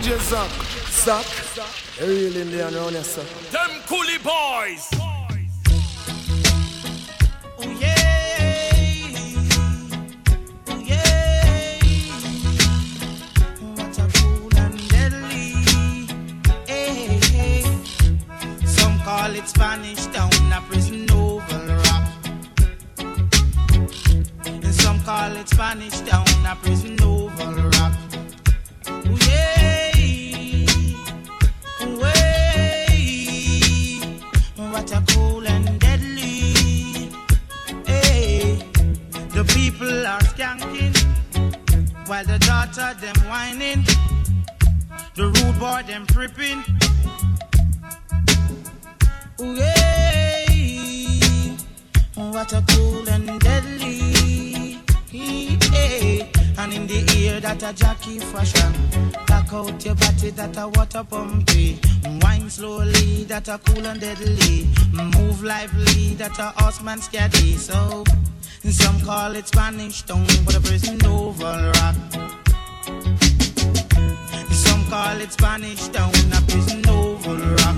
DJ Zach. Zach. You really in there around here, sir. Them coolie boys. Oh yeah. Oh yeah. What a cool and deadly. Hey, hey. Some call it Spanish Town, a prison oval rock. And some call it Spanish Town, a prison people are skanking while the daughter them whining. The rude boy them tripping. Ooh, yeah. What a cool and deadly. Yeah. And in the ear that a jockey fashion. Back out your body that a water pumpy. Wine slowly that a cool and deadly. Move lively that a horseman scatty. So some call it Spanish town, but a prison oval rock. Some call it Spanish town, a prison oval rock.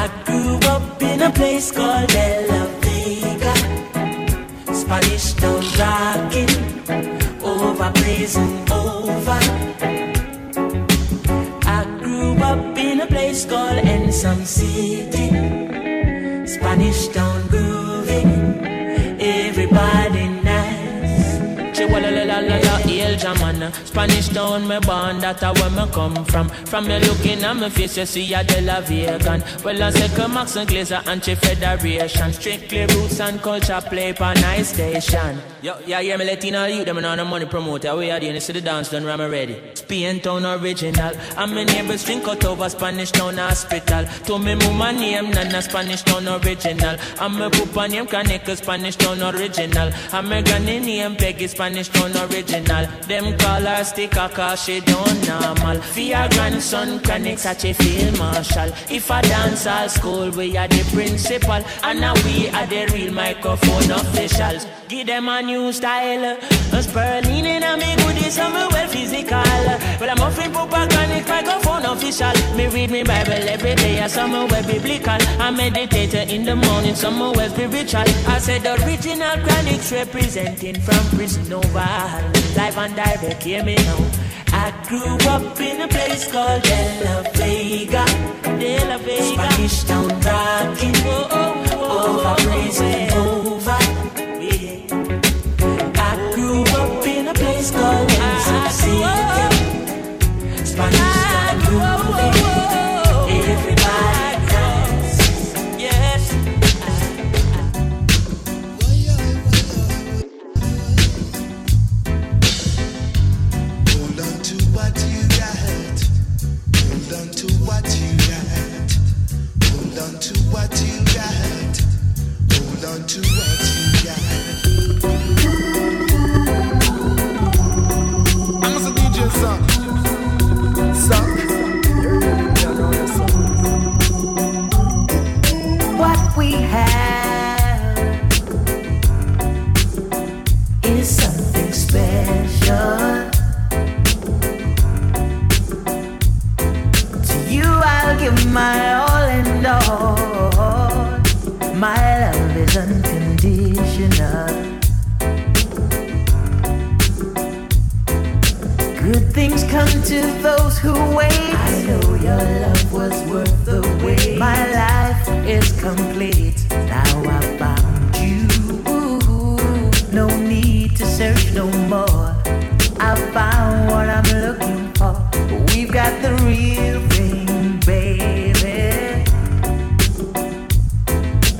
I grew up in a place called Vega. Spanish town rocking, over blazing over. I grew up in a place called Ensom City. Spanish town grooving, everybody nice. Chihuahua, El Jamana Spanish town, me born, that a where me come from. From me looking at me face, you see a De La Vegan. Well, I say come Max and Glazer, anti-federation Strictly roots and culture play for nice station. Yo, yeah, yeah, me Latino youth, them and all the money promoter. We are doing this to the dance done, I'm ready. Spain town original. And my neighbors drink out over Spanish town hospital. To me mama name, Nana Spanish town original. And my papa name, Kaneka Spanish town original. And my granny name, Peggy Spanish town original. Them call her sticker cause she don't normal For your grandson, Kaneka such a field marshal? If I dance all school, we are the principal. And now we are the real microphone officials. Give them a new style. A Sperling in a me goodies and me well physical. Well I'm offering propaganda microphone official. Me read me Bible every day and some well biblical. I meditate in the morning, some well spiritual. I said the original chronics representing from prison oval Live and direct, hear me now. I grew up in a place called De La Vega. De La Vega. Spanish town rocking. Oh, oh, oh, Over Good things come to those who wait. I know your love was worth the My life is complete. Now I found you. No need to search no more. I found what I'm looking for. We've got the real thing, baby.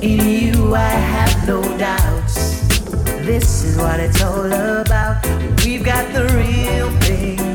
In you, I have no doubts. This is what it's all about. We've got the real thing,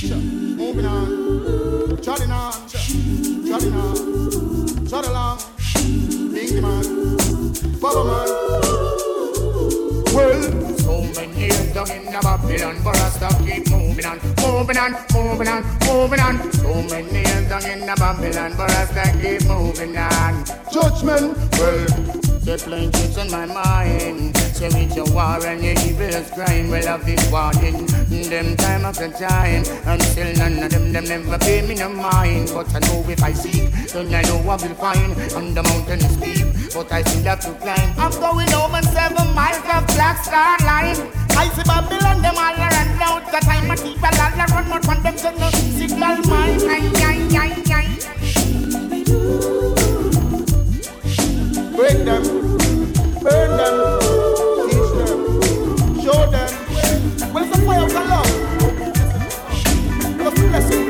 Moving on, trotting on, trotting on, trot along. Big man, Well, so many years down in Babylon for us to keep moving on, moving on, moving on, moving on. So many years down in Babylon for us to keep moving on. Judgment, well. They're playing tricks on my mind. Say so it's a war and your evilest crime. Well, I've been warning them time after time. And still none of them, them never pay me no mind. But I know if I seek, then I know I will find. On the mountain is steep, but I still have to climb. I'm going over seven miles of Black Star Line. I see Babylon, them all around out That time. I'm a lot of run, but one them said no signal mine. Ay, ay, ay. break them, burn them, teach them, show them. Where's the fire of the love? What's the?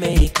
Name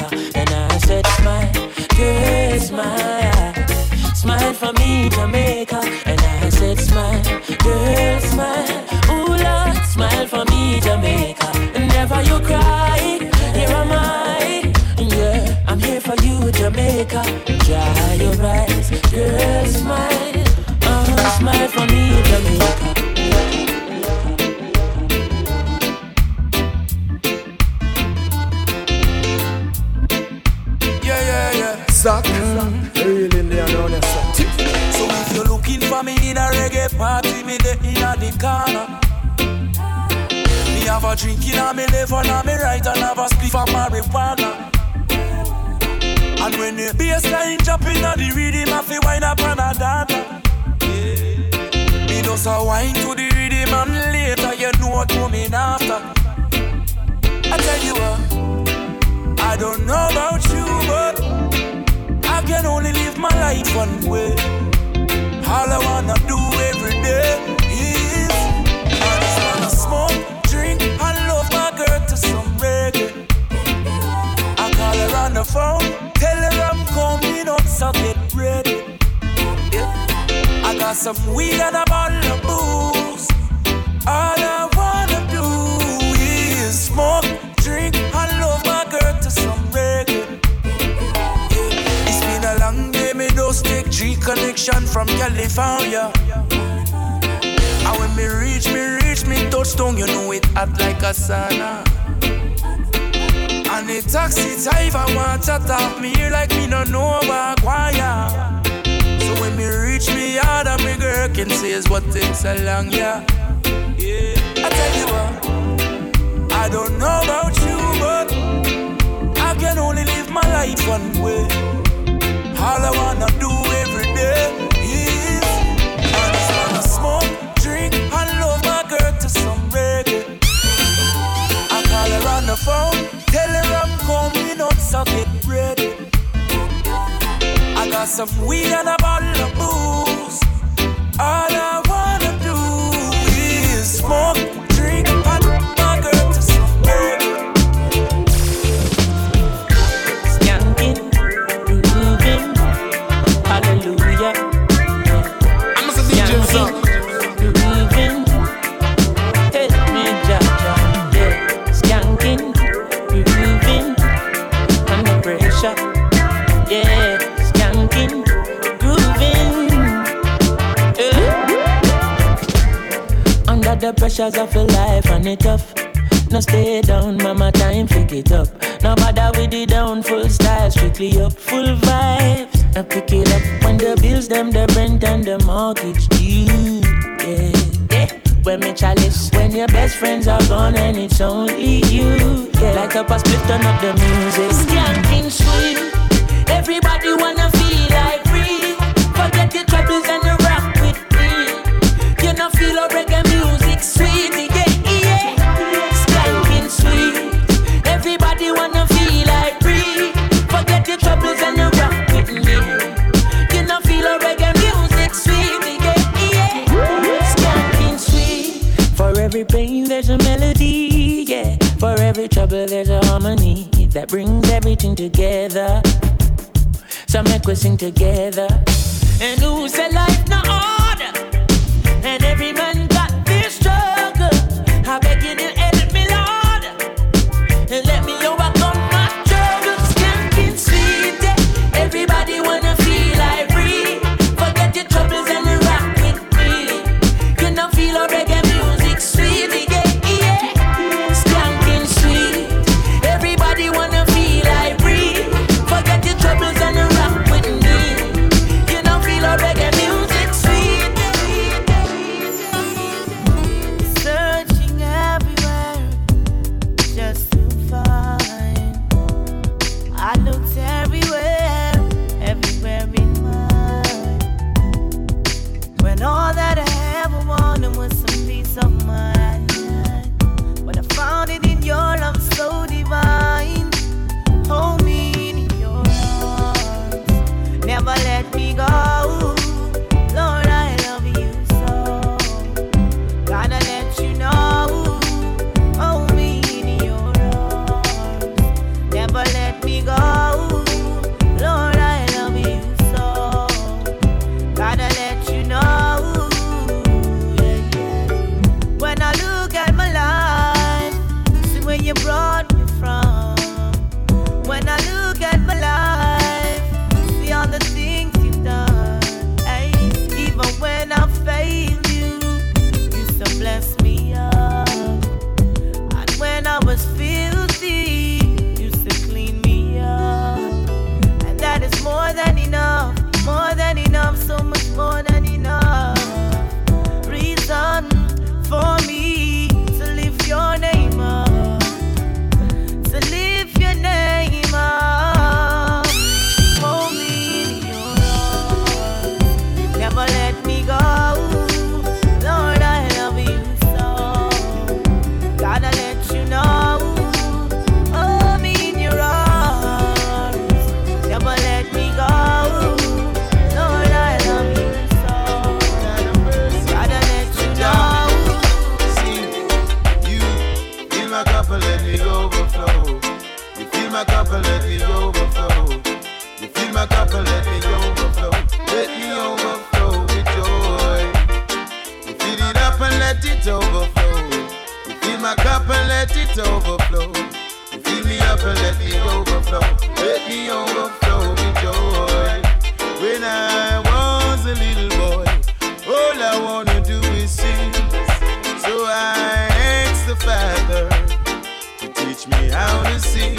down to see,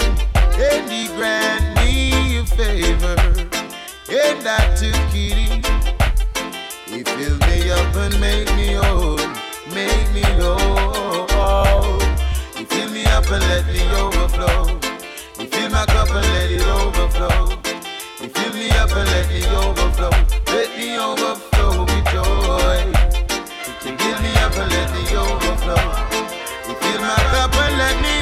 and he grant me a favor, and I took it. He filled me up and made me whole, made me whole. He filled me up and let me overflow. He filled my cup and let it overflow. He filled me up and let me overflow. Let me overflow with joy. He filled me up and let me overflow. He filled my cup and let me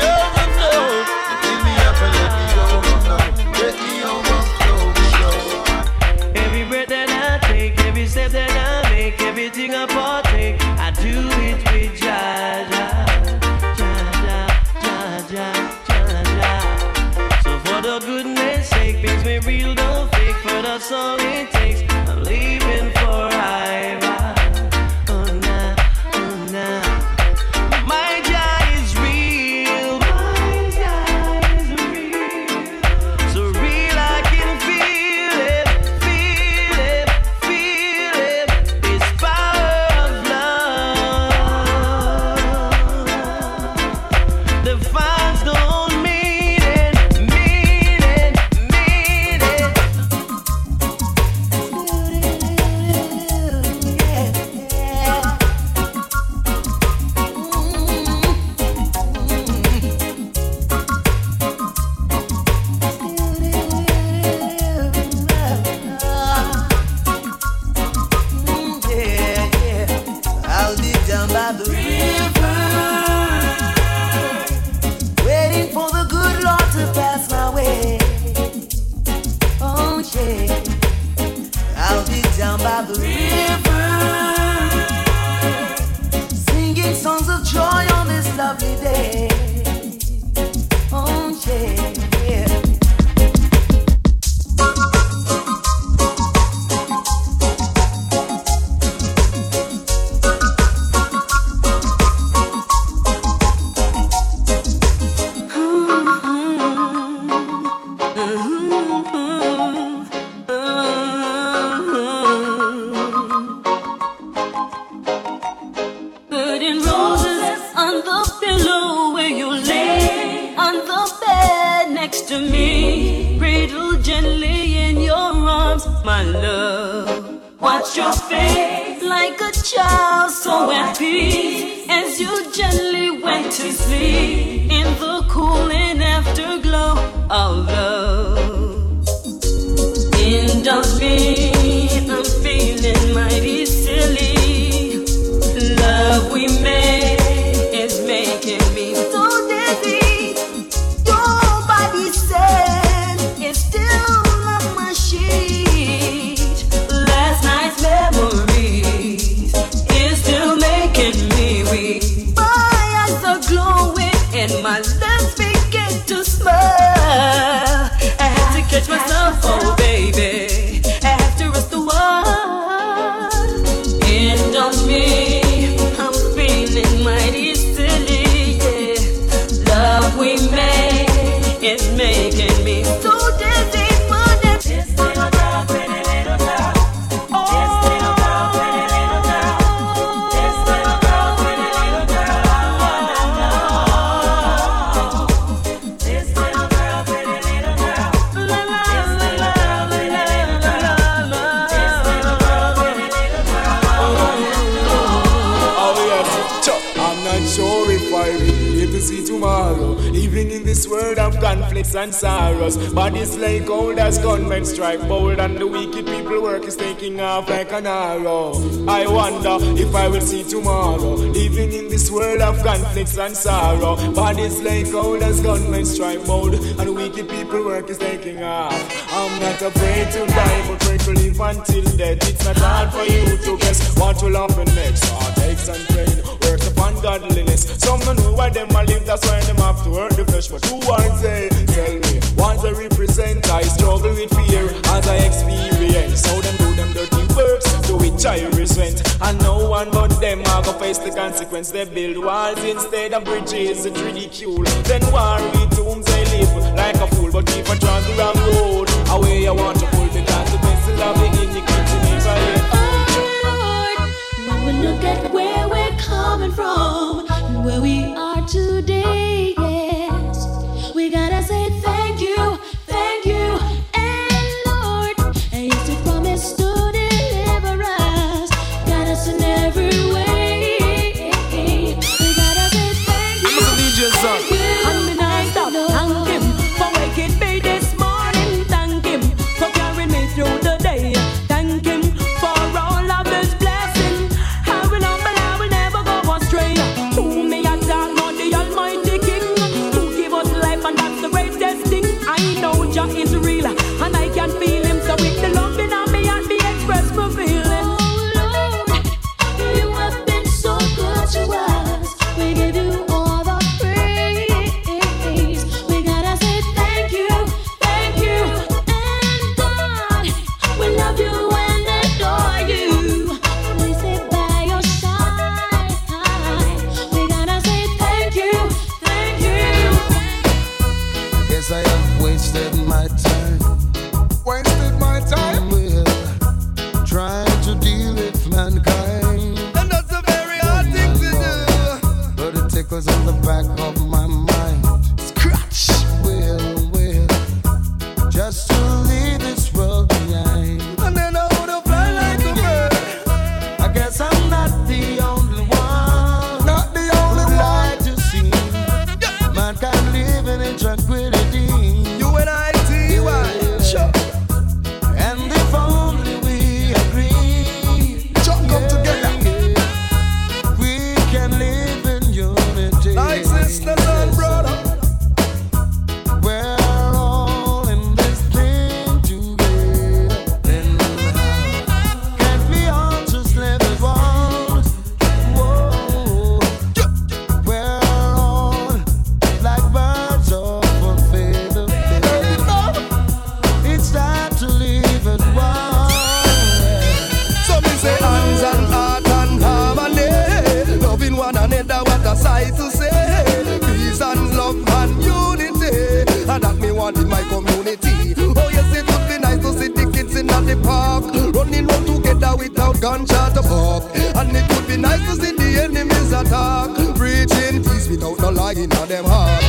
the park. Running round together without gunshot to bark. And it would be nice to see the enemies attack. Preaching peace without no lying on them heart.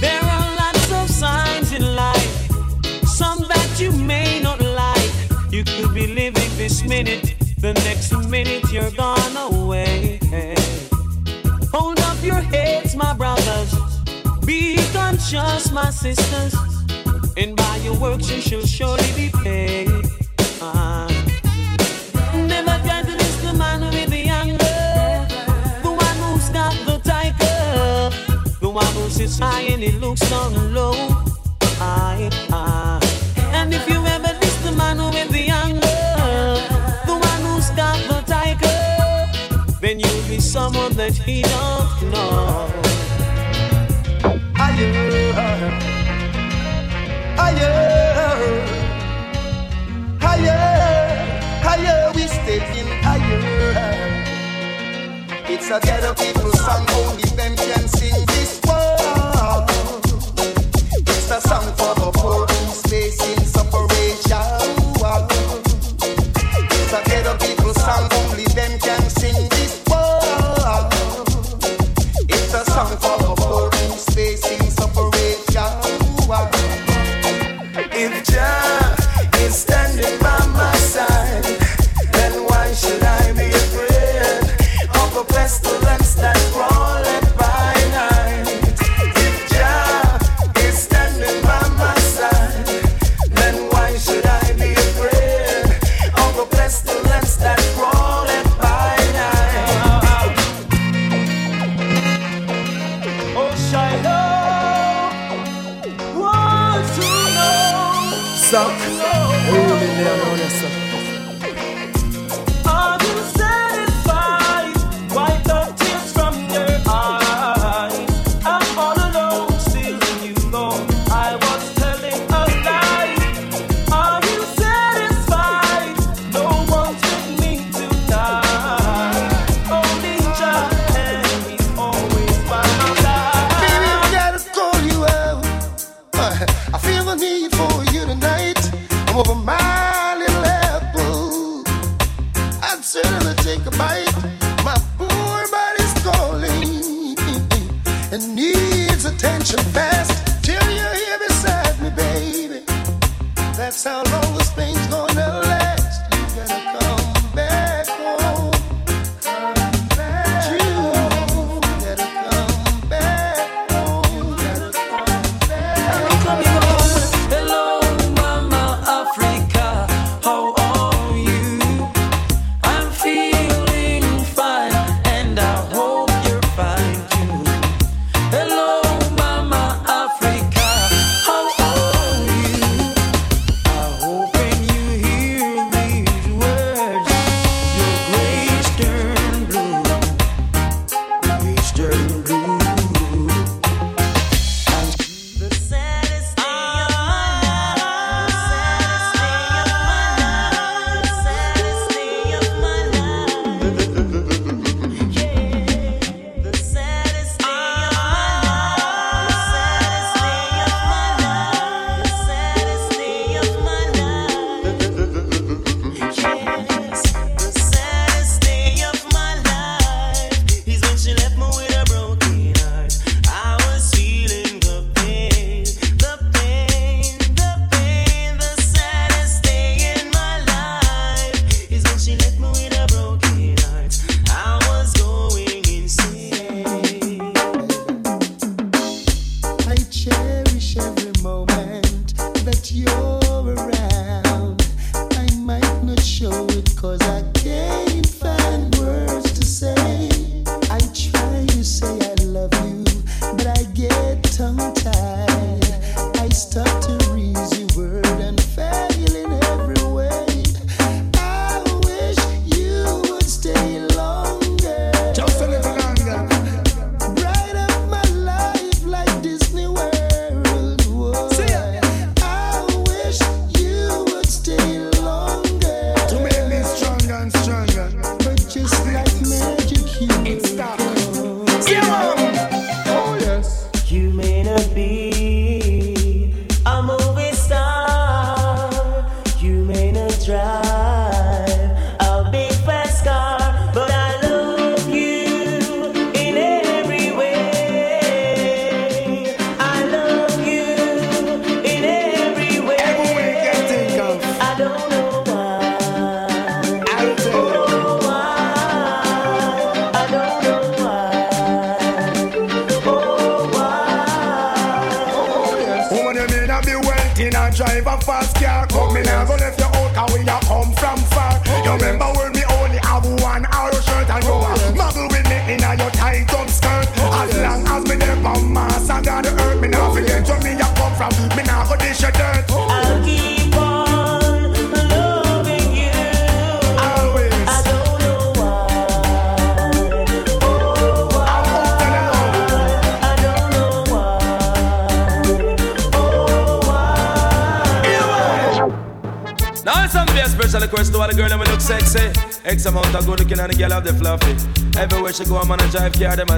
There are lots of signs in life, some that you may not like. You could be living this minute, the next minute you're gone away. Hold up your heads, my brothers. Be conscious, my sisters. And by your works you shall surely be paid. Uh-huh. The man with the anger, the one who's got the tiger, the one who sits high and he looks on low. I, And if you ever diss the man with the anger, the one who's got the tiger, then you'll be someone that he don't. higher, higher. We stepping higher. It's a ghetto people song, only them can sing.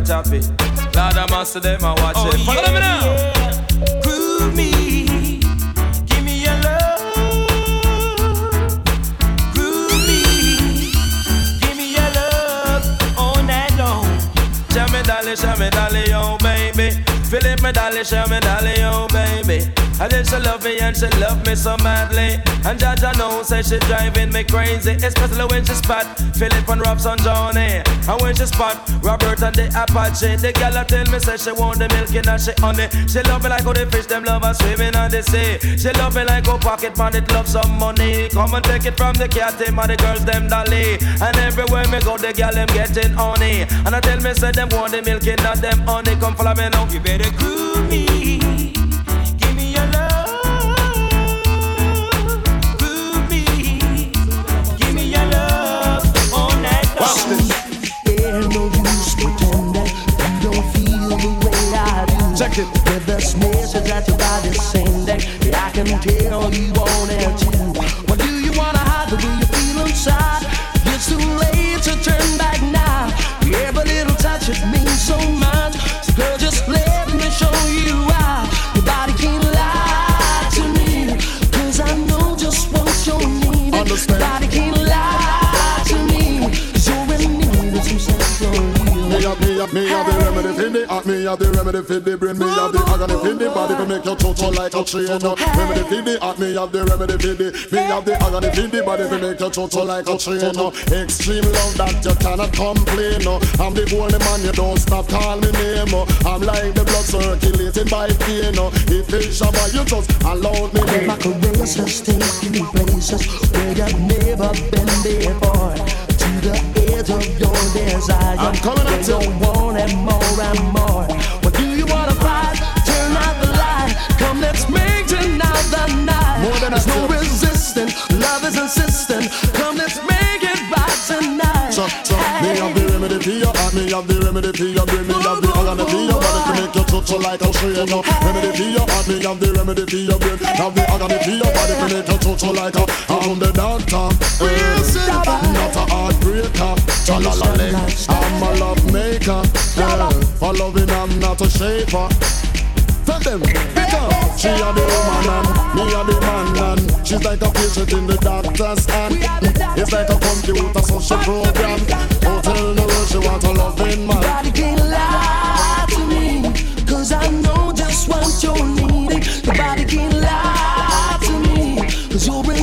A. Lord, I'm master them, I Apache, the gal tell me say she want the milk and she honey. She love me like how the fish them love and swimming on the sea. She love me like how pocket man it love some money. Come and take it from the cat team and the girls them dolly. And everywhere me go the gal them getting honey. And I tell me say them want the milk and them honey. Come follow me now. You better groove me. Have the remedy for the brain, me have the agony for the body to make you toto like a train. Remedy for the heart, me have the remedy for the, me have the agony for the body to make you toto like a train. Extreme love that you cannot complain. No, I'm the only man you don't stop call me name. I'm like the blood circulating by vein. If it's Shabba, you just allow me. My caresses take you places where you've never been before. To the edge of your desire. I'm coming at you. want it more and more. There's no resisting. Love is insistent. Come, let's make it right tonight. So, so, hey. me have the remedy for your heart. Me have the remedy for your brain. Me have the agony for your body to make you touch like a train. Remedy for your heart. Me have the remedy for your brain. Have the agony for your body to make you touch like a. I'm the doctor. Uh, not a heartbreaker. Cha-la-la-ling. I'm a love maker. Yeah. For loving, I'm not a shaper. Tell them, because she a the woman and me a the man and she's like a patient in the doctor's hand. It's like a computer social program. Don't tell the world she want a loving man. Can lie to me, cause I know just what you're needing. Can lie to you're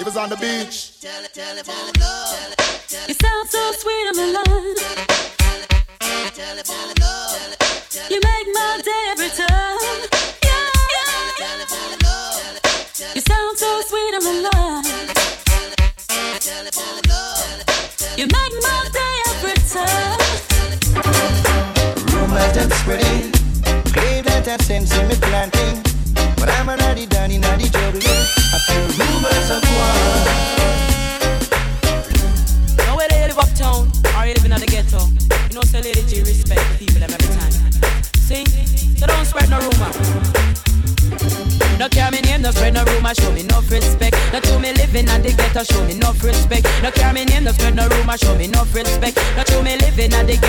It was on the beach. Tell it, tell it, tell it,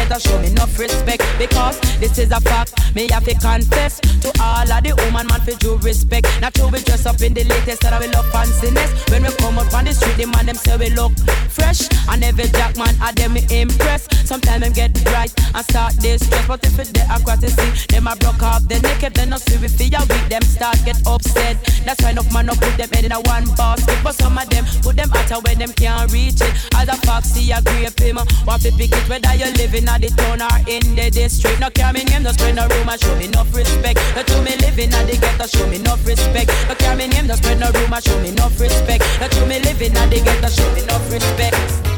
better show me enough respect because this is a fact. Me have to confess to want for due respect. Not true, we dress up in the latest that I will love fanciness. When we come up on the street, the man them say we look fresh. And every jack man I them impress. Sometimes them get bright and start this stress. But if it's there, I got to see them I broke off the neck. then I see we feel weak, them start get upset. That's why enough man up put them head in a one basket. But some of them put them out where when them can't reach it. As a see I grape him. Want to pick it whether you're living at the town or in the district. No care me name, no spread no rumor, show me enough respect. No to me living at the ghetto, show me enough respect. No carry me name, no spread no rumor, show me enough respect. Not show me living at the ghetto, show me enough respect.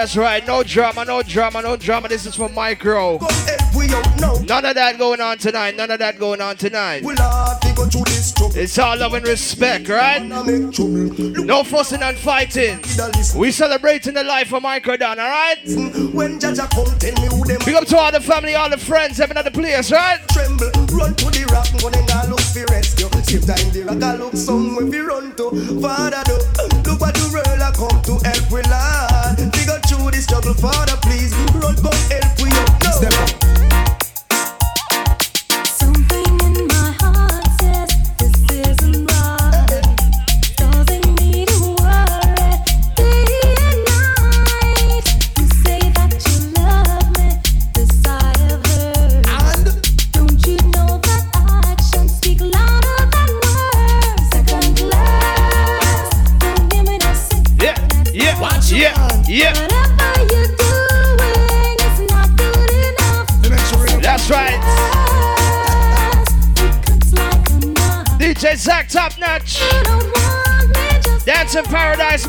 That's right. No drama, no drama, no drama. This is for Micro. None of that going on tonight. None of that going on tonight. It's all love and respect, right? No fussing and fighting. We celebrating the life of Micro Don, alright? Big up to all the family, all the friends, at the place, right? tremble. Run to the rock, go I look for rescue. Same time the rock I look somewhere we run to. Father through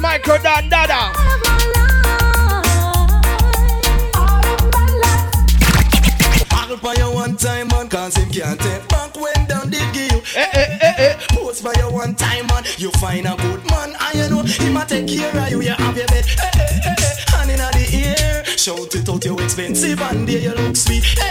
Micro Don Dada. out of my life, out of my life. I'll buy you one time man, cause him can't take back when down did give you. Eh, eh, eh, eh. Post by you one time man, you find a good man, and you know him a take care of you. You have your bed, eh, eh, eh, eh, hand inna the ear. Shout it out, you expensive, and there you look sweet. Eh,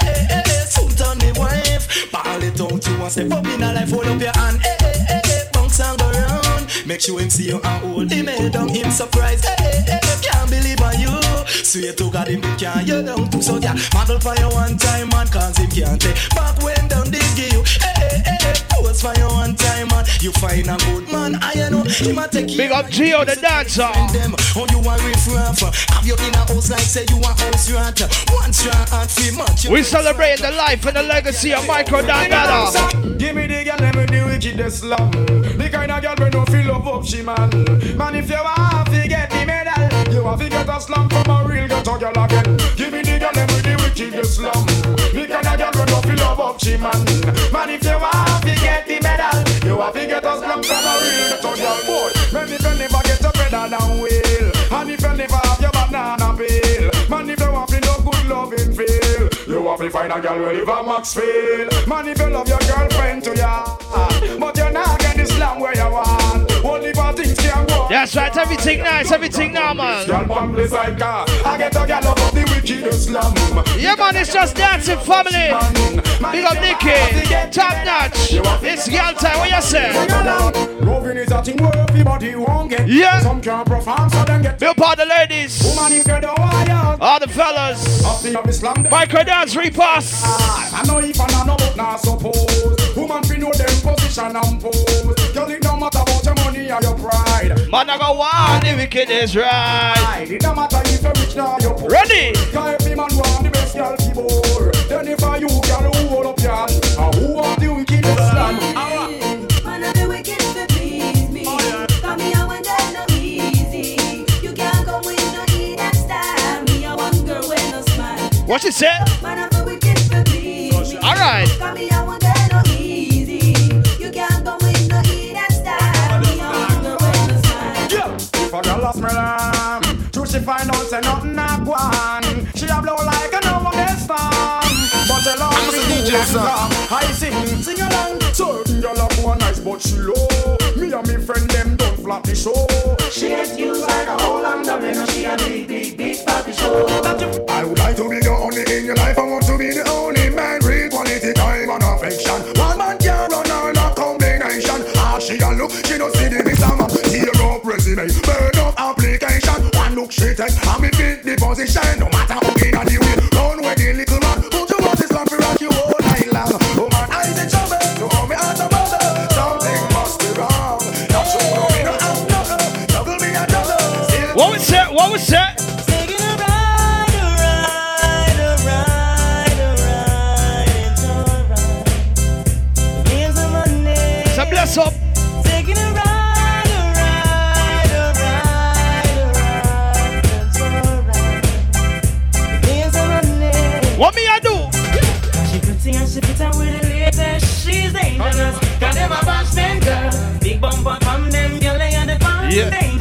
Make sure him see you and hold him head down, him surprised. Eh, eh, eh, can't believe on you. Swear to God, him can't you down too. So yeah, model for you one time, man, cause him can't take back when down they give you. Eh, pose for you one time, man. You find a good man, I know him a take Big up Gio, the dancer. them. Oh, you a riff raff. Have you in a house like say you a house rat. Once you're at fee much. We celebrate the life and the legacy of Micro Don Dada. Give me the girl, let me the wickedest slum. The kind of girl we no feel love up she man. Man, if you want to get the medal, you have to get a slum from a real ghetto girl again. Give me the girl, let me the wickedest slum. The kind of girl we no feel love up she man. Man, if you want to get the medal, you have to get a slum from a real ghetto girl boy. Man, if you never get your pedal down wheel, and if you never have your banana peel, man, if you want to no good loving feel, you have to find a girl where live a Maxfield. Man, if you love your girlfriend to ya, That's right, everything nice, everything normal. Yeah, man, it's just dancing family. Big up Nicky, top notch. It's girl time, what you say? Roving is a thing where everybody won't get. Yeah. Some can't perform, so them get. Bill part the ladies. All the fellas. Micro dance repass. I know if I know, but not suppose. Woman, fi know them position and pose. Girl, it don't matter about your money or your pride. Man, I go wild, the wicked is right. It don't matter if you're rich or you're poor. Ready? Cause every man want the best girl fi. Then if I you, girl, who hold up your hand? And who want the wickedest slam? Man, I do wicked to please me. Come here when there's no easy. You can't come with no eat and style. Me, I want girl with no smile. What you say? Man, I do wicked to please me. All right. Come here say nothing a go. She a blow like a no one storm. But tell her I'm we a cool DJ, and sir. calm. I sing, sing along. Certain girl a go nice, but she low. Me and me friend them don't flap the show. She ain't used like a whole under me, no she a big, big, big fatty show. I would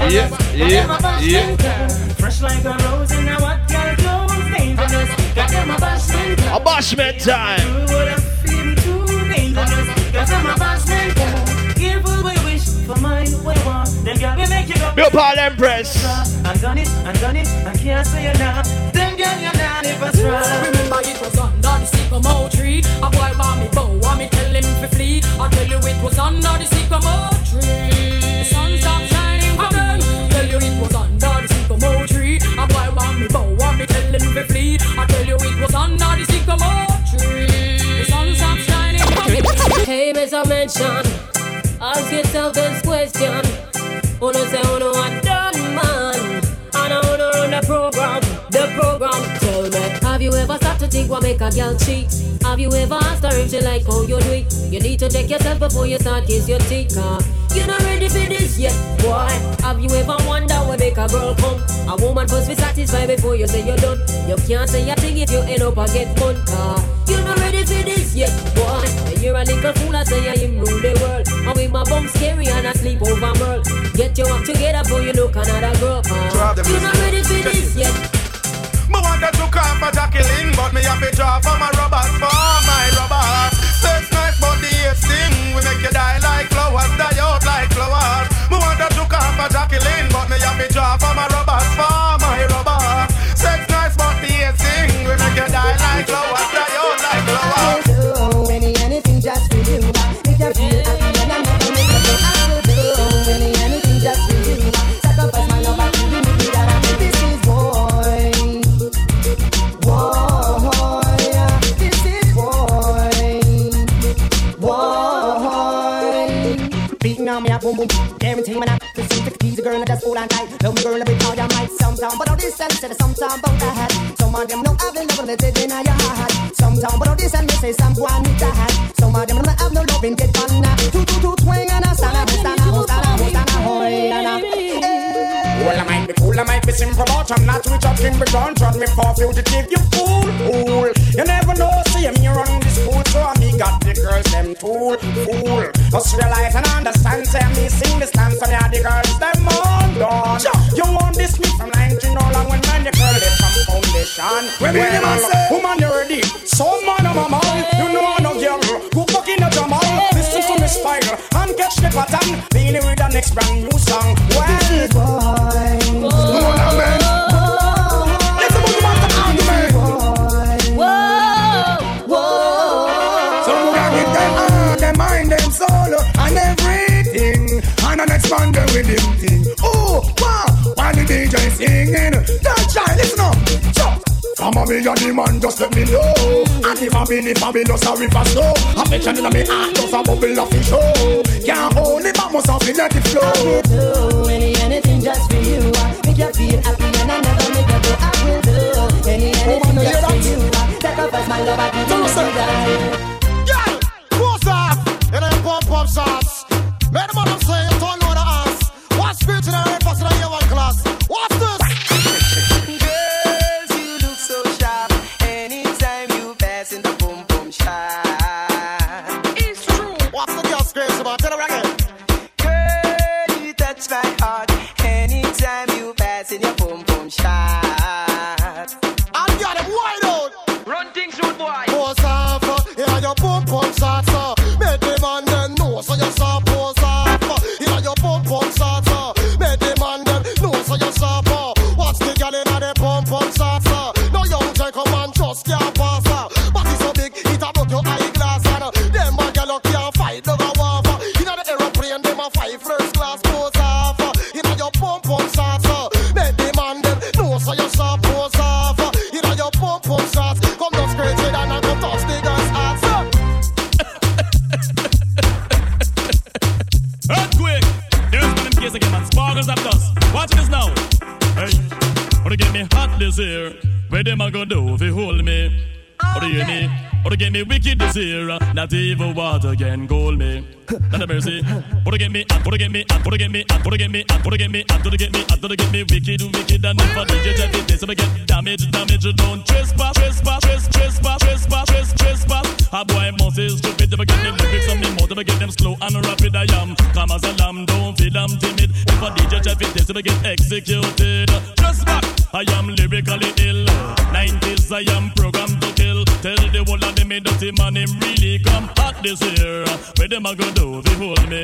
Yeah, dangerous. yeah, yeah, a bashment yeah. Fresh like a rose in a what girl clothes dangerous. Got them a bashment girl. A bashment time. You would have feel too dangerous. Got them a bashment girl. Careful we wish for mine we want. Them girl we make you go. Bill Paul Empress. I done it, I done it, I can't say it now. Them girl you not if I. Remember it was under the sycamore tree. A boy want me bow, want me tell him to flee. I tell you it was under the sycamore tree. Hey, Mr. Mention, ask yourself this question. Know say know what to think what make a girl cheat? Have you ever asked her if she like how you do it? You need to check yourself before you start kiss your teeth, car. You not ready for this yet, boy. Have you ever wondered what make a girl come? A woman must be satisfied before you say you're done. You can't say a thing if you end up a get fun, car. You not ready for this yet, boy. And you're a little fool, I say I am rule the world. And with my bum scary and I sleep over merl. Get your act together before you look another girl, car. You not ready for this yet. To for Jacqueline, but me have to draw for my rubbers, for my rubbers. Sex nice, but the sting. We make you die like flowers, die out like flowers. Me wanted to call for Jacqueline, but me have to draw for my rubbers, for my rubbers. Sex nice, but the sting. We make you die like flowers, girl that's all I like. Love me girl every all you might. Sometime, but all this and said sometime about that. Some of them know I've been loving it in your heart. Sometime, but all this and they say some one need that. Some of them don't have no loving get fun. Two two two twang I might be cool, I might be simple, but I'm not rich up in the gun. Trust me for fugitive, you fool, fool. You never know, see you me run this school, so I me got the girls, them fool, fool. Just realize and understand, say me sing this dance, and yeah, the girls, them on done. You want this me from 19 all and when man, the girl, they from foundation. When me them a Well, say- woman, you ready? Some man, I'm a man, you know I'm no girl. Go back in the jamal, listen to me style, and catch the pattern. Feeling with the next brand new song. Well, Mama, me and the man, just let me know. And if I be the fabulous a river show, I bet you know me heart just a bubble of the show. Can't hold it, but must have been at the flow. I will do any, anything just for you. Make you feel happy and I never make you go. I will do any, oh, anything just for you. Take off as my love, I give you that. Yeah, who's that? It ain't pump up sauce. Man, what I'm saying. here, not even water can cool me. Not a mercy. Put against me, and put against me, and put against me, and put against me, and put against me, and put against me, and put against me, wicked, wicked, and if I did you just this again, damage, damage, don't trespass, trespass, trespass, trespass, trespass, trespass. A boy must is stupid, never get them lyrics on me, more never get them slow and rapid I am. Come as a lamb, don't feel I'm timid. If I did you just this, I get executed. Trespass, I am lyrically ill. 90s, I am programmed me dirty man, him really come hot this year. Where them a go do, they hold me.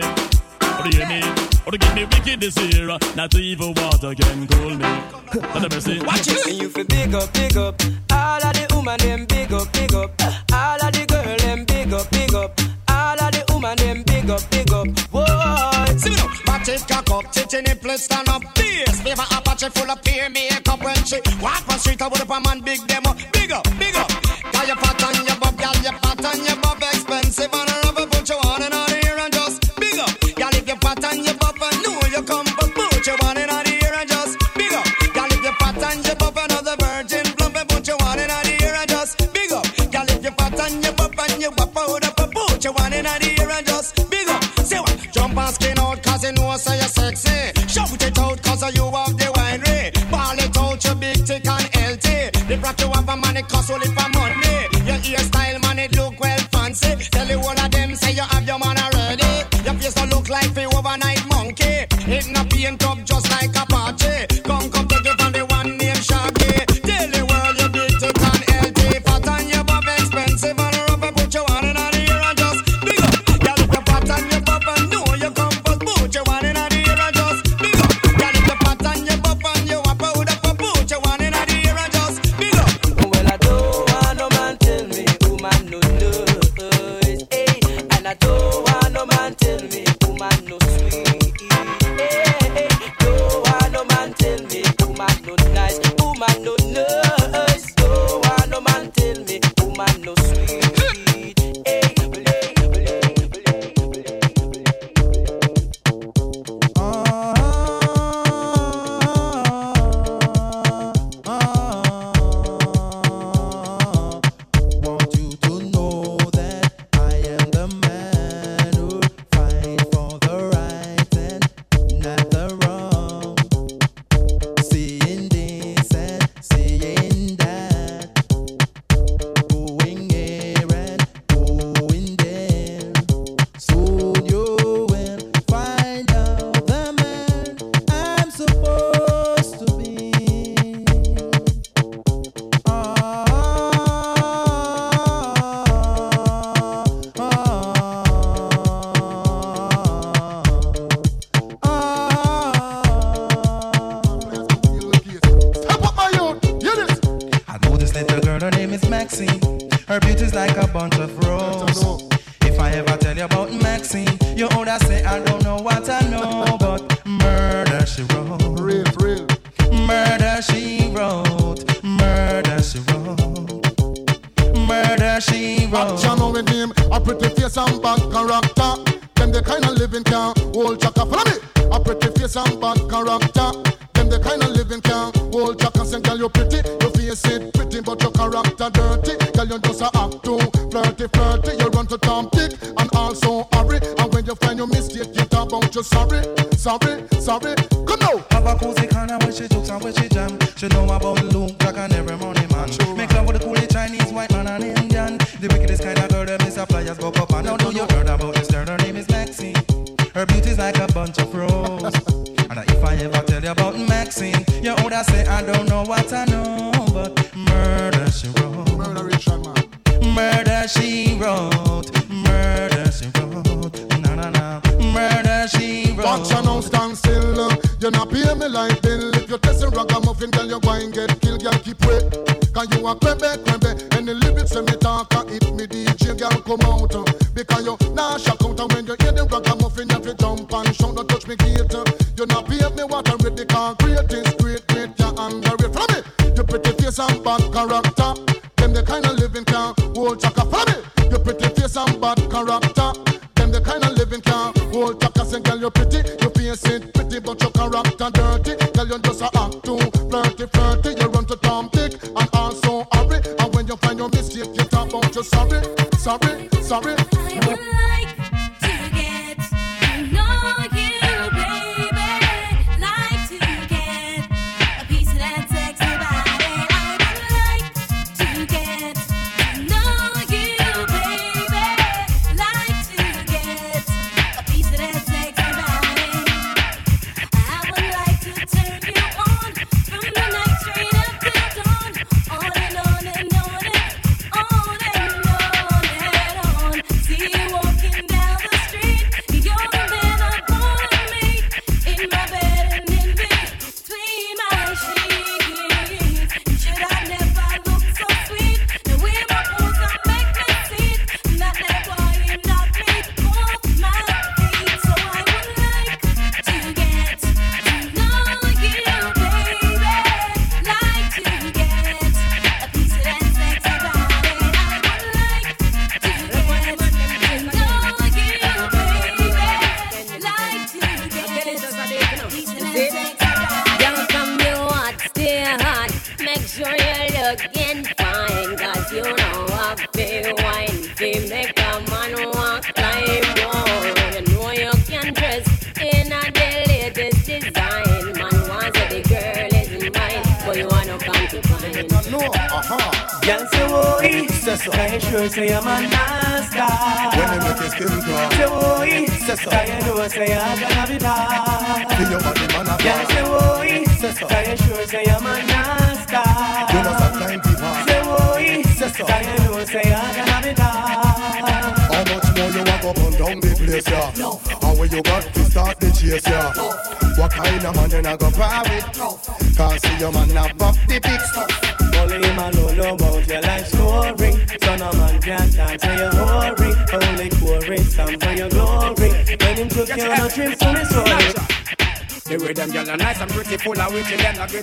Oh, or hear me, oh, or to get me wicked this year. Not even water can cool me. Not a mercy. Watch it. And you feel big up, big up. All of the woman them big up, big up. All of the girl them big up, big up. All of the woman them big up, big up. Whoa. Sing it up. Matches cock up, titting in place, stand up. Beers, favor Apache full of peer makeup when she walk on street. I would up a man big demo.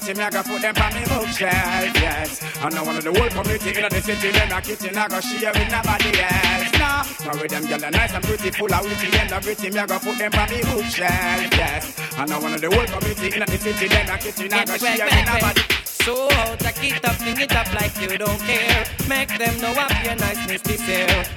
city, me I go put them on me bookshelf, yes. And now one of the whole community in the city, them a kitchen, I go share with nobody else, nah. with them girls are nice and pretty, full of witty, them not gritty, me I go put them on me bookshelf, yes. And now one of the whole community in the city, them a kitchen, I go share with nobody so out, I keep up, sing it up like you don't care. Make them know I feel nice, miss this.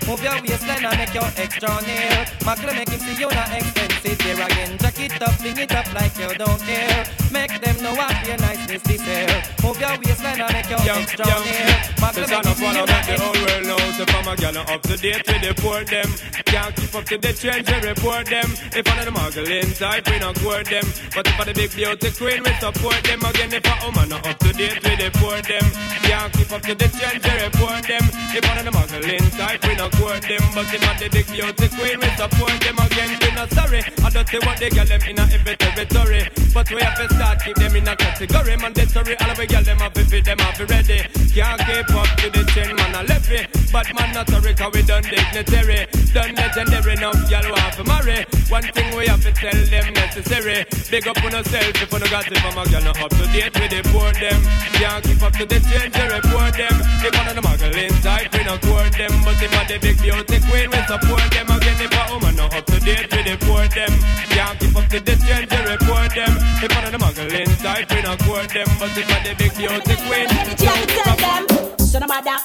Move your waistline and make your extra nail. Macle make him see you not expensive here again. Jack it up, sing it up like you don't care. Make them know I feel niceness this year. Move your waistline and make your hips strong young. here. This son of wanna the whole world now. So from a gal up to date with the poor them. Can't keep up to the trends and report them. If one of the muggling type, we not court them. But if I the big beauty queen, we support them. Again, if a woman not up to date with the poor them. Can't keep up to the trends and report them. If one of the muggling type, we not court them. But if I the big beauty queen, we support them. Again, we not sorry. I don't see what they got them in a every territory. But we have to start keep them in a category. Mandatory, all of the girl them have to them have to ready. Can't keep up to the chain, man, I left it. But man, not sorry, cause we done dignitary. Done legendary, now y'all want to marry. One thing we have to tell them necessary. Big up on yourself if you no got it from a girl, not up to date with the poor them. Can't keep up to the change, they report them. They one of the muggle inside, we not court them. But if I the big beauty queen, we support them. Again, if a woman not up to date the poor them. Can't keep up to the change, they report them. If one of the muggle inside, we not court them. But if I the big beauty queen, tell them. Son of bada,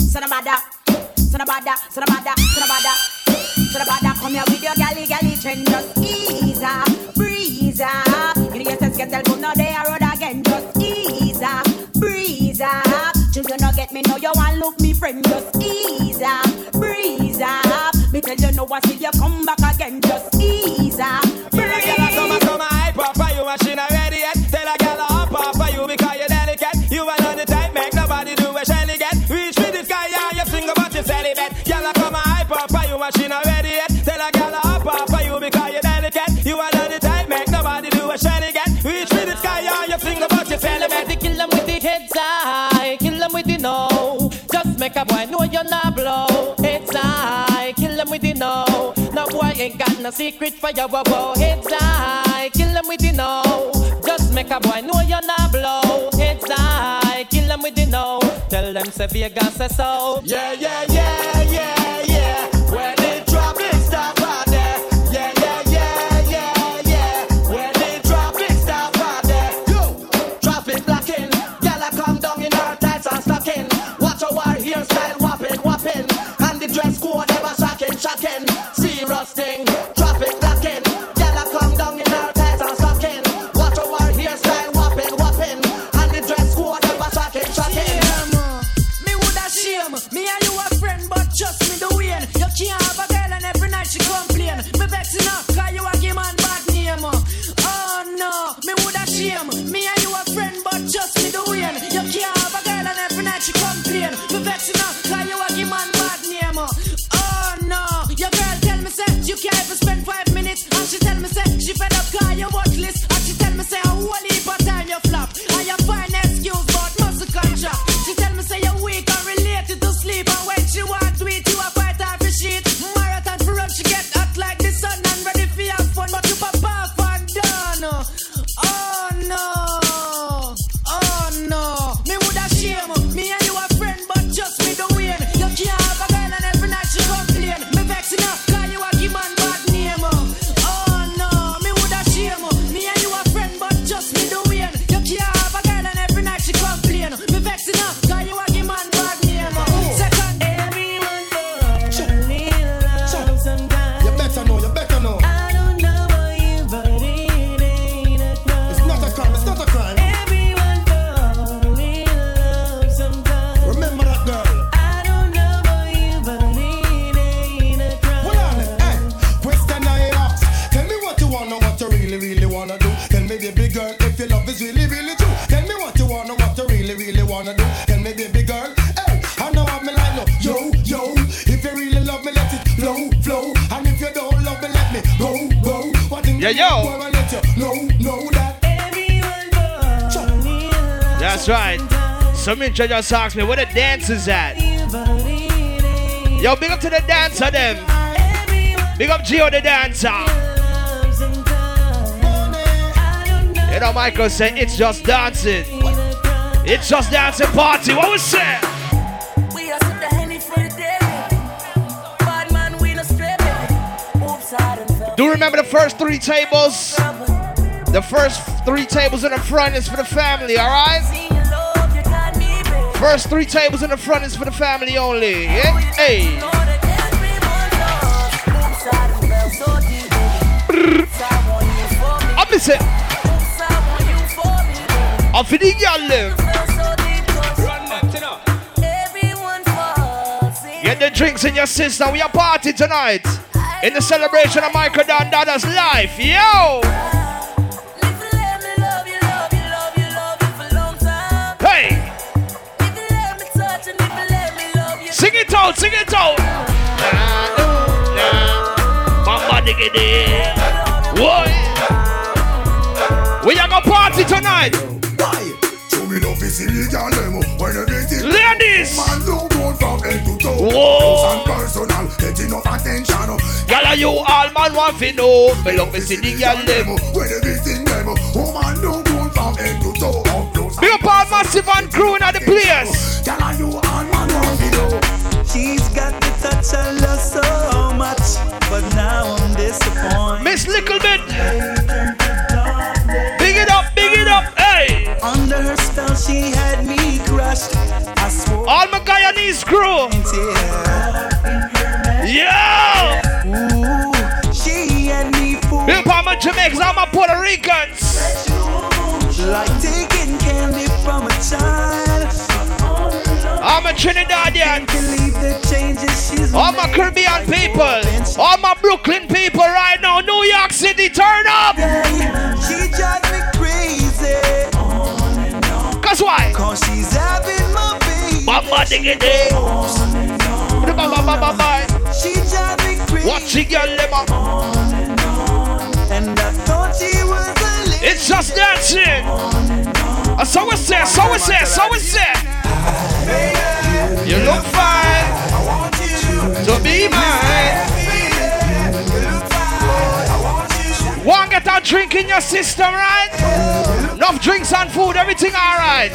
son of bada, son of bada, son of bada, son of bada. Son of bada, come here with your galley, galley trend. Just ease up, breeze up. You know, your get now they are road again. Just ease up, breeze up. Till not get me, know you want look me friend. Just Reach for the sky, yeah, you single but you celibate. Kill them with the heads high, kill them with the no. Just make a boy know you're not blow. Heads high, kill them with the no. No boy ain't got no secret for your wow. Heads high, kill them with the no. Just make a boy know you're not blow. Heads high, kill them with the no. Tell them Vegas say so. Yeah, yeah, yeah, yeah, yeah. Intro just asked me where the dancers at. Yo, big up to the dancer them. Big up Gio the dancer. You know Michael said it's just dancing. It's just dancing party. What was say? We are sip the Henny for the day. Bad man, we no straight. Oops, I done fell. Do remember the first three tables? The first three tables in the front is for the family, alright? First three tables in the front is for the family only. Yeah? Hey. Up is it. Up for the them. Get the drinks in your system. We are party tonight. In the celebration of Michael Don Dada's life. Yo! Out, sing it out! Mama tonight. Me no physical girl them when everything. Ladies. Whoa. Are you all man want to know? Me love the girl them. When everything toe. Up all massive and crew in the place. Touch I love so much, but now I'm disappointed. Miss Little Bit. Big it up, big it up, hey. Under her spell, she had me crushed. I swore. All my Guyanese crew. Yeah. Ooh, she had me fooled. Up all my Jamaicans, my Puerto Ricans. Like taking All my Trinidadians. All my Caribbean people. All my Brooklyn people right now. New York City, turn up. She drives me crazy. Cause why? Cause she's having my baby. Mama dig it day. She drives me crazy. Girl, lemma. And I thought she was a lady. It's just dancing. Uh, so we say, so we say, so we say. You look fine I want you to be mine. One get a drink in your system, right? Enough drinks and food, everything alright.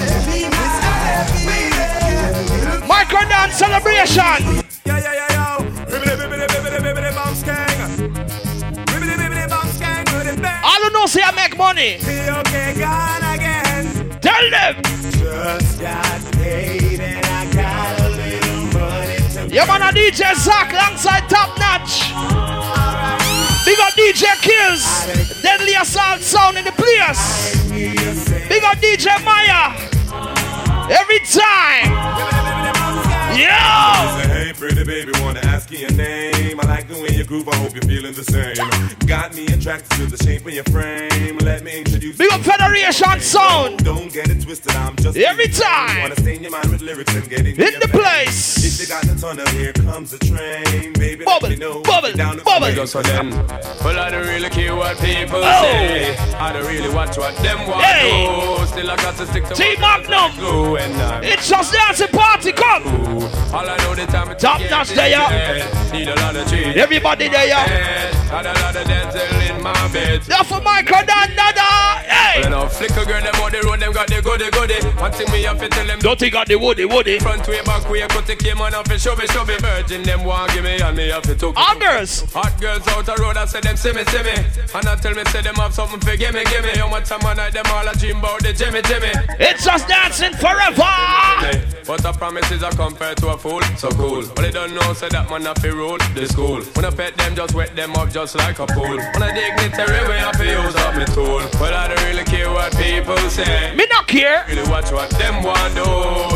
Micro dance celebration. Yeah, yeah, yeah, it. All who know say I make money. Tell them. Just got paid and I got a little money to Yeah, man, a DJ Zach alongside Top Notch. Big up DJ Kills. Deadly Assault Sound in the place. Big up DJ Maya. Every time. Yo! Say, hey, pretty baby, wanna ask you your name. I like the way you groove, I hope you're feeling the same. Got me attracted to the shape of your frame. Let me introduce you. Big up Federation Sound. Don't get it twisted, I'm just Every time. Wanna stay in your mind with lyrics and get in, In the place. If you got the tunnel, here comes the train. Baby, Bubble, let me know. bubble, down the bubble. Just for them. Well, I don't really care what people Oh. say. I don't really watch what them want Hey. to. Still, I got to stick to T Magnum. glue and I'm It's just dancing party, come. all I know the time it's Top notch there, yeah. Need a lot of cheese. Everybody there, yeah. Had a lot of dental in my bed. Now for Micro Dan Dada. Hey. Well, now flicker girl, them on the road, them got the goody goody. One thing me have to tell them. Don't think got the woody woody. Front way, back way, cut the came on off and show me, show me. Virgin, them want give me and me have to talk. Girls. Hot girls out the road, I say them see me, see me. And I tell me, say them have something for gimme, gimme. How much time I night, them all a dream about the Jimmy, Jimmy. It's just dancing forever. But a promise is a compare to a fool, so cool. But they don't know, say that man have to rule the school. When I pet them, just wet them up just like a pool. When I dignitary way, I feel use up my tool. But I don't really care what people say. Me not care. Really watch what them want do.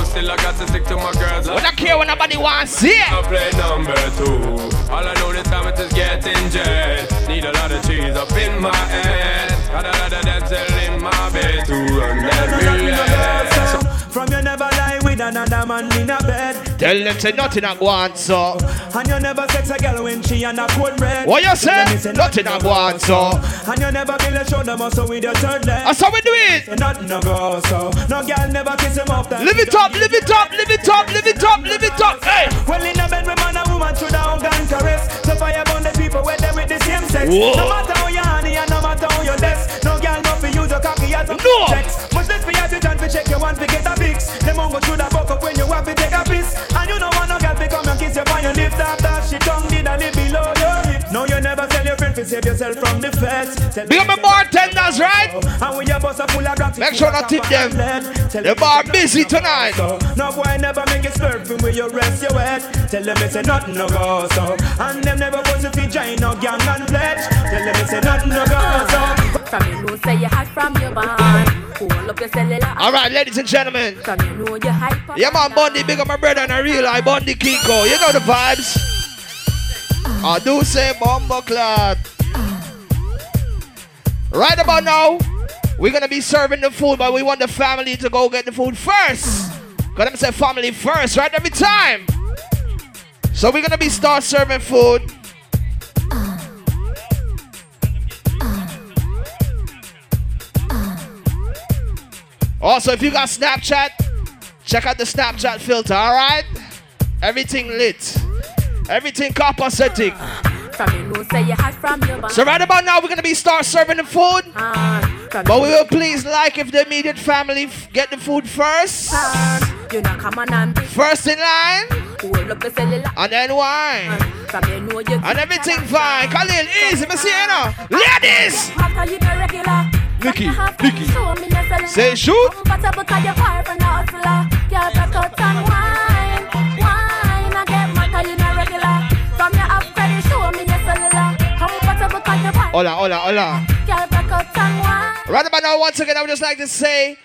Still I got to stick to my girls. We not care when nobody wants see it. I play number two. All I know this time it is getting jet. Need a lot of cheese up in my head. Got a lot of dental in my bed to run that relay. From you never lie with another man in a bed. Tell them say nothing I want so. And you never sex a girl when she on a cold bread. What you say? Me Nothing I want so. And you never build a shoulder muscle with your third leg. Ah, That's how we do it. So nothing no go so. No girl never kiss him off. Live it up, live it up, live it up, live it up, live it up. Hey. Well in a bed with man and woman should have gun caress. So fire burn the people where they with the same sex. Whoa. No matter how you honey and no matter how you dress. No girl no for use your cocky as a No. sex. Much less for you to chance to check your one to get a fix. Them mongo should have buck up when you have to take a piss. And you know want no girl to come and kiss you on your lips after she tongue did a live tell to save yourself from the feds. Tell Big up my bartenders, right? And when your boss a full of drugs, Make sure not tip them. The bar busy tonight. No boy never make it slurping when you rest your head. Tell them it's a nothing no go so. And them never was if you join no gang and pledge. Tell them it's a nothing no go so. From you know say you hot from your band. Hold up your cellular. All right, ladies and gentlemen. From you know you hype. Yeah, man, Bundy, big up my brother and I real I Bundy Kiko. You know the vibes. I do say clot. Right about now, we're gonna be serving the food, but we want the family to go get the food first. Cause them say family first, right? Every time. So we're gonna be start serving food. Also, if you got Snapchat, check out the Snapchat filter, alright? Everything lit. Everything copacetic. From you know say you hot from your So right about now, we're gonna be start serving the food. But we will please like if the immediate family f- get the food first. You know come on First in line. hold up the cellular. And then wine. From you know you And everything fine. Khalil, easy, me see you now. Ladies! After you the regular. Nikki, Nikki. Show me your cellular. Say shoot. Hola, hola, hola. Girl, just cut and wine. Right about now, once again, I would just like to say,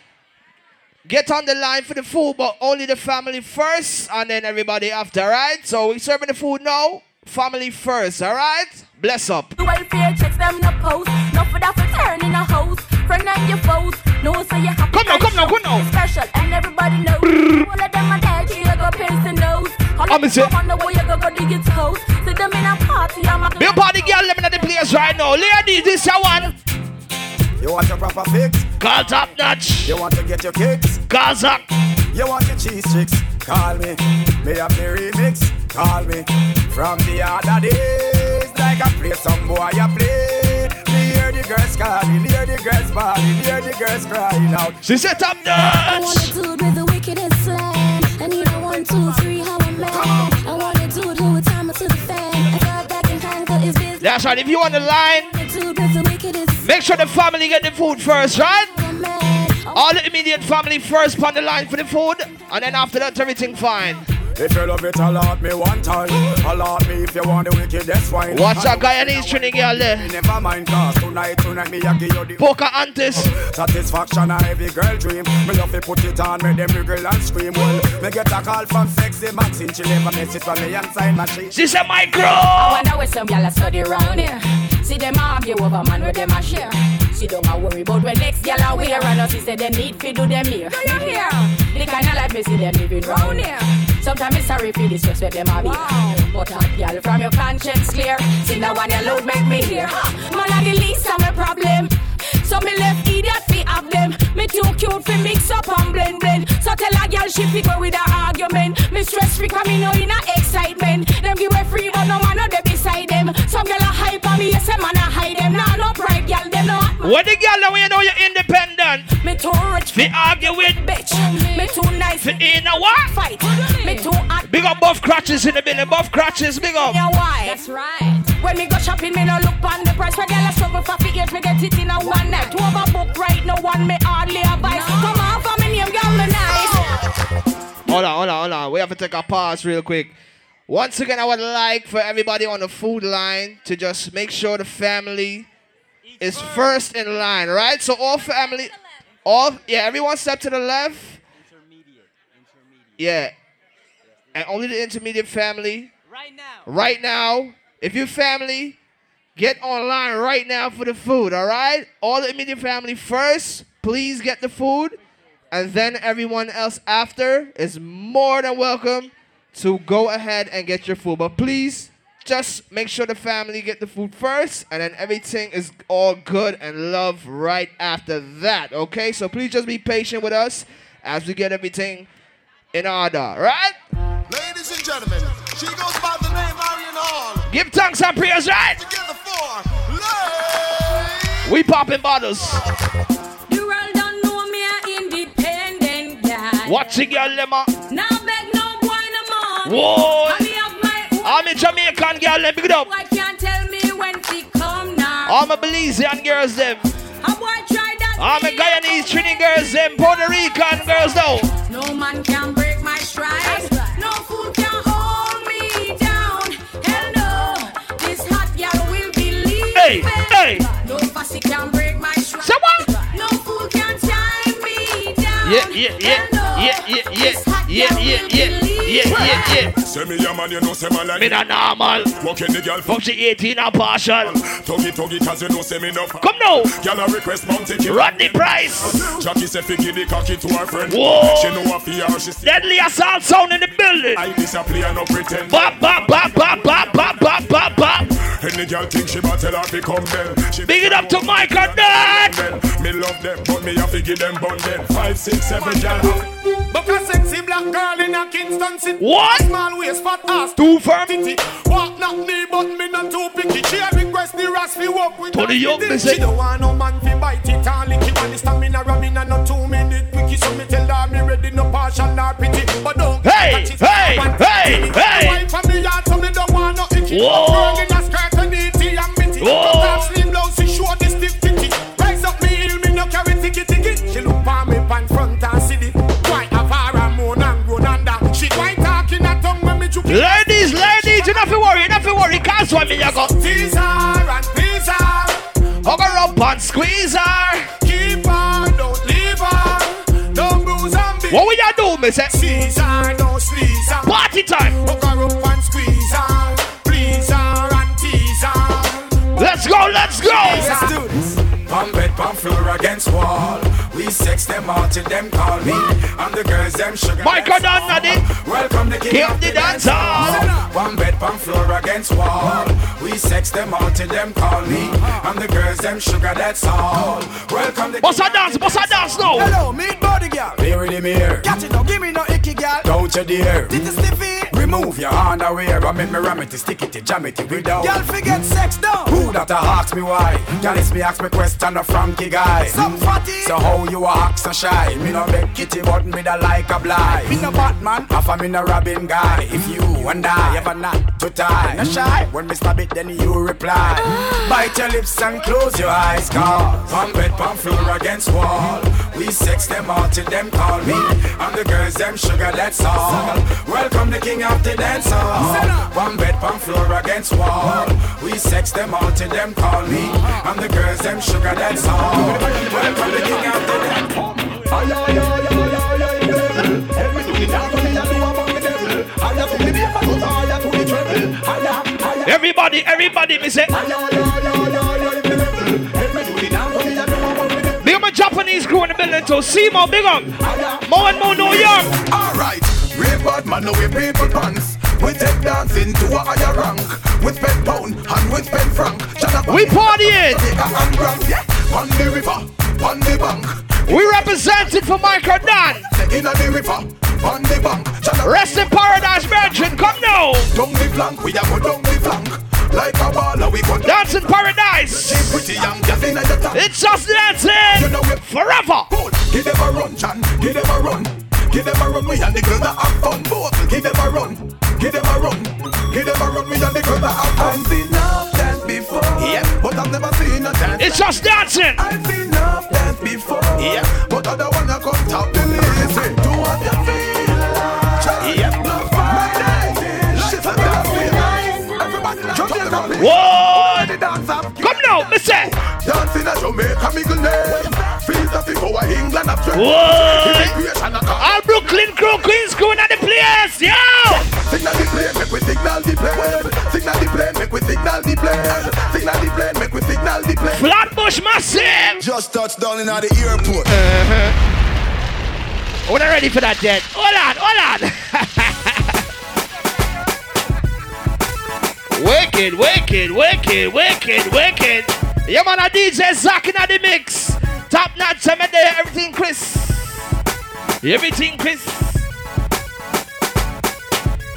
get on the line for the food, but only the family first, and then everybody after, right? So we serving the food now. Family first, all right? Bless up. Welfare checks them post. No for that for turn in a house. Friend and your foes. No so you have Come now, come now, come now. Special and everybody knows. All of them are dead. You go pierce the nose. All I'm of say- them on the way you go go dig it toes. See them in a party. I'm a Be a party girl, let me know the place right now. Ladies, this your one. You want your proper fix? Call top notch. You want to get your kicks? Gaza. You want your cheese sticks? Call me. May have the remix? Call me. From the other days, like I play some boy, I play. Me hear the girls calling, hear the girls bawling, hear the girls crying out. She said top I want a dude with the wickedest slang. I need a one, two, three, how That's right. If you on the line, make sure the family get the food first, right? All the immediate family first on the line for the food, and then after that, everything fine. If you love it, allot me one time. Allot me if you want the wickedest wine. Watch that Guyanese Trini girl there. Never mind, cause tonight, tonight, me a give you the Poker Antis. Satisfaction a every girl dream. Me love to put it on, make them wriggle and scream. Well, me get a call from sexy Maxine. She leave a message for me and sign machine. She said micro. I wonder where some gyal a study round here. See them argue over man where them a share. See don't a worry about when next gyal a wear and us. She say they need fi do them here. Do you hear? The kind of life me see them living round here. Sometimes me sorry for disrespect them a be. But hot gyal from your conscience clear. See now one your load make me hear. Ha, Man a the least of my problem. So me left idiot fi have them. Me too cute fi mix up and blend blend. So tell a girl she fi go with her argument. Me stress free come me no in a excitement. Them give her free but no man no dey beside them. Some girl a hype on me, yes a man a hide them. Nah no pride girl them no. When the girl know you know you're independent. Me too rich fi argue with bitch. Me too nice fi in a what? fight. Me too hot. Big up buff crutches in the building. Buff crutches, big up. Yeah, why? That's right. When me go shopping, me no look on the price. When girl a struggle for fi years, me get it in a one night. Two overbook right, no one me hardly advice. Come on, for me name, girl, me nice. Hold on, hold on, hold on. We have to take a pause real quick. Once again, I would like for everybody on the food line to just make sure the family is first in line, right? So all family, all yeah, everyone step to the left. Intermediate, intermediate. Yeah, and only the intermediate family. Right now. Right now, if your family, get online right now for the food. All right, all the immediate family first. Please get the food and then everyone else after is more than welcome to go ahead and get your food. But please just make sure the family get the food first, and then everything is all good and love right after that. Okay, so please just be patient with us as we get everything in order. Right? Ladies and gentlemen, she goes by the name Marion Hall. Give thanks and prayers, right? Together for We popping bottles. The world don't know me a independent guy. Watching your lemma. Now beg Whoa! I'm a Jamaican girl, let me get up. I can't tell me when she come now. I'm a Belizean girls, them. I'm a Guyanese Trini girls, them. Puerto Rican girls, though. No man can break my stride. No food can hold me down. Hell no. This hot girl will be leaving. Hey, hey. No fussy can break my stride. So? No food can tie me down. Yeah, yeah, yeah. Yeah, yeah, yeah. Yeah, yeah, yeah yeah, yeah, yeah. Say me a man, you know, say man like Me not normal. Walking the girl Fuck she 18 and partial. Tuggy, tuggy, cause you know, say me no Come now. Girl a request mount ticket. Rodney Price. Jackie say fi give the cocky to her friend. Whoa. She know a fear, she see. Deadly assault sound in the building. I disappear, no pretend. Bop, bop, bop, bop, bop, bop, bop, bop, bop. Any girl think she bad, tell her fi come then. She Big it up to Mike and Dad. Me love them, but me have to give them bun then. Five, six, seven, girl. Buck a sexy black girl in a Kingston City. What? Small waist, fat ass. Too firm. Titty. Walk not me, but me not too picky. She a request the ras fi walk with Tony her Young, titty. me say. She don't want no man fi bite it and lick it. And the stamina ramming and not two minute quickie. So me tell her me ready, no partial nor pity. But don't Hey, catch it. hey, One hey, titty. hey. Wife for me yard, so me don't want no itchy. Whoa. Girl in a skirt and itty and bitty. Whoa. Top sleeve blouse, she show the stiff titty. Rise up me heel, me no carry ticky ticky. She look for me pan front and city. Quite a far and moan and groan under. She quite talking a tongue when me juke. Ladies, ladies, you not fi worry, you not fi worry. Cause what me you go. Tease her and please her. Hug her up and squeeze her. Keep her, don't leave her. Don't bruise and beat. What will you do, me say? Her, don't squeeze her. Party time. Hook her up floor against wall. We sex them all till them call me. And the girls them sugar. Michael Donady. Welcome the king King of the the dance dancer. hall. One bed, pump floor against wall. We sex them all till them call me. And the girls them sugar. That's all. Welcome the. Bossa dance, bossa dance now. Hello, meet body girl. Here with him here. Catch it, don't give me no icky, girl. Don't you dare. Did you stiffy? Remove your underwear and make me ram it, stick it, to jam it without. Girl, forget sex down. Who that a ask me why? Girl, it's me ask me question a Frankie guy. Some fatty. So how you a act so shy? Me no beg kitty, but me da like a blind. Me no Batman. Half a me no Robin guy. If you and I ever not to tie, no shy. When me stab it, then you reply. Bite your lips and close your eyes, cause Pump bed, pump floor against wall. We sex them all till them call me. And the girls them sugar, that's all. Welcome the king of the dance hall. One bed, pump floor against wall. We sex them all till them call me. And the girls them sugar, that's all. Welcome the king of the dance hall. Everybody, everybody, me say. Big up a Japanese crew in the building too. Seymour, big up. More and more New York. Alright, real bad man, no we people pants. We take dancing to a higher rank. We spend pound and we spend franc. We grand, yeah. On the river, on the bank. We represented for Michael Dan. In the river, on the bank. Rest in paradise, Virgin. Come now. Down the flank, we have a go down the flank. Like a baller, we go Dance in paradise. She pretty young, just in top. It's just dancing. You know it forever. Give them a run, Chan. Give them a run. Give them a run, we and the girls that have fun. Both, give them a run. Give them a run. Give them a run, we and the girls that have fun. I've seen enough dance before. Yeah, but I've never seen a dance. It's just dancing. I've seen enough dance before. Yeah, but I don't wanna come top the list. Do what you feel What? Come now, me say. Dancing at Jamaica, me good name. Feels that go a England up What? All Brooklyn crew, Queens crew in the place, yo! Signal the plane, make we signal the plane. Signal the plane, make we signal the plane. Signal the plane, make we signal the plane. Flatbush massive. Just touched down in the airport. Uh-huh. We're not ready for that yet. Hold on, hold on. wicked, wicked, wicked, wicked, wicked. Yeah, man, a DJ Zach in the mix. Top notch, I'm there. Everything, Chris. Everything, Chris.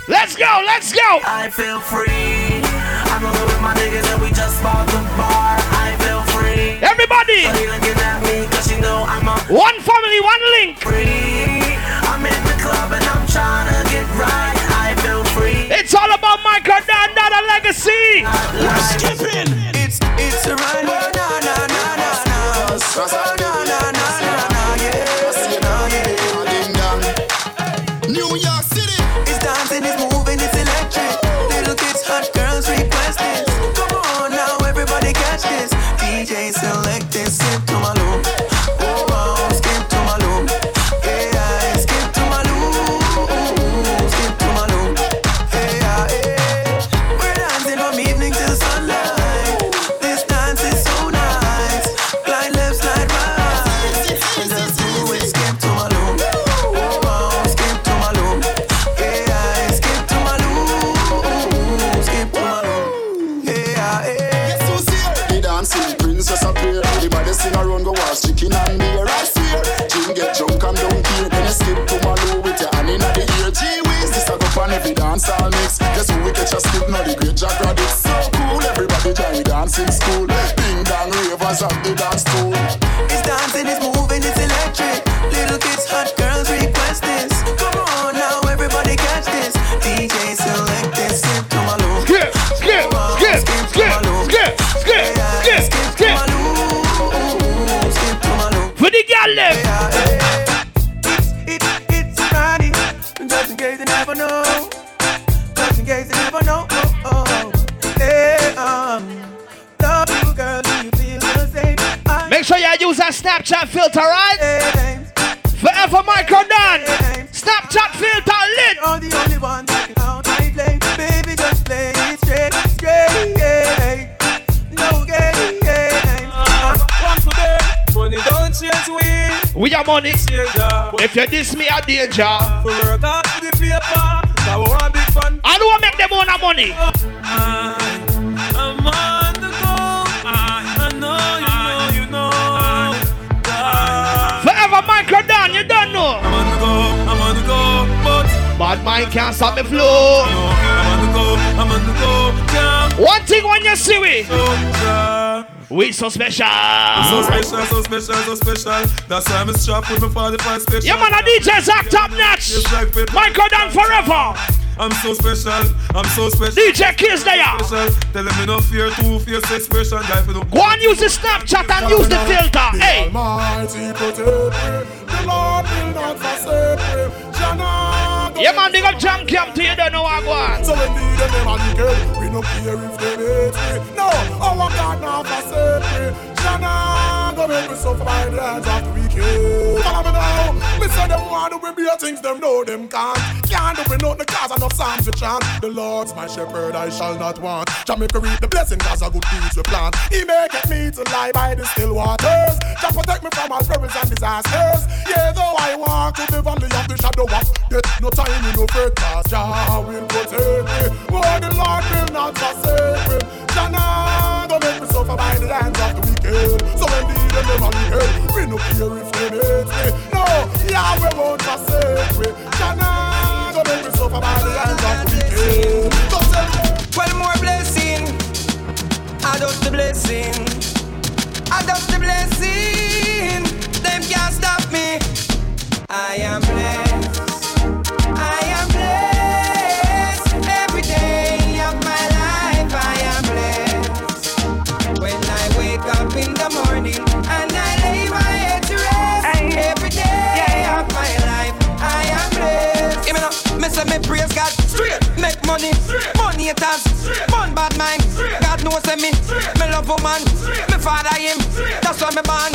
Let's go, let's go. I feel free. I'm over with my niggas and we just bought the bar. I feel free. Everybody. Shawty looking at me 'cause she know I'm a One family, one link. free. I'm in the club and I'm trying Michael Dan, Dan, a legacy. Skipping. It's it's a run. Dancing school. Ding dong ravers at the dance stool. Use that Snapchat filter, right? Forever Micro done. Snapchat filter lit. You're the only one that can count my play. Baby, just play it straight, straight, yeah. No game. Once money don't change we. We are money. If you diss me, I danger. Work for the paper, I want big fun. I don't want make them own money. I'm on Bad mind can't stop me flow. On the go, I'm on the go, can't. One thing when you see we, we so special. So special, so special, so special. That's why I'm a strap with my 45 special. Yeah, man, a DJ Zach top notch. Micro done forever. I'm so special, I'm so special. DJ Kiss there. Special. Tell them no fear, two fierce expression, guy for no. Go on, use the Snapchat and use the filter. Hey. Almighty protect me. The Lord will not forsake me. Yeah, man, big up Jam Camp to you, don't know what I. So when need them, are wicked. We no care if they hate me. No, our God not forsake me. Jana, go make me suffer by the hands of the wicked. Follow me now. Listen, them want to be beer things, them know them can't. Can't do it, the cause enough psalms to chant. The Lord's my shepherd, I shall not want. Jamaica reap the blessings as a good deeds we plant. He maketh me to lie by the still waters. Jah protect me from all perils and disasters. Yeah, though I walk to the valley of the shadow of death, no time in no great cause Jah will protect me. Oh, the Lord will not forsake me. Jah nah go make me suffer by the hands of the wicked. So when the evil them are wicked, we no care if they hate me. No, Yahweh won't forsake me. Nah go make me suffer by the hands of the wicked. So tell me. Well, more blessing. Adopt the blessing. Adopt the blessing. Them can't stop me. I am blessed. Money. Money haters. Fun bad mind. God knows me. Me love woman. Me father him. That's why me born.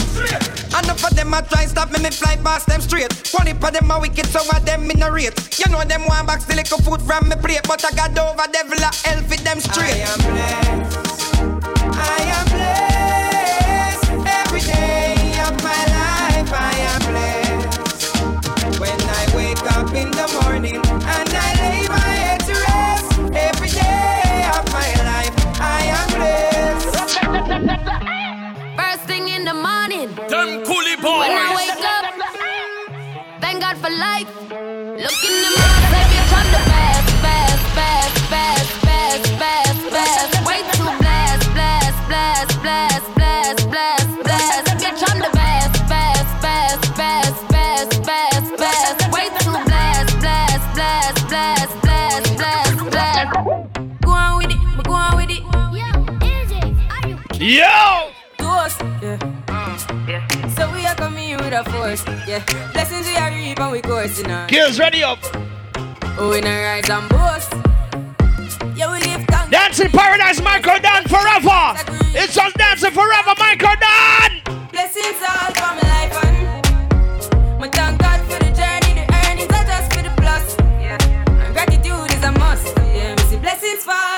Enough of them a try stop me, me fly past them straight. One of them a wicked, some of them in a rate. You know them want back still little food from me plate, but I got over devil a hell fit them straight. I am blessed. I am blessed. Every day of my life, I am blessed. When I wake up in the morning for life. Look in the coming here with force, yeah. Blessings we are reap and we coursing on. Kills ready up. Oh, we not rise and boast. Yeah, we live thank Dancing Paradise, Michael Dan forever. It's just dancing forever, Michael Dan. Blessings all for my life and my thank God for the journey, the earnings are just for the plus. Yeah. And gratitude is a must. Yeah, me see blessings fall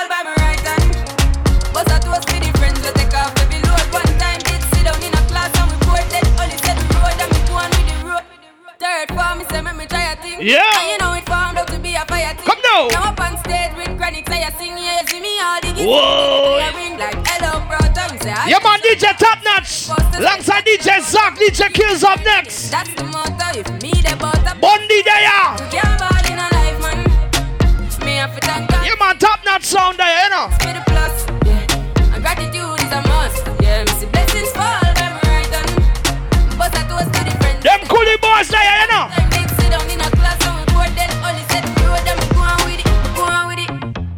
me say me try a thing. Yeah. And you know it formed up to be a fire thing. Come now. Now up on stage with chronic, say I sing, yeah, see me all the Whoa. Ring like hello, brother. Say, Yeah, man, DJ Top Notch. Alongside DJ Zack, DJ Kills up next. That's the motto. If me the butter, Bundy there. you can't ball in a life, man. Me have to thank God. Yeah, man, Top Notch sound there, you know. For plus, yeah. And gratitude is a must. Yeah, me see blessings fall by right hand. But I toast to the friends. Them coolie boys there, you know. Time they sit down in a class and record that only said road them go on with it, go on with it.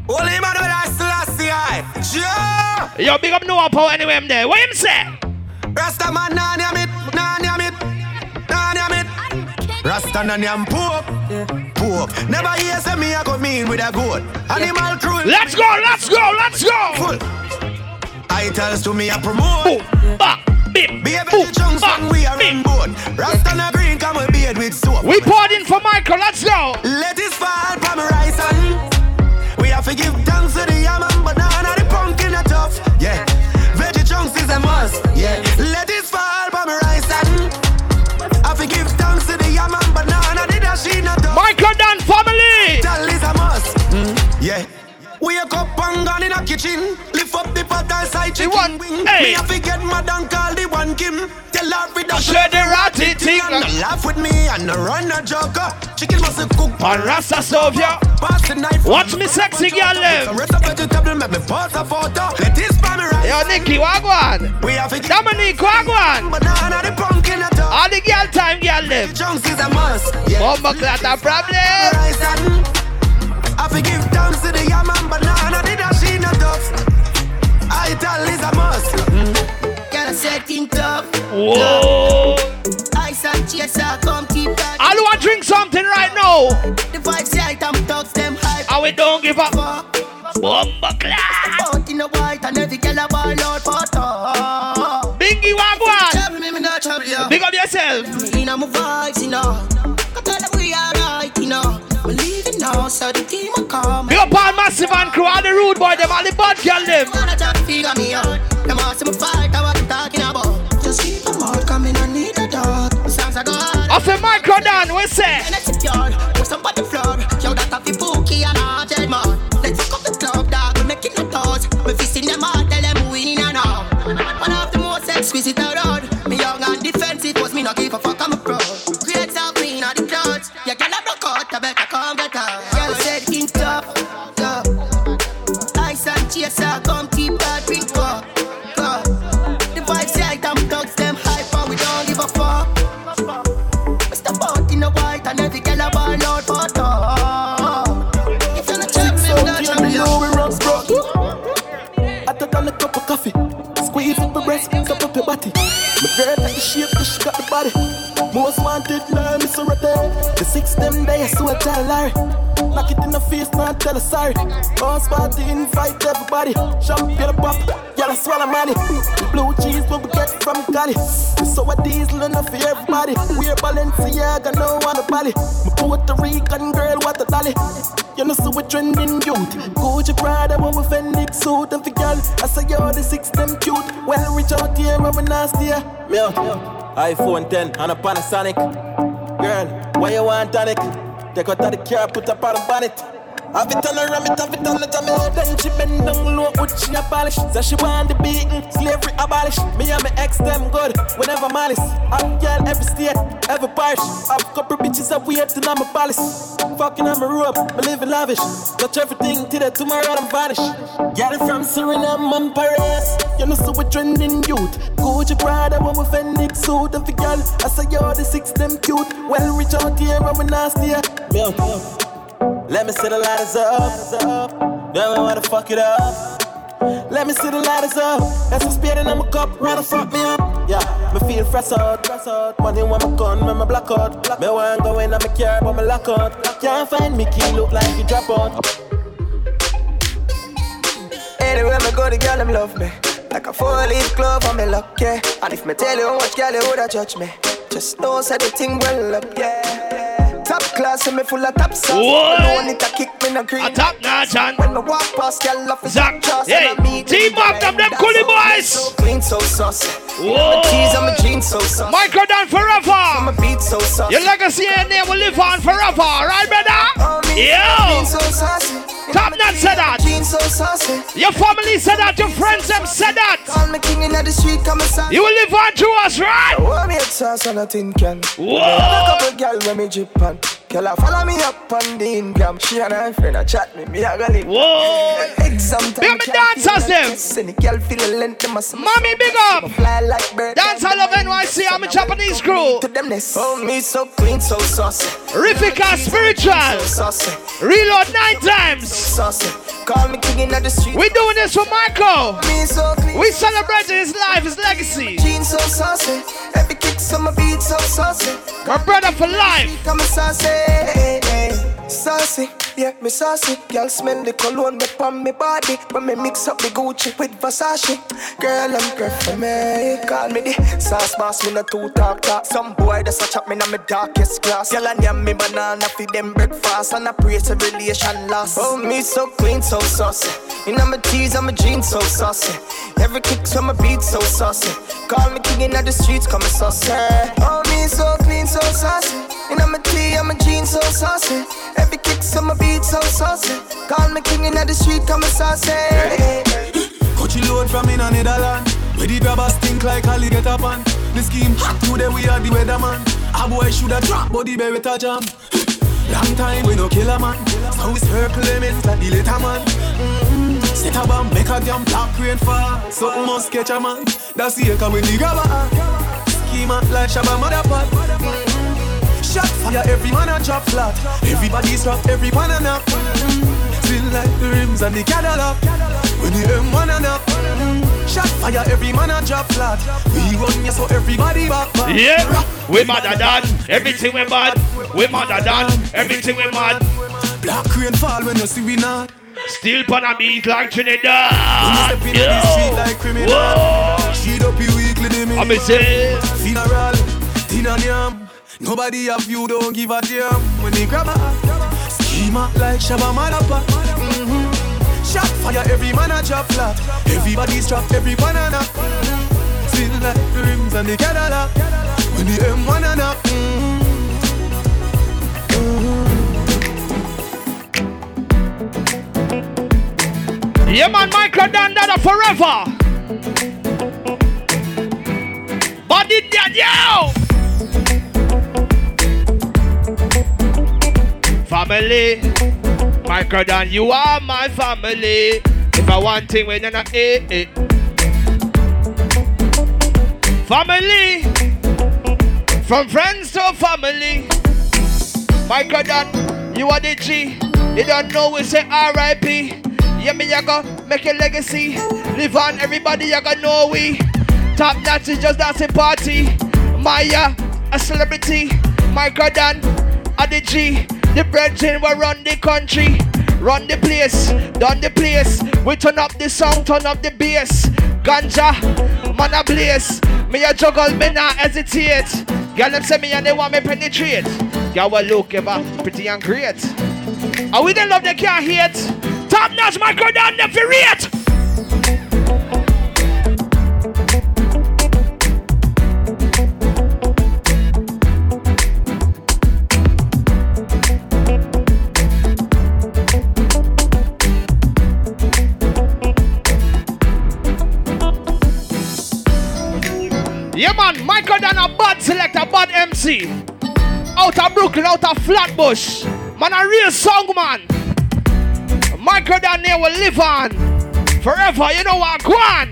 Holy Emmanuel I Selassie I. Yeah. Yo, big up Noah Power anyway, I'm there. What him say? Rasta man nah nyam it, nah nyam it, nah nyam it. Rasta nah nyam pork, pork. Never hear say me a go mean with a goat. Animal cruel. Let's go, let's go, let's go. Full. I tells to me a promote. Bip, Be a very chunks when we are on board. Rasta na green come with beard with soap. We poured in for Michael, let's go. Let it fall from rice and we have to give thanks to the yam and banana, the pumpkin a tough. Yeah, veggie chunks is a must. Yeah, let it fall from rice and I have to give thanks to the yam and banana, the dashi a tough. Michael Dan family. Tell is a must. Mm, yeah. Wake up and gone in a kitchen. Lift up the pot and side chicken wing. hey. Me have to get mad and call the one Kim. Tell her with a Share the ratty thing. Laugh with me and run a joker. Chicken must cook. On Rasta Sovia. Pass the knife. Watch me sexy girl eh. live. Rest of vegetable make me pass a photo. Let this family right. Yo, Nicky, wagwan. We have to Dominique, wagwan. Banana the pumpkin at All the girl time girl eh. live. Chunks is a must. Yeah. Bomba clat a problem. Rice and I forgive thanks to the yam and banana. The dashi not tough. I tell is a must. Gotta set things up. Whoa. Ice and chaser, come keep that. I want to drink something right now. The vibes right, I'm thugs, them hype. And we don't give up. Bomba clat. Out in the white and every girl a ball out for top. Bingy wagwan. Trouble me, me not trouble you. Big up yourself. Me in my vibes, you know. I tell them we alright, you know. We leaving now, so the team will come. Big up all massive and crew, all the rude boy, them, all the bad girl them. Wanna try to figure me out. Them ask me fight, I what talking about. Just keep them out, coming, I need a dog. Sounds like God. Off a micro down, we say. And it's pure, put somebody floor. Yo, that have the pookie and a dead man. Let's fuck up the club, dog. We making the toes. We fisting them out, tell them we winning and all. One of the most exquisite around. Me young and defensive, cause me not give a fuck, I'm King tough, tough. Ice and chaser, come keep that drink up. up. The vibes right, I'm thugs, them hype, and we don't give a fuck. Mr. Bout in the white and every girl a ball out for top. Uh, if you're not me, me not chop you. I took on a cup of coffee, squeeze up my breast, cup up your body. My girl like the shape, she got the body. Most wanted, learn me so right there. The six them there, so I tell Larry. Knock it in the face, not tell her sorry. Boss party, invite everybody. Champagne pop, yeah, I swallow money. Blue cheese, what we get from Cali. So a diesel enough for everybody. We're Balenciaga, no one a. My Puerto Rican girl, what a dolly. You know, so we trending youth. Gucci Prada, what we Fendi suit. And for girl, I say, yo, the six them cute. Well, reach out here, when we nasty, yeah. IPhone 10 and a Panasonic. Girl, why you want tonic? Take got of the car, put up on the bonnet. Have it on her, ram it, have it on the tummy. Then she bend down low, with she a polish. Say she want the beating, slavery abolish. Me and my ex them good, whenever malice. I'm girl every state, every parish. Have couple bitches up till I'm a palace. Fucking on my robe, me living lavish. Touch everything till the tomorrow I'm vanish. Get it from Suriname and Paris. You know so we trending youth. Gucci Prada when we Fendi suit. And for girl, I say yo the six them cute. Well reach out here and we nasty. yeah. Out. Let me see the lighters up. We wanna fuck it up. Let me see the lighters up. That's some speeding in my cup. Wanna fuck me up? Yeah, me feel fresh out. Money when my gun, when my black out. Me want go in on my car, but me lock out. Can't find me key, look like you drop out. Anywhere me go, the girl them love me. Like a four-leaf glove on me luck, yeah. And if me tell you how much girl you woulda judge me, just know say the thing well up, yeah. Top class and me full of top sauce. No need to kick me no green. A top notch and when me walk past, girl love is Zach, hey, and I meet team up them, them coolie boys. So clean, so saucy. Whoa. My keys and my jeans so saucy. Michael down forever. My beat so saucy. Your legacy and name will live on forever, right, brother? Clean, so saucy. Top said that. Your family said that, your friends them said that. Call me king in the street, come and You will live on to us, right? Me a sauce on a tin can. Whoa. A couple girl when me drip on. Girl, I follow me up on the Instagram. She and her friend a chat me, me a go live. Whoa. Exam time. Big me dancers them. Send the girl feel the length of my a Mommy, big up. Fly like bird. Dance all of NYC. I'm a Japanese crew. To them nest. Oh, me so clean, so saucy. Rifika spiritual. So saucy. Reload nine times. So Saucy. Call me king in the street. We doing this for Michael. Me so clean. We celebrating his life, his legacy. Jeans so saucy. Every kick on my beat so saucy. My brother for life. Come saucy. Saucy. Yeah, me saucy. Girl smell the cologne me on me body. When me mix up the Gucci with Versace. Girl, I'm great for me. Call me the sauce boss. Me no two talk talk. Some boy that's a chop me na me darkest glass. Girl, I yam me banana for them breakfast. And I pray to relation lost. Oh, me so clean, so saucy. In my tees, I'm a jeans so saucy. Every kick from my beat so saucy. Call me king in the streets, come saucy. Oh, me so clean, so saucy. My tee, I'm a jeans so saucy. Every kick from my beat so saucy. Call me king in the street, come saucy. Coachy load from in a Netherland. Where the grabbers stink like alligator pan. The scheme hot today, we are the weatherman. A boy shoulda drop, but the berry jam. Long time we no kill a man. So we circle limits like the later man. Mm-hmm. Set a bomb, make a damn black rain fall. Something must catch a man. That's the echo when the grabber. Schema like Shabba. Mm-hmm. Shot fire, every man a drop flat. Everybody's rock, every one a. Mm-hmm. Still like the rims and the Cadillac. When the M1 a knock. Mm-hmm. Shot fire, every man a drop flat. We run ya so everybody back. back. Yeah, we mad mother done. Everything we bad. We mad mother done. Everything we mad. Black rain fall when you see we not. Still pan a beat like Trinidad. step in the street like criminal. Whoa. Sheet up your weekly dimmy. I'm a say. Funeral, tin and yam. Nobody of you don't give a damn. When they grab a schema like Shabba Malapa. Mm-hmm. Shot fire, every man a drop flat. Everybody's trapped, every banana. Still like the rims and the Cadillac. When the M1 and up. Mm-hmm. Yeah, man, Michael that forever. Body dead, yo. Family, Michael Dan, you are my family. If I want thing, when you're not, eh. Family, from friends to family. Michael Dan, you are the G. You don't know we say R.I.P. Yeah, me, you go make a legacy. Live on, everybody, you go know we. Top notch is just dancing party. Maya, a celebrity. Michael Dan, a the G. The brethren will run the country. Run the place, done the place. We turn up the sound, turn up the bass. Ganja, man a blaze. Me a juggle, me not hesitate. Girl them say me and they want me penetrate. Girl will look ever pretty and great. And we don't love they can't hate. Top notch Michael down the rate. Yeah man, Michael done a bad selector, bad MC. Out of Brooklyn, out of Flatbush. Man, a real song man. Michael down there will live on forever. You know what? Go on.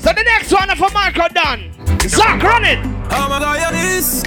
So the next one for Michael Dan. Zach, run it. Oh my God, yeah, this.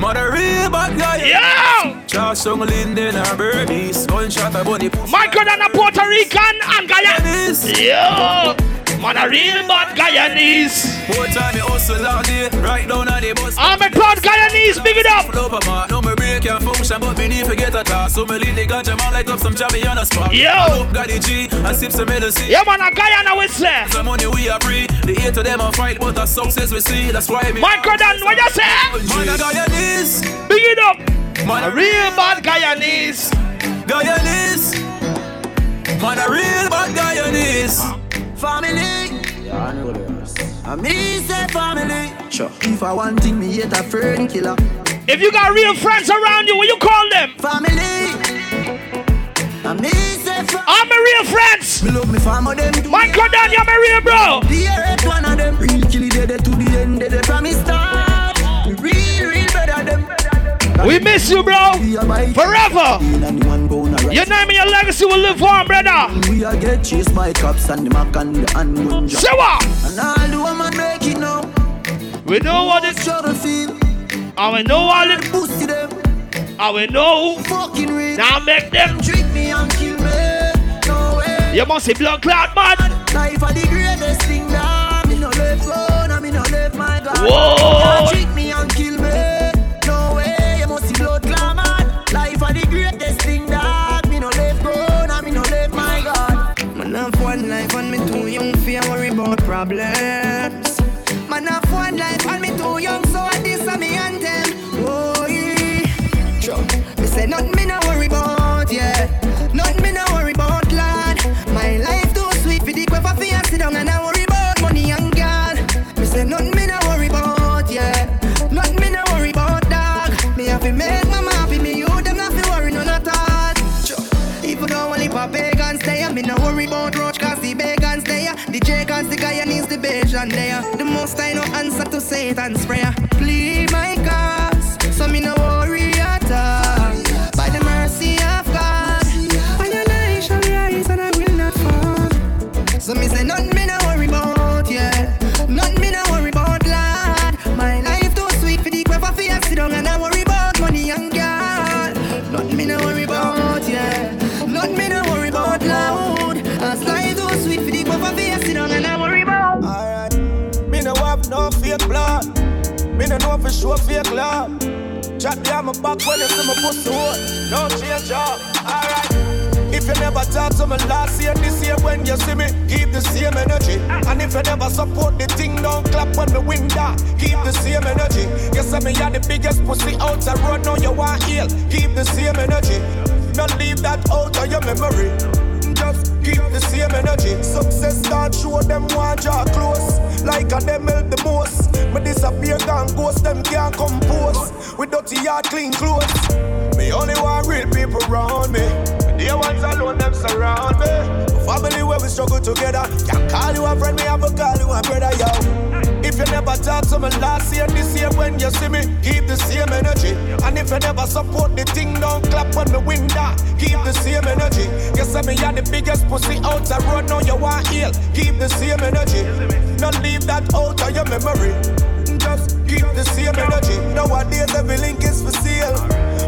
Mother real bad guy. Yo! Charles Song Linden or Bernice. Gunshot a bunny. Michael Dan a Puerto Rican and Guyanese. Yo! Man, a real bad Guyanese. More time me hustle all day. Right down on the bus. I'm a proud Guyanese. Big it up. Flow up, man. No me break can function, but me need to get a task. So me lead the ganja man light up some jammy on a spot. Yo! Got the G and sip some medicine. Yeah, man, a Guyana whistler. Some money we are free. The eight of them are fight, but the success we see. That's why me. Michael Dan, what you say? Man, a Guyanese. Big it up. Man, A real bad Guyanese. Guyanese. Man, a real bad Guyanese. Family. Yeah, I know me say family. Sure. If I want thing, me hate a friend killer. If you got real friends around you, what you call them? Family. And me say from I'm a real friends. Me love me farmer them. Michael Dan, you're my real bro. The earth one of them. Real kill it dead to the end. Dead from me start. We miss you, bro. Forever. You know me, your legacy will live on, brother. We are get chased by cops and the and the handgun. Say what? And all the woman make it now. We know what it struggle feel. And we know all it pussy them. And we know fucking rich. Now make them treat me and kill me. No way. You must see blood clot, man. Life are the greatest thing that me no left now no left my God. Whoa. Treat me and kill me. About problems. Man one life and me too young so I this a me anthem. Oh yeah. Sure. Me say nothing me no worry about, yeah. Nothing me no worry about, lad. My life too sweet for the quiver for sit down and I worry about money and girl. Me say nothing me no worry about, yeah. Nothing me no worry about, dog. Me have to make my happy, me you them not fi worry none at all. Sure. Even though only for pagans there, me no worry about roach the there. The most I know answer to Satan's prayer. Plead my cause, so me no worry at all. By the mercy of God, your light shall rise and I will not fall. So me say no sure fake love. Chat behind my back when you see my pussy hole. No change up. Alright. If you never talk to me last year, this year when you see me, keep the same energy. And if you never support the thing, don't clap when the win down. Keep the same energy. You say me are the biggest pussy out the road, now you want heal. Keep the same energy. Don't leave that out of your memory. Just keep the same energy. Success start show them want draw close. Like a them help the most. Me disappear gone ghost them can't compose. With dirty yard clean clothes. Me only want real people around me. The ones alone them surround me. Family where we struggle together. Can't call you a friend, me have to call you a brother, yo. If you never talk to me last year, this year when you see me, keep the same energy. And if you never support the thing, don't clap when the win down. Keep the same energy. You say me are the biggest pussy out the road, now you want heal. Keep the same energy. Don't leave that out of your memory. Just keep the same energy. Nowadays every link is for sale.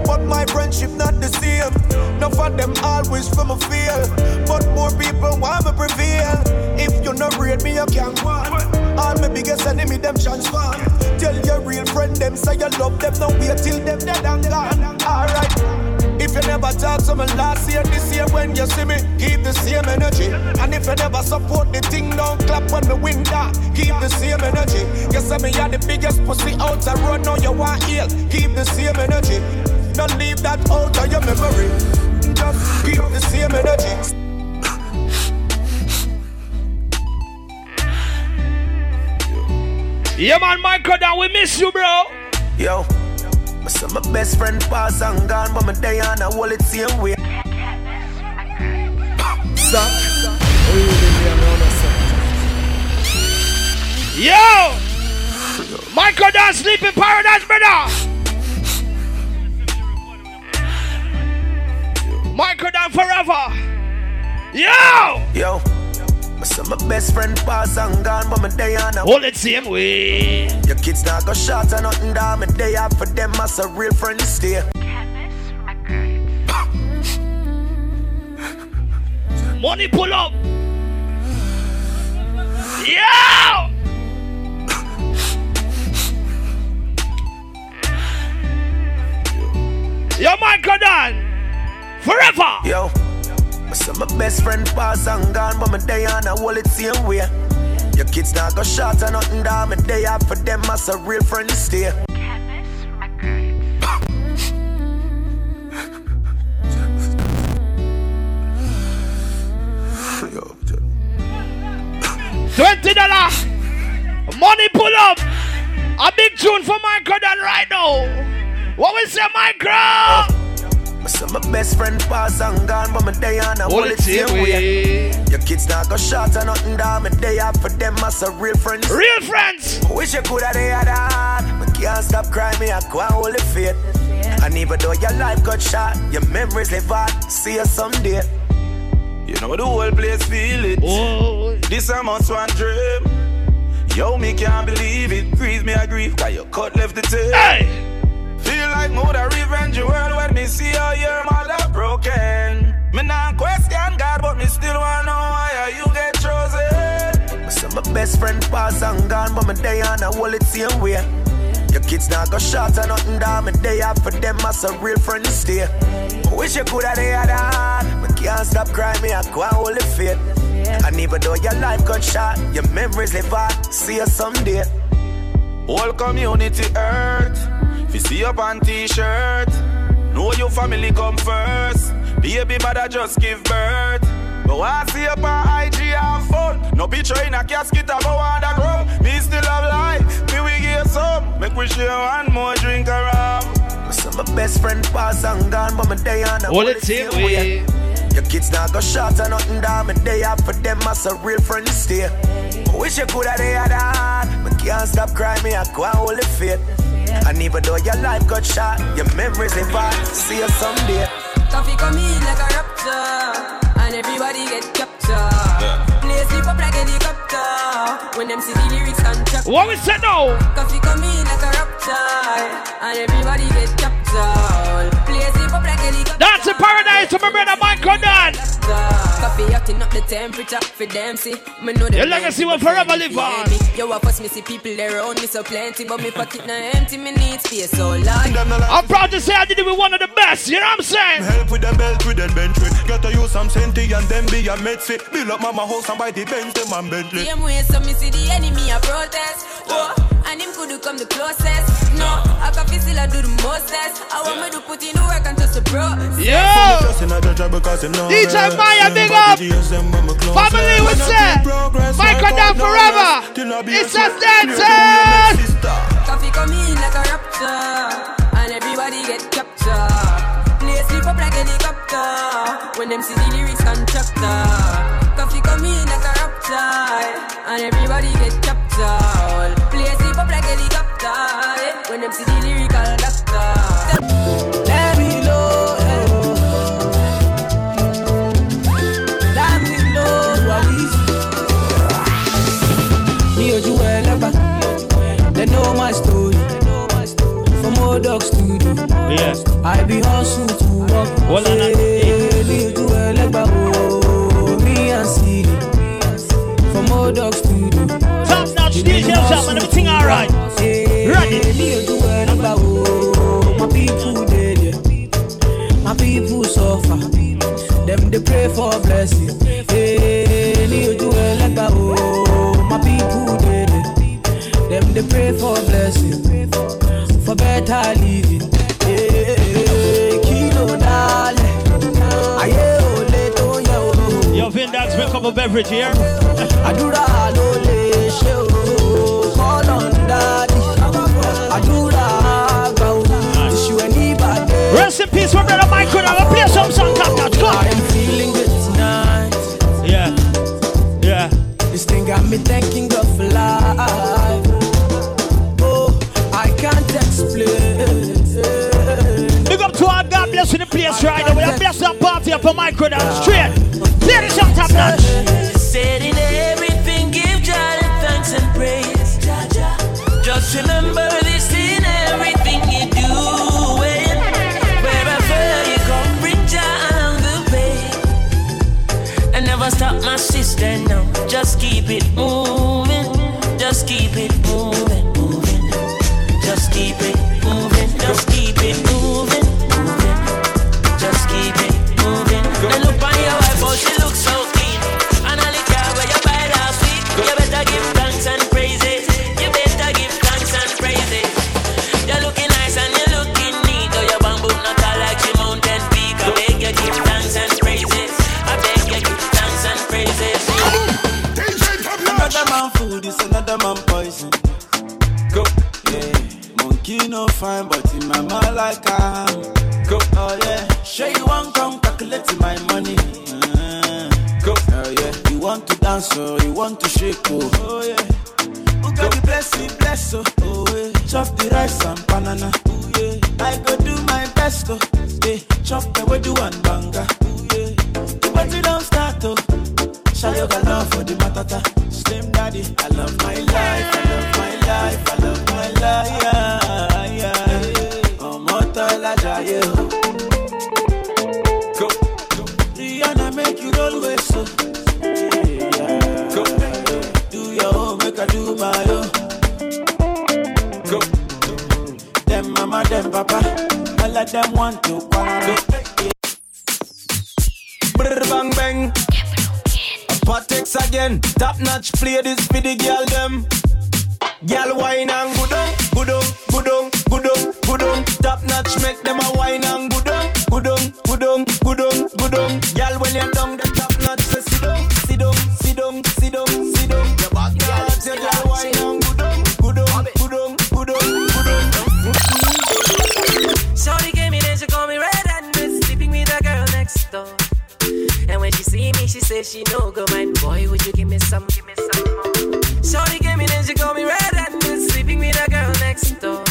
But my friendship not the same. None of them always from a feel. But more people want me prevail. If you're not rate me, you can't want. All my biggest enemy, them transform. Tell your real friend, them say you love them. Don't wait till them dead and gone. Alright. If you never talk to me last year, this year when you see me, keep the same energy. And if you never support the thing, don't clap when the win down. Keep the same energy. You say me are the biggest pussy out the road, now you want heal. Keep the same energy. Don't leave that out of your memory. Just keep the same energy. Yeah, man, Michael, down. We miss you, bro. Yo, I saw my best friend pass and gone, but my day on a wallet same way. Suck. Yo! Michael down sleep in paradise, brother. Michael down forever. Yo! Yo, Saw my best friend pass and gone, but my day on a Hold it same way. Your kids not go shot or nothing down. My day out for them as a real friend stay. Money pull up. Yo! Yo, Michael Dan. Forever. Yo, I saw my best friend pass and gone, but my day on a wallet same way. Your kids not go shot or nothing down. My day out for them as a real friend stay. Twenty dollar. Money pull up. A big tune for Michael Dan right now. What we say, Michael? So my best friend pass and gone, but my day on a it it same way. way. Your kids not go short or nothing down. My day out for them as a real friends. Real friends. Wish you could have they had that. But can't stop crying, me I go and hold the faith. And even though your life got shot, your memories live on. See you someday. You know the whole place feel it. Oh. This a must one dream. Yo, me can't believe it. Grieve me, I grieve, cause you cut left the tail. Feel like mother revenge your world when me see how your mother broken. Me not question God, but me still wanna know why you get chosen. So my best friend pass and gone, but my day on a it same way. Your kids not go short or nothing down. My day out for them as a real friend stay. Wish you could have had that. But can't stop crying, me I go and hold the faith. And even though your life got shot, your memories live on. See you someday. Whole community hurt. If you see up on t-shirt, know your family come first. Baby mother just give birth. But I see up on IG have fun. No picture in a casket about underground. Me still have life. Me we get some. Make we share one more drink around. So my best friend pass and gone, but my day on a Hold it same way. Your kids not go short or nothing down. My day out for them as a real friend stay. Wish you could have they had that. But can't stop crying, me I go and hold the faith. And even though your life got shot, your memories live on. See you someday. Coffee come in like a raptor, and everybody get captured. Play sleep up like helicopter when them see the lyrics contract. What we say now? Coffee come in like a raptor, and everybody get captured. Play sleep up like helicopter. That's in paradise to my brother Michael Dunn. Coffee hotting up the temperature for them see. Me know Your legacy will forever live on. me. Yo, I first me see people around me so plenty, but me pocket not empty. Me need space so large. I'm proud to say I did it with one of the best. You know what I'm saying? Help with them belt with them bench with. Got to use some senti and then be a med fit. Build up mama house and buy the Benz, them and Bentley. Same way, so me see the enemy a protest. Oh, and him could come the closest. No, I can feel still I do the mostest. I want me to put in the work and just the. Just a judge because DJ. Maya, big up. deals, them when me close Family rest. would When I say, see progress, Michael down forever. rest. Till I be It's a just sweat. Clear to dancing. Coffee come in like a raptor, and everybody get captured. Play sleep up like helicopter when them see the lyrics contractor. Coffee come in like a raptor, and everybody get captured. Play sleep up like helicopter eh, when them see the lyrical Old dog studio. Yeah. I be hustle to work. Well, and I- uh, Hey, eh. me or you well ever. Oh, me and see. From old dog studio. Top notch DJ shop and everything alright. Ready. Me or you well ever. Oh, my people dead. My people suffer. Them they pray for blessing. Hey, me or you well ever. Oh, my people dead. Them they pray for blessing. Better living. Hey, kilo dale. Aye, ole to ye o. Yo, Vin Dax, bring up a beverage here. Àdúrà ló lè ṣe o. Call on daddy. Àdúrà àgbà o. Tìṣù ẹ̀ ní ìbàdí. Rest in peace, my brother Michael. Let's play some song, top notch. Come. I am feeling good tonight. Yeah. Yeah. This thing got me thanking God for life. Place right now. We have blessed that party up for Michael down straight. Play the song, top notch. Another man poison. Go. Yeah. Monkey no fine, but in my mind like I'm. Go, oh yeah. Sure you want come calculate my money. Uh, go, oh yeah. You want to dance or you want to shake oh, oh yeah. Who got the blessing, bless oh, oh yeah. Chop the rice and banana, oh yeah. I go do my best oh, yeah. Chop the way do one banga, oh yeah. The party don't start Show your love for the matata. Slim daddy, I love my life, I love my life, I love my life. Yeah, yeah. Ọmọ tọ́lá jayé. Go. Rihanna make you roll with so. Yeah, Go. Do your own, make I do my own. Go. Them mama, them papa, all of them want to again. Top notch play this for the girl them. Girl wine and good on, good on, good on, good on, good on. Top notch make them a wine and good on, good on, good on, good on, good on. Girl when you're down the top notch say sit down, sit down, sit down, sit down, sit down. Your back girl, say girl wine and good on, good on, good on, good on, good on. Shorty came in and she called me red and blue, sleeping with a girl next door. And when she see me, she said she no some, give me some more? Shorty came in and she called me red and blue, sleeping with a girl next door.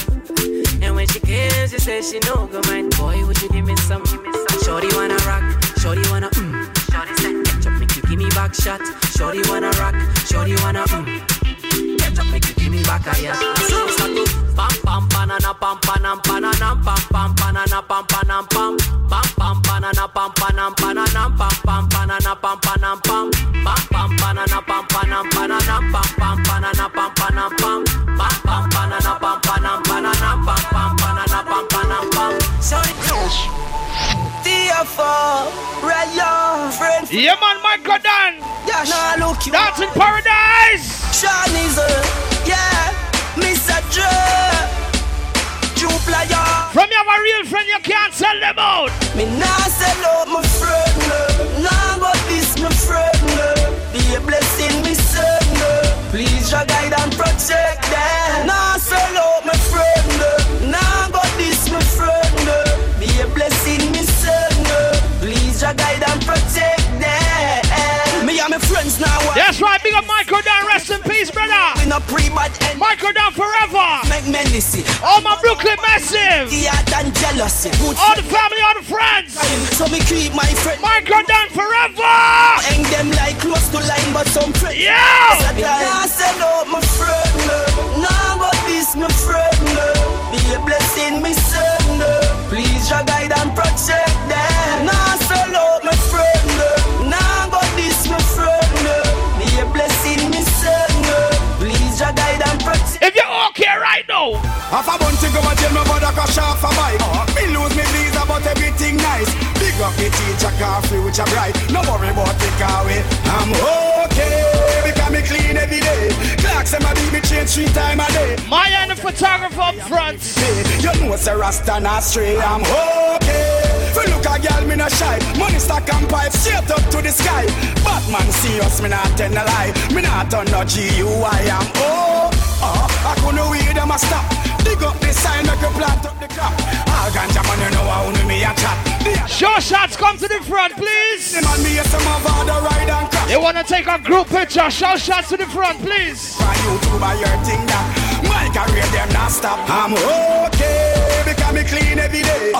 And when she came, she said she no go mind. Boy, would you give me some, give me some? Shorty wanna rock, shorty wanna mm. Shorty said, catch up, make you give me back shot. Shorty wanna rock, shorty wanna mm. Catch up, make you give me back a yeah. So start to pam pam banana pam panam pananam pam pam banana pam panam pam pam pam banana pam panam pananam pam pam banana pam panam pam pam pam banana pam panam pananam pam pam banana pam panam pam pam pam banana pam panam pananam pam pam banana pam panam pam Sorry. Friend. Yeah, man, Michael Dan. Yeah, nah, look you. Dance in paradise. Shawnee's, uh, yeah, Mr. Dre. Juplayer. From your real friend, you can't sell them out. Me nah sell out my friend, no. Nah, but this my friend, no. Be a blessing, me son, no. Please, your guide and protect them. Nah, sell out my friend, no. Nah, but this my friend, no. Be a blessing, me son, no. Please, your guide and protect That's right, big up Michael Dan, rest in peace, brother. We not pre-bad end. Michael Down forever. All my Brooklyn massive. Yeah, than jealousy. Good All the family, all the friends. So me keep my friend. Michael Dan forever. Hang them like close to line, but some friends. Yeah. Nah sell out my friend, no. Nah, but this my friend. Be a blessing, me son. Please, your guide and protect them. Nah, sell out my right now. Half a bunch to go and jail, my brother crash off a bike. Me lose me visa, but everything nice. Big up the teacher, car free, which are bright. No worry about the car way. I'm okay, because me clean every day. Clocks and my me change three time a day. Maya and the photographer up front. You know it's a rasta not stray. I'm okay. For look a girl, me no shy. Money stack and pipe straight up to the sky. Batman see us, me not tell a lie. Me not turn no GUI. I'm oh, oh. I couldn't wait them a stop. Dig up the sign, make a plant up the crop. All ganja man, you know how me a chat. Show shots, come to the front, please. The man me some of the ride and crash. They wanna take a group picture. Show shots to the front, please. Try YouTube by your thing that my career them not stop. I'm okay because me clean every day.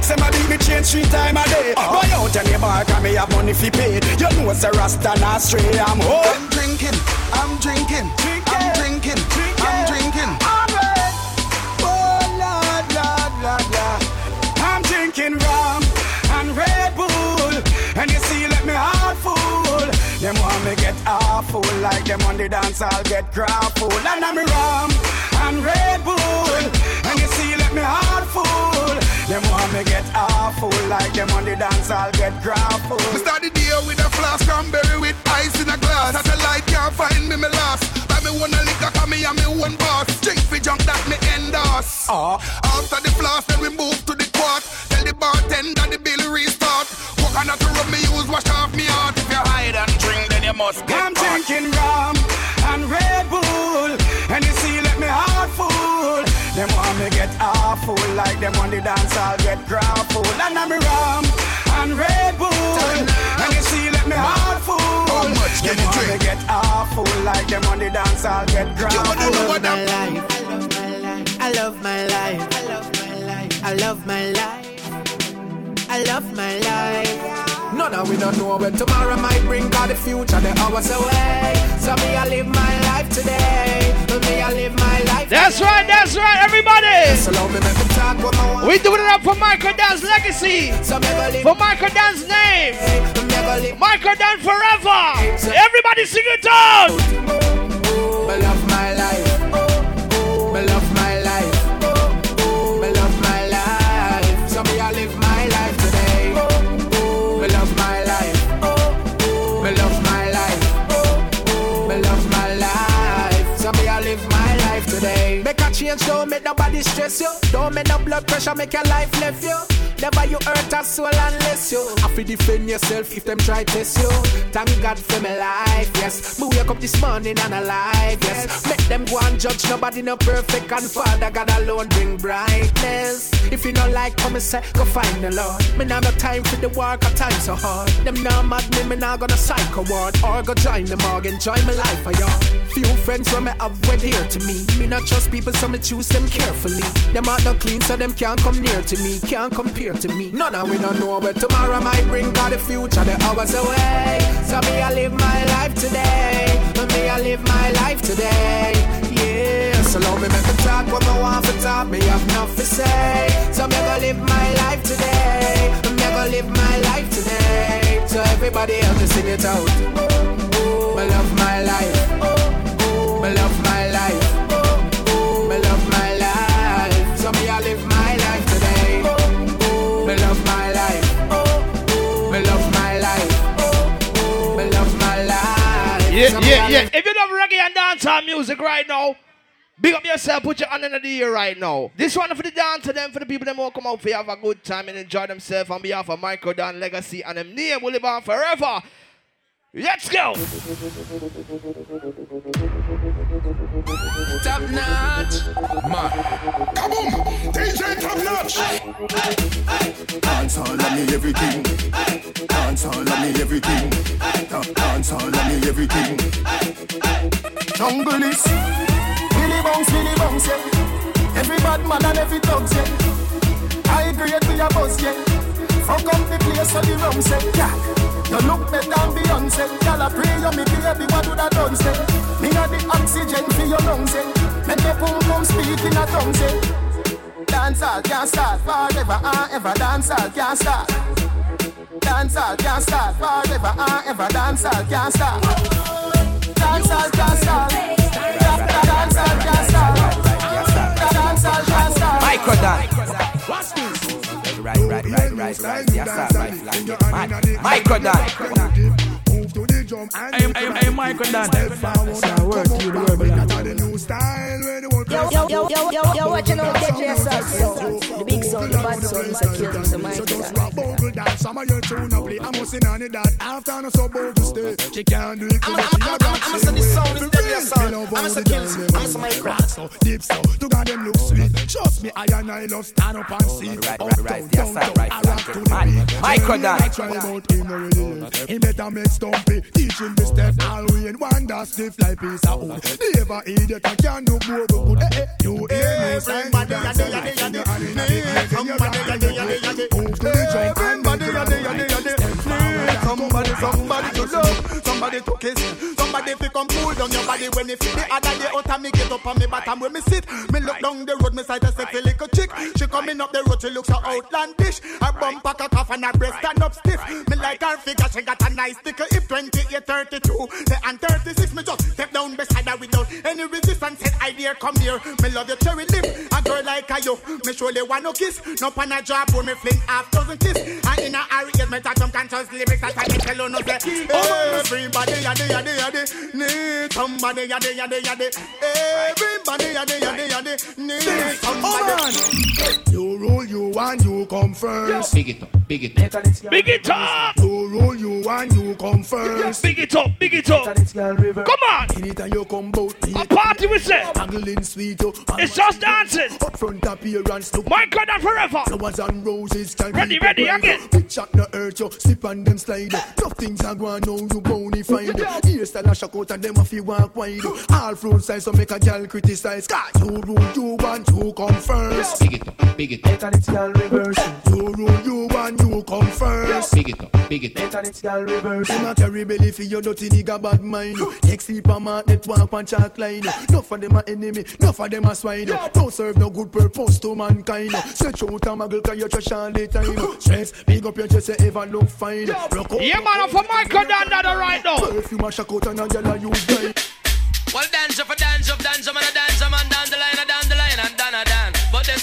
Clocks and my beat me change three time a day. Uh. Buy out any bar can me have money fi pay. You know it's a rasta not stray. I'm home. I'm drinking, I'm drinking, drinking rum and Red Bull, and you see, let me heart full. Them want me get awful like them on the dance, I'll get grappled. And I'm rum and Red Bull, and you see, let me heart full. Them want me get awful like them on the dance, I'll get grappled. Me start the day with a flask cranberry with ice in a glass. Satellite can't find me, me lost. Buy me one a liquor, cause me and me one boss. Drink fi junk that me endorse. Uh. After the flask, then we move to the quart. Tell the bartender the bill restart. Coconut rub me use, wash off me heart. If you hide and drink, then you must get I'm caught. drinking rum Them want me get awful like them on the dance, I'll get grappled. And I'm rum and Red Bull. And you see, let me heart full. How much can you drink? get awful like them on the dance, I'll get grappled. I love my life. I love my life. I love my life. I love my life. I love my life. None of we don't know when tomorrow might bring God the future, the hours away. So me, I live my life today. Me, I live my life. That's today. right, that's right, everybody. So me me talk what I want. We doing it up for Michael Dan's legacy. So me go live. For Michael Dan's name. Me. Michael Dan forever. Everybody sing it out. Me love my life. Change, don't make nobody stress you. Don't make no blood pressure, make your life left you. Never you hurt a soul unless you have to defend yourself if them try test you. Thank God for my life, yes. Me wake up this morning and alive, yes. Make them go and judge nobody no perfect and Father God alone bring brightness. If you don't like come and say, go find the Lord. Me now no time for the work, a time so hard. Them now mad me, me now gonna psycho ward or go join the morgue, enjoy my life for y'all. Few friends when me have went here to me. Me not trust people, so me choose them carefully. Them out not clean, so them can't come near to me, can't compare to me. None of we don't know where tomorrow might bring, cause the future the hours away. So me I live my life today. Me I live my life today. Yeah, so long me make me talk what I want to talk. Me have nothing to say. So me go live my life today. Me go live my life today. So everybody else sing it out. Oh, me love my life. Yeah, yeah, yeah. If you love reggae and dancehall music right now, big up yourself, put your hand in the ear right now. This one for the dancer, them for the people that to come out for have a good time and enjoy themselves on behalf of Michael Dan Legacy and them name will live on forever. Let's go. Top notch. Man, kaboom! DJ Top Notch! Dance all of me everything. Dance all of me everything. Da- Dance all of me everything. Jungle is Billy Bounce, Billy Bounce, yeah. Every bad man and every thugs, yeah. I agree with your boss, yeah. Fuck up the place so the rum say, yeah. You look better than Beyonce. Y'all a pray you me baby, what do that done say? Me a the oxygen for your lungs, eh. Make your pum pum speak in a tongue, say. Dancehall can't start forever and ever. Dancehall can't start. Dancehall can't start forever and ever. Can't start. Dancehall can't start. Dancehall can't start. Dancehall can't start. Micro Dan. Watch this. Right, right, right, right, right. Yes, sir, right. Micro Dan. Move to the drum and Hey, hey, hey, Micro Dan. Step forward. Come on, That's the new style where the whole Yo, yo, yo, yo, yo, yo, watching out, get yourself, so. The big sound, the bad sound, is a kill, so my So just rock bogle dance. Some of your tune play. I'm missing on it that after no so bold to stay. She can't do it. I'm a- say this sound is deadly sound. I'm a say kills. I'm a say my crap. So deep so, to God them look sweet. Trust me, I and I love stand up and see. Right, Up, right, right. down, Yes, down, right, I rock like to it. the Man. beat. Micro Tell me I try about him already. He better make stumpy. Teach him the step all way in one that stiff like piece of wood. Never idiot I can do more good. Eh, eh, you hear me? Somebody a day a day a day. Somebody to and Somebody. Somebody, to love, somebody to kiss, somebody fi come cool down your body when you feel the other day out me get up on me bottom where me sit. Me look down the road, me sight a sexy little chick. She coming up the road, she look so outlandish. Her bum pack a cough and her breast stand up stiff. Me like her figure, she got a nice tickle hip. 28, 32, say and 36. Me just step down beside her without any resistance. Said I dare come here. Me love your cherry lip, a girl like you. Me surely want no kiss. No pan a job where me fling half dozen kiss. And in a hurry, yes, me talk some conscious lyrics that I can tell you no say. Everybody a day a day need somebody. Everybody need somebody. Oh, you rule you want, you come first. Big it up, big it up. Big it up. You rule you and you come first. Big it up, big it up. Come on. Anytime you come bout A party party we say. Haggling sweet. Oh, it's just dancing. Up front appearance, look. Michael and forever. Flowers and roses, time Ready, people ready, burn. again. Big shot no hurt you, slip on them slide. Tough things are going on, you bony find. Hairstyle a shock out and them a fi walk wide. All fruit size, so make a gal criticize. Cause you rule, you want, you come first. Big it up, big it up. it's gal reverse. You rule, you want, you come first. Big it up, big it up. it's gal reverse. Them a carry belly for your dirty nigga bad mind. Next sleep a man, network and chalk line. No for them a enemy, no for them a swine. Don't serve no good purpose to mankind. Stretch out a muggle cause you trash all the time. Stress, big up your chest, you ever look fine. Rock out, Yeah, man, I'm for Michael Dandada right now. Perfume a shock out and a gyal a use dry. Well, dance up, dance up, dance up, and a dance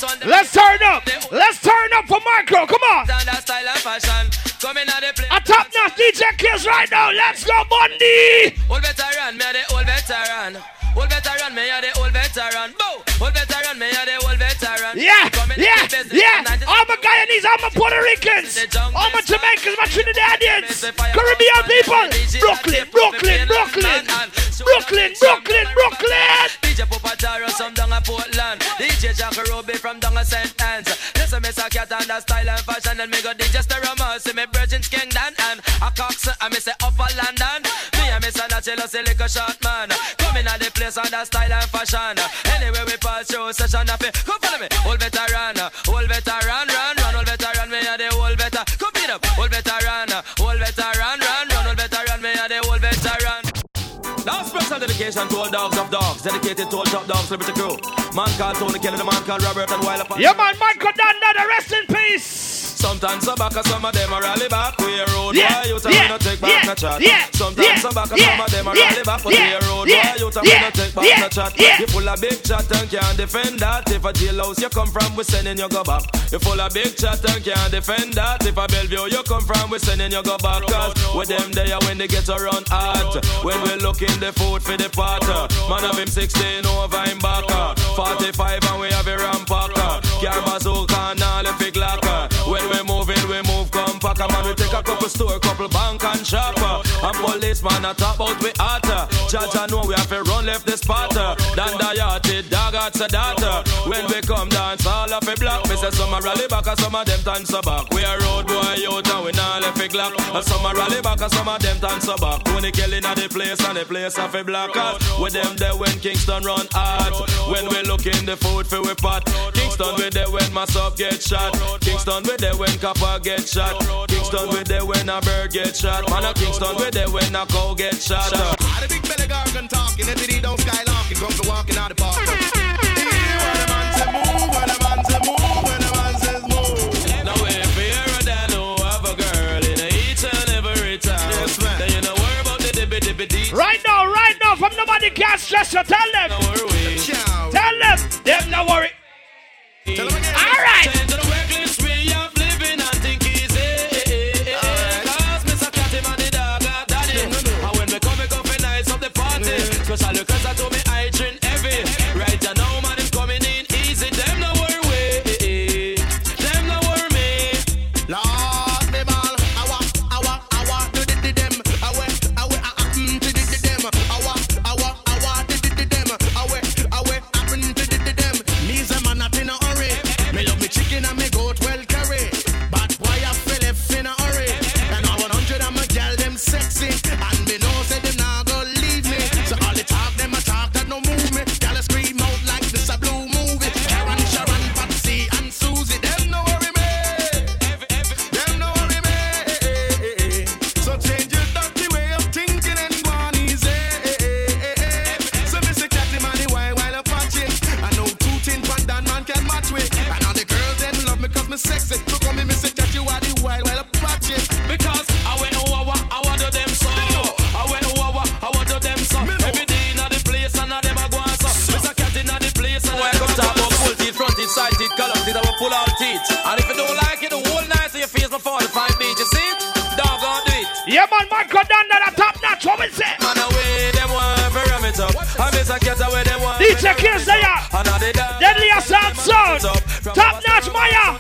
Let's turn up. Let's turn up for Michael. Come on. Down that style and fashion. Coming out the play. A top notch DJ Kills right now. Let's go, Bundy. Old veteran, me a the old veteran. Old veteran, me a the old veteran. Boo! Old veteran, me a the old veteran. Yeah, yeah, yeah. All my Guyanese, all my Puerto Ricans, all my Jamaicans, my Trinidadians, Caribbean people. Brooklyn, Brooklyn, Brooklyn, Brooklyn, Brooklyn, Brooklyn. DJ Pupataro, from down a Portland. DJ Jack Ruby from down a St. Ann's. Listen, Miss cat under style and fashion. And me go DJ Sterama. See me Virgin Kingdom and a Cox. I say Upper London. Me and Miss Anachelo, say lick a shot man. At the place under style and fashion. Anyway, we pass through session. Happy. Come follow me. Old veteran, old veteran, run, run, old veteran. Me a the old veteran. Come beat up. Old veteran, old veteran, run, run, old veteran. Me a the old veteran. Now special dedication to all dogs of dogs, dedicated to all top dogs, liberty crew. Man called Tony Kelly, the man called Robert and Wild upon. Yeah, man, Michael Dandada, rest in peace. Sometimes some back, some of them are rally back. We road Yeah, why you tell yeah, me no take back yeah, no chat. yeah, Sometimes yeah, some back, yeah, some of them are yeah, rally back. But yeah, we road yeah, why you tell yeah, me no take back yeah, no chat. yeah. You full of big chat and can't defend that. If a jailhouse you come from, we sending you go back. You full of big chat and can't defend that. If a Bellevue you come from, we sending you go back. Cause with them there when they get around hot. When we looking the food for the pot. Man of him 16 over him back. 45 and we have a rampacker. Car bazooka and all the big locker. When we moving, we move compact. Man, we take a couple store, couple bank and shopper. And uh. policeman a talk about we hotter. Uh. Judge I know we have to run left the spotter. Uh. Dan the yachty, dog at the data. When we come dance, all of it block. Me say some a rally back and some of them dance a back. We a road boy out and we not left it glock. And some a rally back and some of them dance a back. Tony Kelly na the place and the place of a blockers. With them there when Kingston run hard. When we look in the food for we pot. Kingston with there when my sub get shot. Kingston with there when copper get shot. Kingston with there when a bird get shot. Man a Kingston with there when a cow get shot. Ah, the big belly gargan talking, every day don't skylarking, come to walking out the park. When the man say move, when the man say move, when the man says move. Now if you're a dad who a girl in each and every town, then you know worry the dibby dibby dee. Right now, right now, from nobody can stress you. Tell them. Tell them. Them no worry. All right. Pull out teeth. And if you don't like it, the whole night so your face the fine beat, you see? Dog on do it. Yeah, man, Michael Dandada, top notch. What we say? Man away, them want to ram it up. I miss a cat away, them want DJ Kills there. And all they dance. Deadly Assault Sound. Top notch, Maya.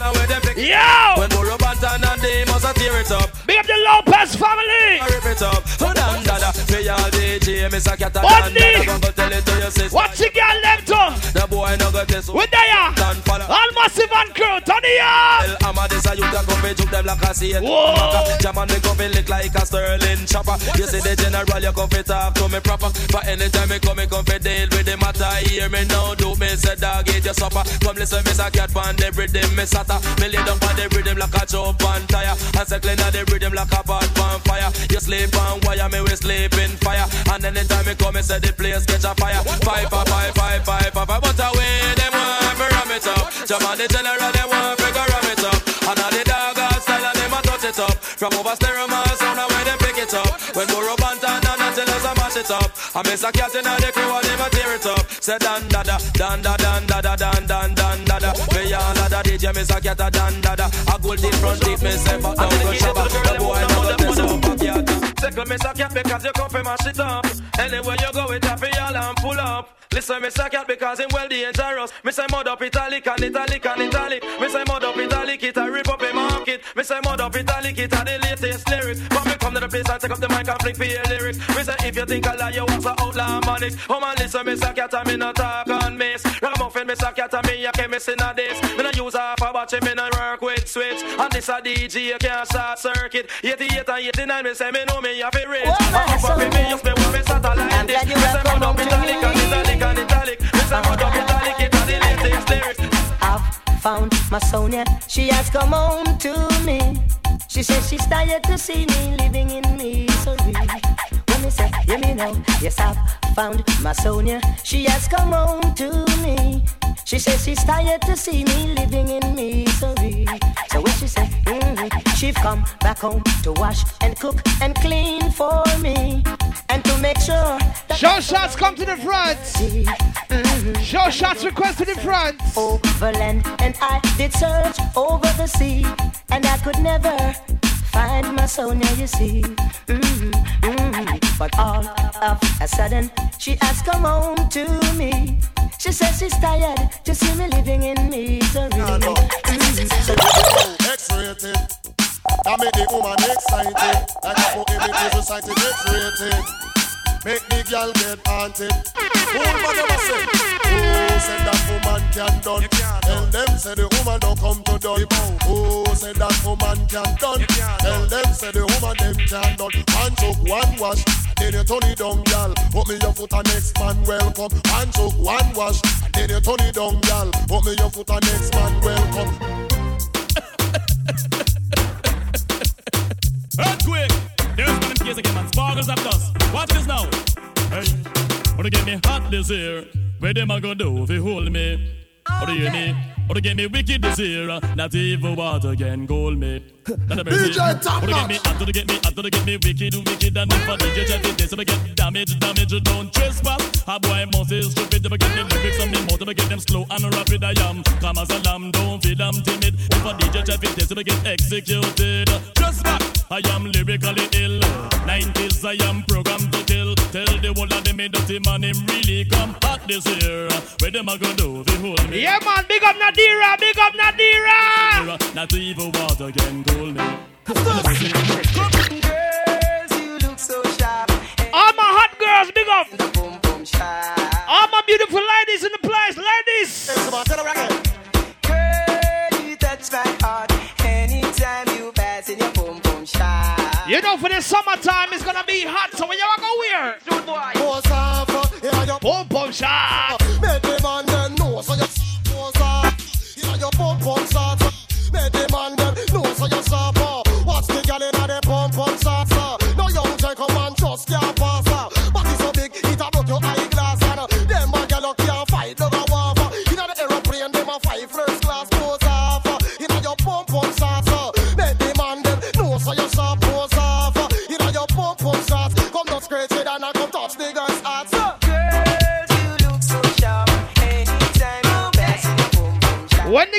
Yo. When Burro Banton and they must a tear it up. Big up the Lopez family. Rip it up. So dan dada, me all DJ Miss a cat Bundy. dan dada. Go tell it to your sister. What's the girl them to? The boy no go. We there. Dan follow. All massive and crew. Turn it up. Well, I'm a this a youth a come fi juke them like a. Whoa. Jaman me come lick like a Sterling chopper. You see the general, you come fi talk to me proper. For anytime me come, me come fi deal with the matter. Hear me now, do me say dog eat your supper. Come listen, me say cat pan the rhythm, me sata. Me lay down pan the rhythm like a jump on tire. And say clean the rhythm like a pot on fire. You sleep on wire, me we sleep in fire. And anytime me come, me say the place catch a fire. Five, five, five, five, five, five, five. But away them want fi ram it up. Jaman the general, they want fi go ram it up. And all the it up. From over stereo man sound and where them pick it up. When Burro Banton and until us a mash it up. I miss a cat in the crew and a tear it up. Say dan da da, dan da dan da da dan dan dan da da. Me all a da DJ miss a cat a dan da da. A gold in front teeth me say back down go shabba. The boy never test up a cat. Second miss a cat because you come fi mash it up. Anywhere you go with happy all and pull up. Listen, me say cat because him well dangerous. Me say mud up italic and italic and italic. Me say mud up italic, it a rip up a market. Me say mud up italic, it a the latest lyrics. But me come to the place and take up the mic and flick for your lyrics. Me say if you think I lie, you want to outlaw manics. Oh man, listen, me say cat and me no talk on miss. Ragamuffin, me say cat and me a chemist in a this. Me no use half a batch, me no work with switch. And this a DJ, you can't short circuit. 88 and 89, me say me know me have it rich. I'm up for me, use me me satellite dish. Me say mud up italic and italic. Me say mud up italic, it a the latest lyrics. I've found my Sonia. She has come home to me. She says she's tired to see me living in misery. When me say, hear me now. Yes, I've found my Sonia. She has come home to me. She says she's tired to see me living in misery. So when she say, mm, she've come back home to wash and cook and clean for me. And to make sure that Show shots come to the front. Show shots request to the front. overland and I did search over the sea and I could never find my Sonia you see Mhm, mhm. but all of a sudden she has come home to me she says she's tired to see me living in misery Mhm. So- X-rated. That make the woman excited. Like a fucking make the society X-rated. Make the girl get haunted. Who man ever say? Who said that woman can done? Tell them say the woman don't come to done. Who said that woman can done? Tell them say the woman them can done. One took one wash, then you turn it down, girl. Put me your foot on next man welcome. One took one wash, then you turn it down, girl. Put me your foot on next man welcome. Earthquake! There's one in case again, man. Sparkles of dust. Watch this now. Hey, wanna get me hot this year? Where them a go do if you hold me? Wanna hear me? Oh, wanna get me wicked this year? Not even water can gold me. Not a mercy. DJ Top Wanna get Notch. me hot, wanna get me hot, wanna get me wicked, wicked, and if I DJ check it, this, wanna get damage, damage, don't trespass. A boy must is stupid, if I get the lyrics on me mouth, if I get them slow and rapid, I am. Come as a lamb, don't feel I'm timid. If I DJ check it, this, if I get executed. Just back, I am lyrically ill. 90s, I am programmed to kill. Tell the world that they made dirty man, him really come hot this year. Where them a go do, if you hold me. Yeah, man, big up Nadira, big up Nadira. Not even water can cool sharp. All my hot girls, big up. All my beautiful ladies in the place, ladies. Girl, touch my heart. Anytime you pass in your boom, boom, sharp. You know, for the summertime, it's gonna be hot, so when you go uh, yeah, your Boom, boom, shot.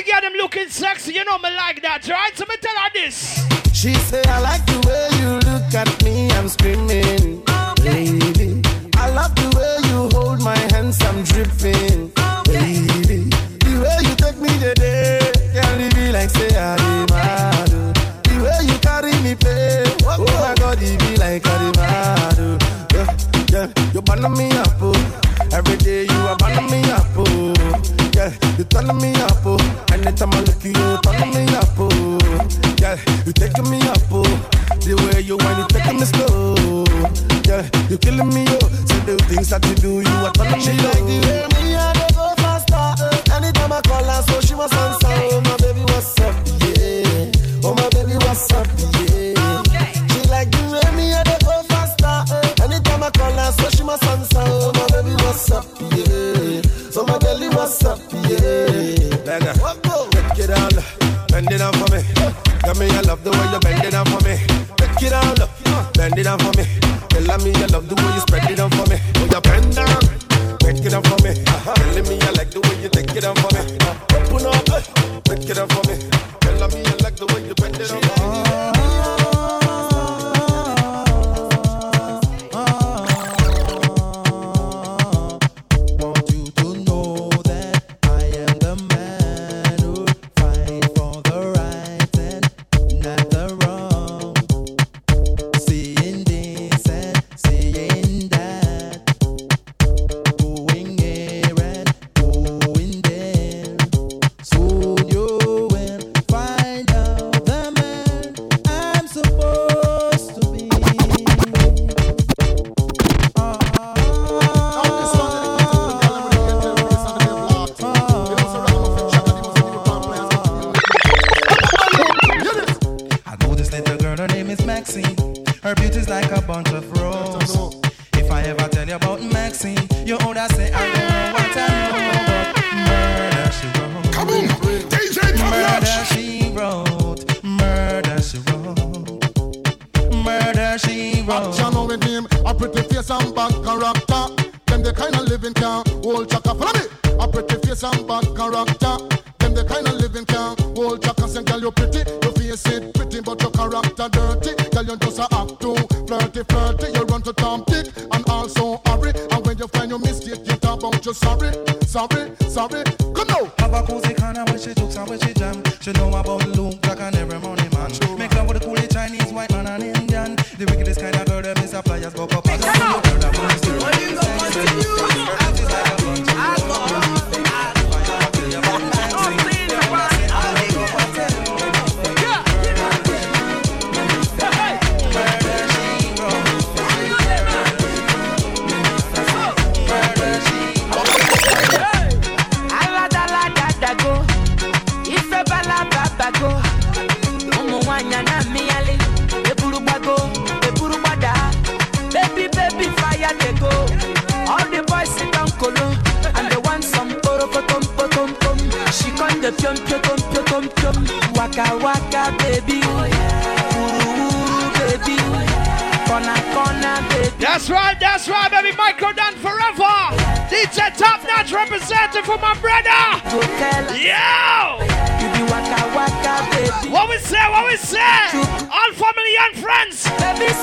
girl them looking sexy, you know me like that, right? So me tell her this. She say I like the way you look at me, I'm screaming, okay. baby. I love the way you hold my hands, I'm dripping, okay. baby. The way you take me today, can't leave me like say I am mad. The way you carry me, babe, oh my God, it be like I am mad. Yeah, yeah, you burn me up, oh. every day you are burning me up, oh. yeah, you turn me up. Oh. Anytime I look at you, talking me up, oh. Yeah, you're taking me up, oh. The way you want, you're taking me slow. Yeah, you're killing me, oh. See the things that you do, you are telling me, She like the way me, I go faster. Anytime I call her, so she wants answer. Bend it down for me. Tell me you love the way you bend it down for me. Take it down, look, bend it down for me. Tell me you love the way you spread it down for me. Oh, you bend down, take it down for me. Telling me you like the way you take it down for me. Open up, take it down for me. Turn up. waka waka baby. That's right that's right baby. Micro done forever. A top notch representative for my brother. Yo! Waka, waka, baby. what we say what we say? All family and friends. Baby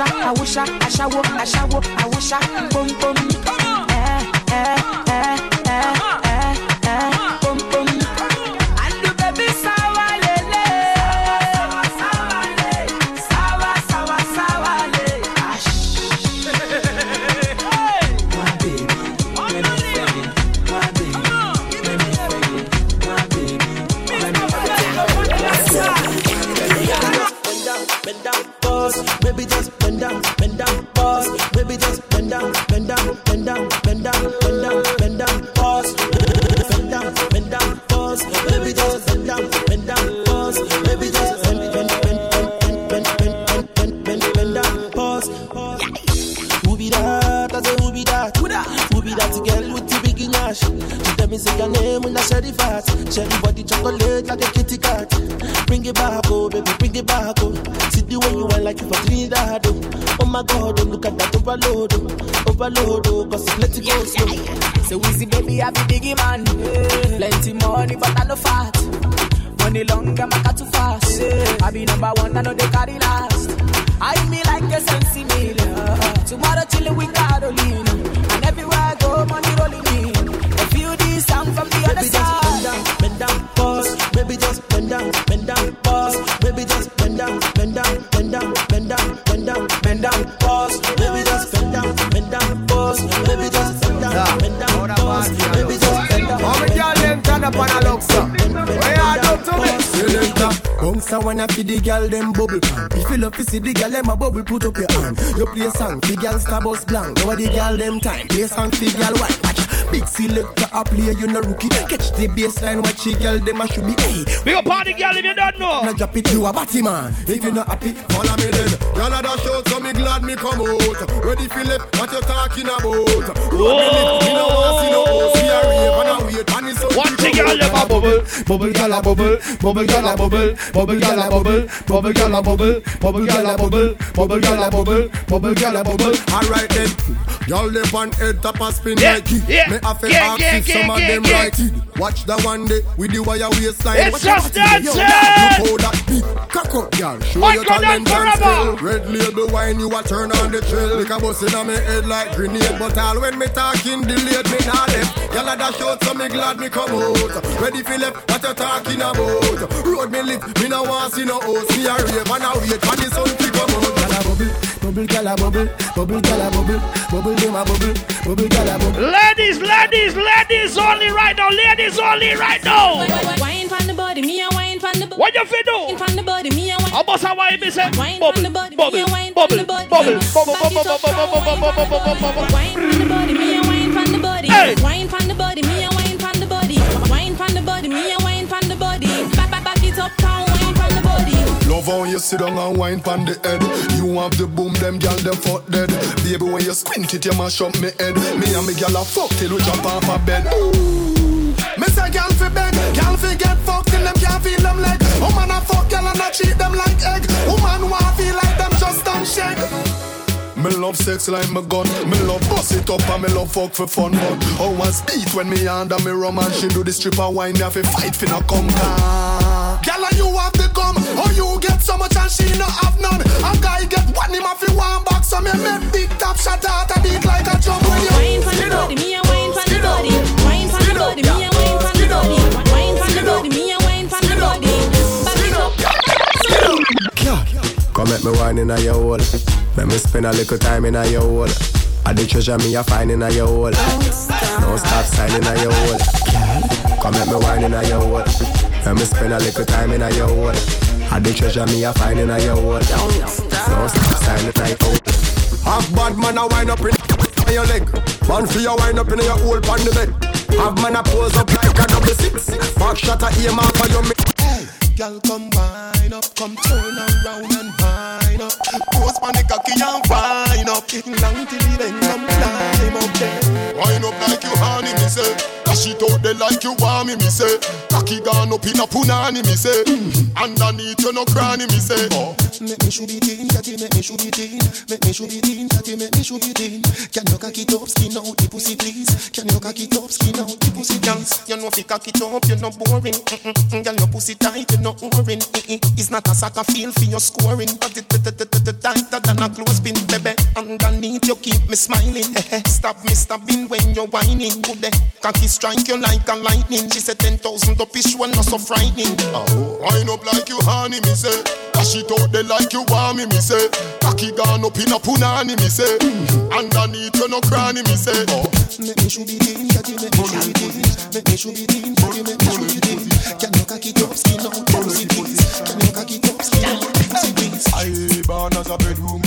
i wish i i shall walk i awusha, I ashawo, awusha, boom boom. Eh, eh. overload, overload, oh, cause it's let it go slow. Yeah, yeah. So easy, baby, I be biggie man. Yeah. Plenty money, but I no fat. Money long, I'm too fast. I be number one, I know they carry last. Wanna feed the girl them bubble pan. If you love to see the girl them a bubble, put up your hand. You play song, the girl star bus blank. Now the girl them time. Play song, the girl white. Watch big selector a play, you no rookie. Catch the baseline, watch the girl them a should be. Hey, Big up party girl if you don't know. Now drop it, you a batty man. If you not happy, Follow me then. Y'all are the show, so me glad me come out. Ready left, what you talking about? Whoa. Me no want see no host, me a rave and a wait, and it's so One thing y'all a bubble, Bubble gal a bubble, bubble gal a bubble, bubble gal a bubble, bubble gal a bubble, bubble gal a bubble, bubble gal a bubble, bubble gal a bubble. Alright then, y'all live on head top a spin like it. Me have yeah, ask if some of them right it. Watch the one day with the wire waistline. It's just body, yo, dancing. Look how that beat, cock up, girl. Show your talent and skill. Red label wine, you a turn on the trail. Like a bus in my head like grenade, but all when me talking delayed, me nah left. Y'all a dash out, so me glad me come out. Ready for left, what you talking about? Road me lit, me no want see no host. Me a rave and a wait for the sun to come out. Gyal a bubble, bubble gyal a bubble, bubble gyal a bubble, bubble them a bubble, bubble gyal a bubble. Ladies, ladies, ladies only right now. Ladies only right now. Wine from the body, me a wine from the body. What you fi do? Wine from the body, me a wine. How about wine me say? Wine Bubble, from the body, bubble, me a wine bubble, from the body. bubble, bubble, Back bubble, it up, bubble, bubble, bubble, bubble, bubble, bubble. Wine from the body, me a wine from the body. Hey. Wine from the body, me a wine from the body. Wine from the body, me a wine from the body. Back, back, back it up, down, wine from the body. Love how you sit down and wine pon the head. You have the boom, them gal them fuck dead. Baby, when you squint it, you mash up me head. Me and me gal a fuck till we jump off a bed. Ooh. Me say gal fi beg, gal fi get fucked till them can't feel them leg. Woman a fuck gal and a treat them like egg. Woman want feel like them just don't shake. Me love sex like my gun. Me love bust it up and me love fuck for fun. But how I speed when me under me rum and she do the stripper wine. Me have to fight for no come car. Ah. Girl, and you have the gum. How you get so much and she no have none. A guy get one him have to one back. So me make big top shot out a beat like a drum. When you Wine from the body, me a wine from the body. Wine from the body, me a wine from the body. Wine from the body, Come make me wine in a your hole. Let me spend a little time in a your hole. I the treasure me a find in a your hole. No stop sign in a your hole. Come make me wine in a your hole. Let me spend a little time in a your hole. I the treasure me a find in a your hole. No stop sign in a your hole. Have bad man a wind up in your leg. Man for you wind up in your hole on the bed. Have man a pose up like a double six. Back shot a aim off for your Hey, girl, come wind up, come turn around and up. On the cocky and wind up. Long till the end, come climb up there. Wind up like you honey, me say. Dash it out there like you want me, me say. Cocky gone up in a punani, me say. Underneath you no cranny, me say. Oh. Make me shoot it in, catty, make me shoot it in. Make me shoot it in, catty, make me shoot it in. Can you cock it up, skin out the pussy, please? Can you cock it up, skin out the pussy, please? You know if you cock it up, you're not boring. Mm-mm. Girl, your pussy tight, you're not boring. It's not a soccer field for your scoring, but it tighter than a clothespin, baby. Underneath you keep me smiling. Stop me, stop me stopping when you're whining. Good day, cocky strike you like a lightning. She said ten thousand up is one not so frightening. Oh, wind up like you honey, me say. Dash it out there like you want me, me say. Cocky gone up in a punani, me say. Mm-hmm. Underneath you no cranny, me say. Oh. Make me shoot it in, catty, make me shoot it in. Make me shoot it in, catty, make me shoot it in. Can you cock it skin out, pussy please? Can you cock it skin out, pussy please? I born as a bedroom.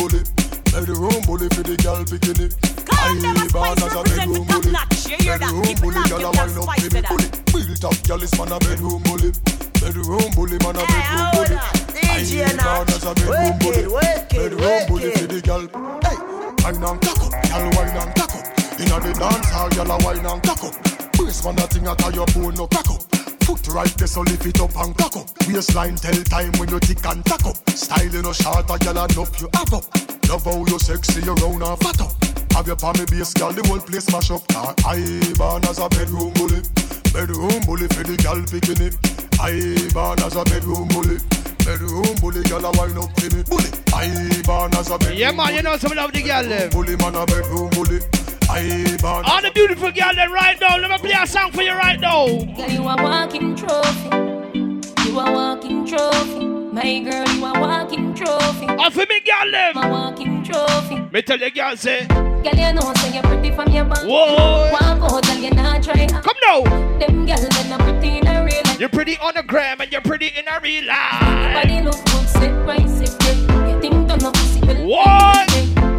Bedroom bully for the girl bikini. I born as a bedroom bully. Bedroom bully, girl a wind up for me bully. Built up girl is man a bedroom bully. Bedroom bully, man a bedroom bully. I born as a bedroom bully. Bedroom bully for the girl. Hey, wine and cock up, girl wine and cock up. Inna the dance hall, girl a wine and cock up. Brace man a thing a tie your bone no crack up. Foot right there, so lift it up and cock up. Waistline tell time when you tick and tack up. Style in a short, a girl enough you have up. Love how you sexy, you round and fat up. Have your palmy base, girl, the whole place mash up. I born as a bedroom bully. Bedroom bully for the girl picking it. I born as a bedroom bully. Bedroom bully, girl a wine up for me. Bully. I born as a bedroom Yeah, man, you know some of the girl them. Eh? bully, man a bedroom bully. I born. All the beautiful girl then right now. Let me play a song for you right now. Girl, you a walking trophy. You a walking trophy. My girl, you a walking trophy. Oh, for me, girl, them. A walking trophy. Me tell the girl say. Girl, you know say you're pretty from your back. Whoa. Walk out, girl, you not try. Come now. Them girls they not pretty in a real life. You're pretty on the gram and you're pretty in a real life. Body look good, sit right, sit right. You think don't know pussy What?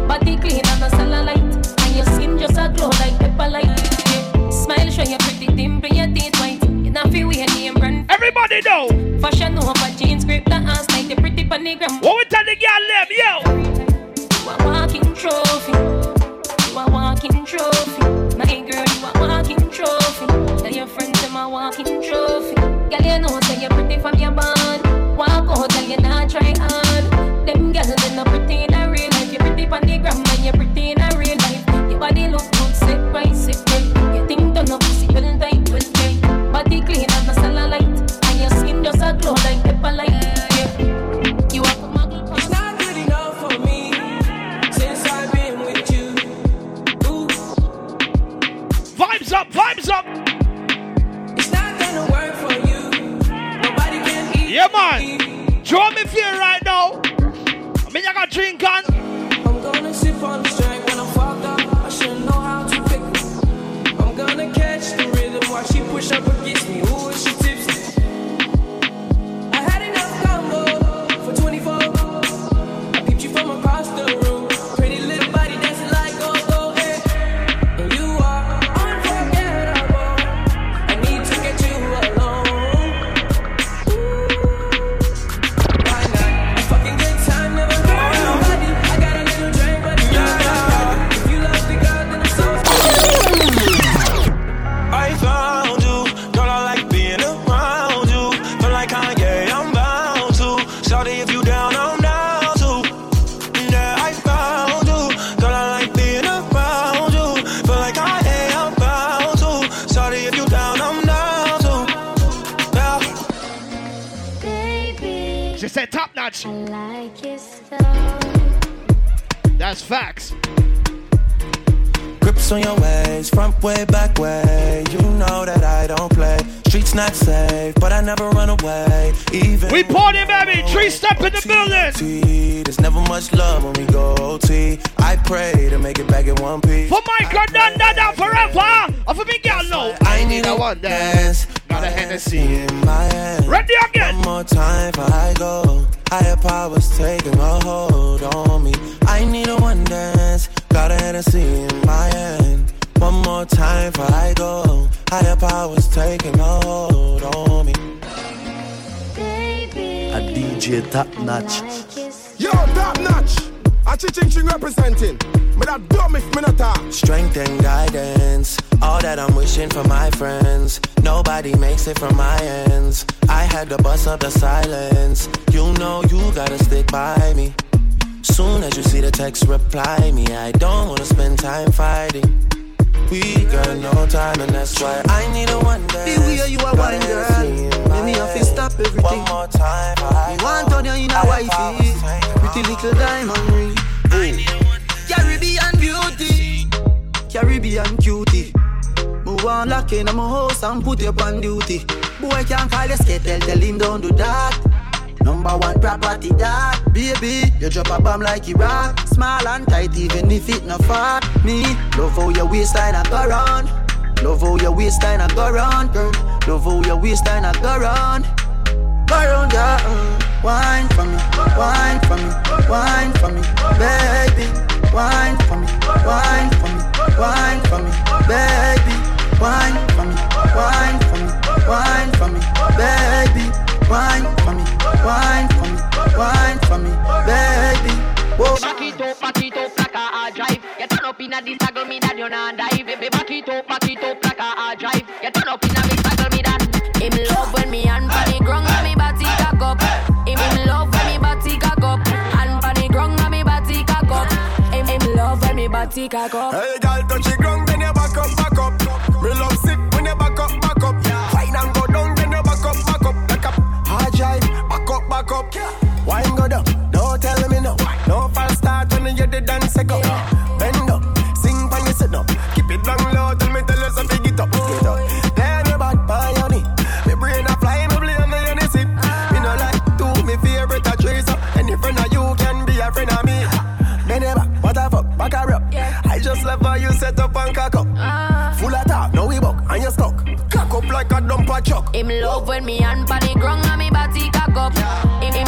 Body clean and a cellulite. And your skin just a glow like pepper light. Smile show you pretty dimple, your teeth white. You not feel weird name brand. Everybody know. Fashion over jeans, grip the ass like the pretty. What we tell the girl them, yo? You a walking trophy. You a walking trophy. My girl, you a walking trophy. Tell your friends them a walking trophy. Girl, you know say you're pretty from your bond. Yeah, man. Draw me feel right now. I mean, I got drink on. I'm gonna sip on the strength when I'm fucked up. I should know how to pick. I'm gonna catch the rhythm while she push up against She said top. That's facts. Grips on your ways, front way, back way. You know that I don't play. Streets not safe, but I never run away. Even We party, baby. Three step in the building. T. There's never much love when we go OT. I pray to make it back in one piece. For Michael, done, done, done forever. Or for me, girl, no. I need a one dance. Got a Hennessy in my hand. Ready again. One more time for I go. Higher powers taking a hold on me. I need a one dance. Got a Hennessy in my hand. One more time for I go. Higher powers taking a hold on me. Baby, A DJ top notch. Yo, top notch. A ching ching representing. Me that dumb if me not talk. Strength and guidance, all that I'm wishing for my friends. Nobody makes it from my ends. I had to bust up the silence. You know you gotta stick by me. Soon as you see the text, reply me. I don't wanna spend time fighting. We got no time, and that's why I need a one day. The way you are wine, girl. Make me have to stop everything. One more time, I Me want on you in a wifey. Pretty little diamond ring. Caribbean beauty. Caribbean cutie. Move on lock in my house and put you on duty. Boy can't call you skate, tell, tell him don't do that. Number one property that Baby, you drop a bomb like Iraq. Small and tight even if it not fat Me, love how your waistline a go round Love how your waistline a go round, girl. Love how your waistline a go round Go round, yeah mm. Wine for me, wine for me, wine for me Baby, wine for me, wine for me, wine for me Baby, wine for me, wine for me, wine for me Baby, wine for me, wine for me, wine for me Baby, whoa Back it up, back it up like a hard drive. You turn up in a this taggle me that you not dive. Baby, back it up, back it up like a hard drive. You turn up in a big me that. Him love when me and funny grung and me body cock up. Him him love when me body cock up. And funny grung and me body cock up. Him him love when me body cock up. Hey, girl, touch hear the dance go. Bend up, sing when you sit up. Keep it long low, tell me tell you something. Get up, get up. Tell me about pioneer. Me brain a fly, me blame the sip. Me no like to me favorite a tracer. Any friend of you can be a friend of me. Me never, what a fuck, back her up. I just love how you set up and cock up. Ah. Full of talk, no we buck, and you stuck. Cock up like a dumper chuck. Him love when me and on the ground and me body cock up. Him, him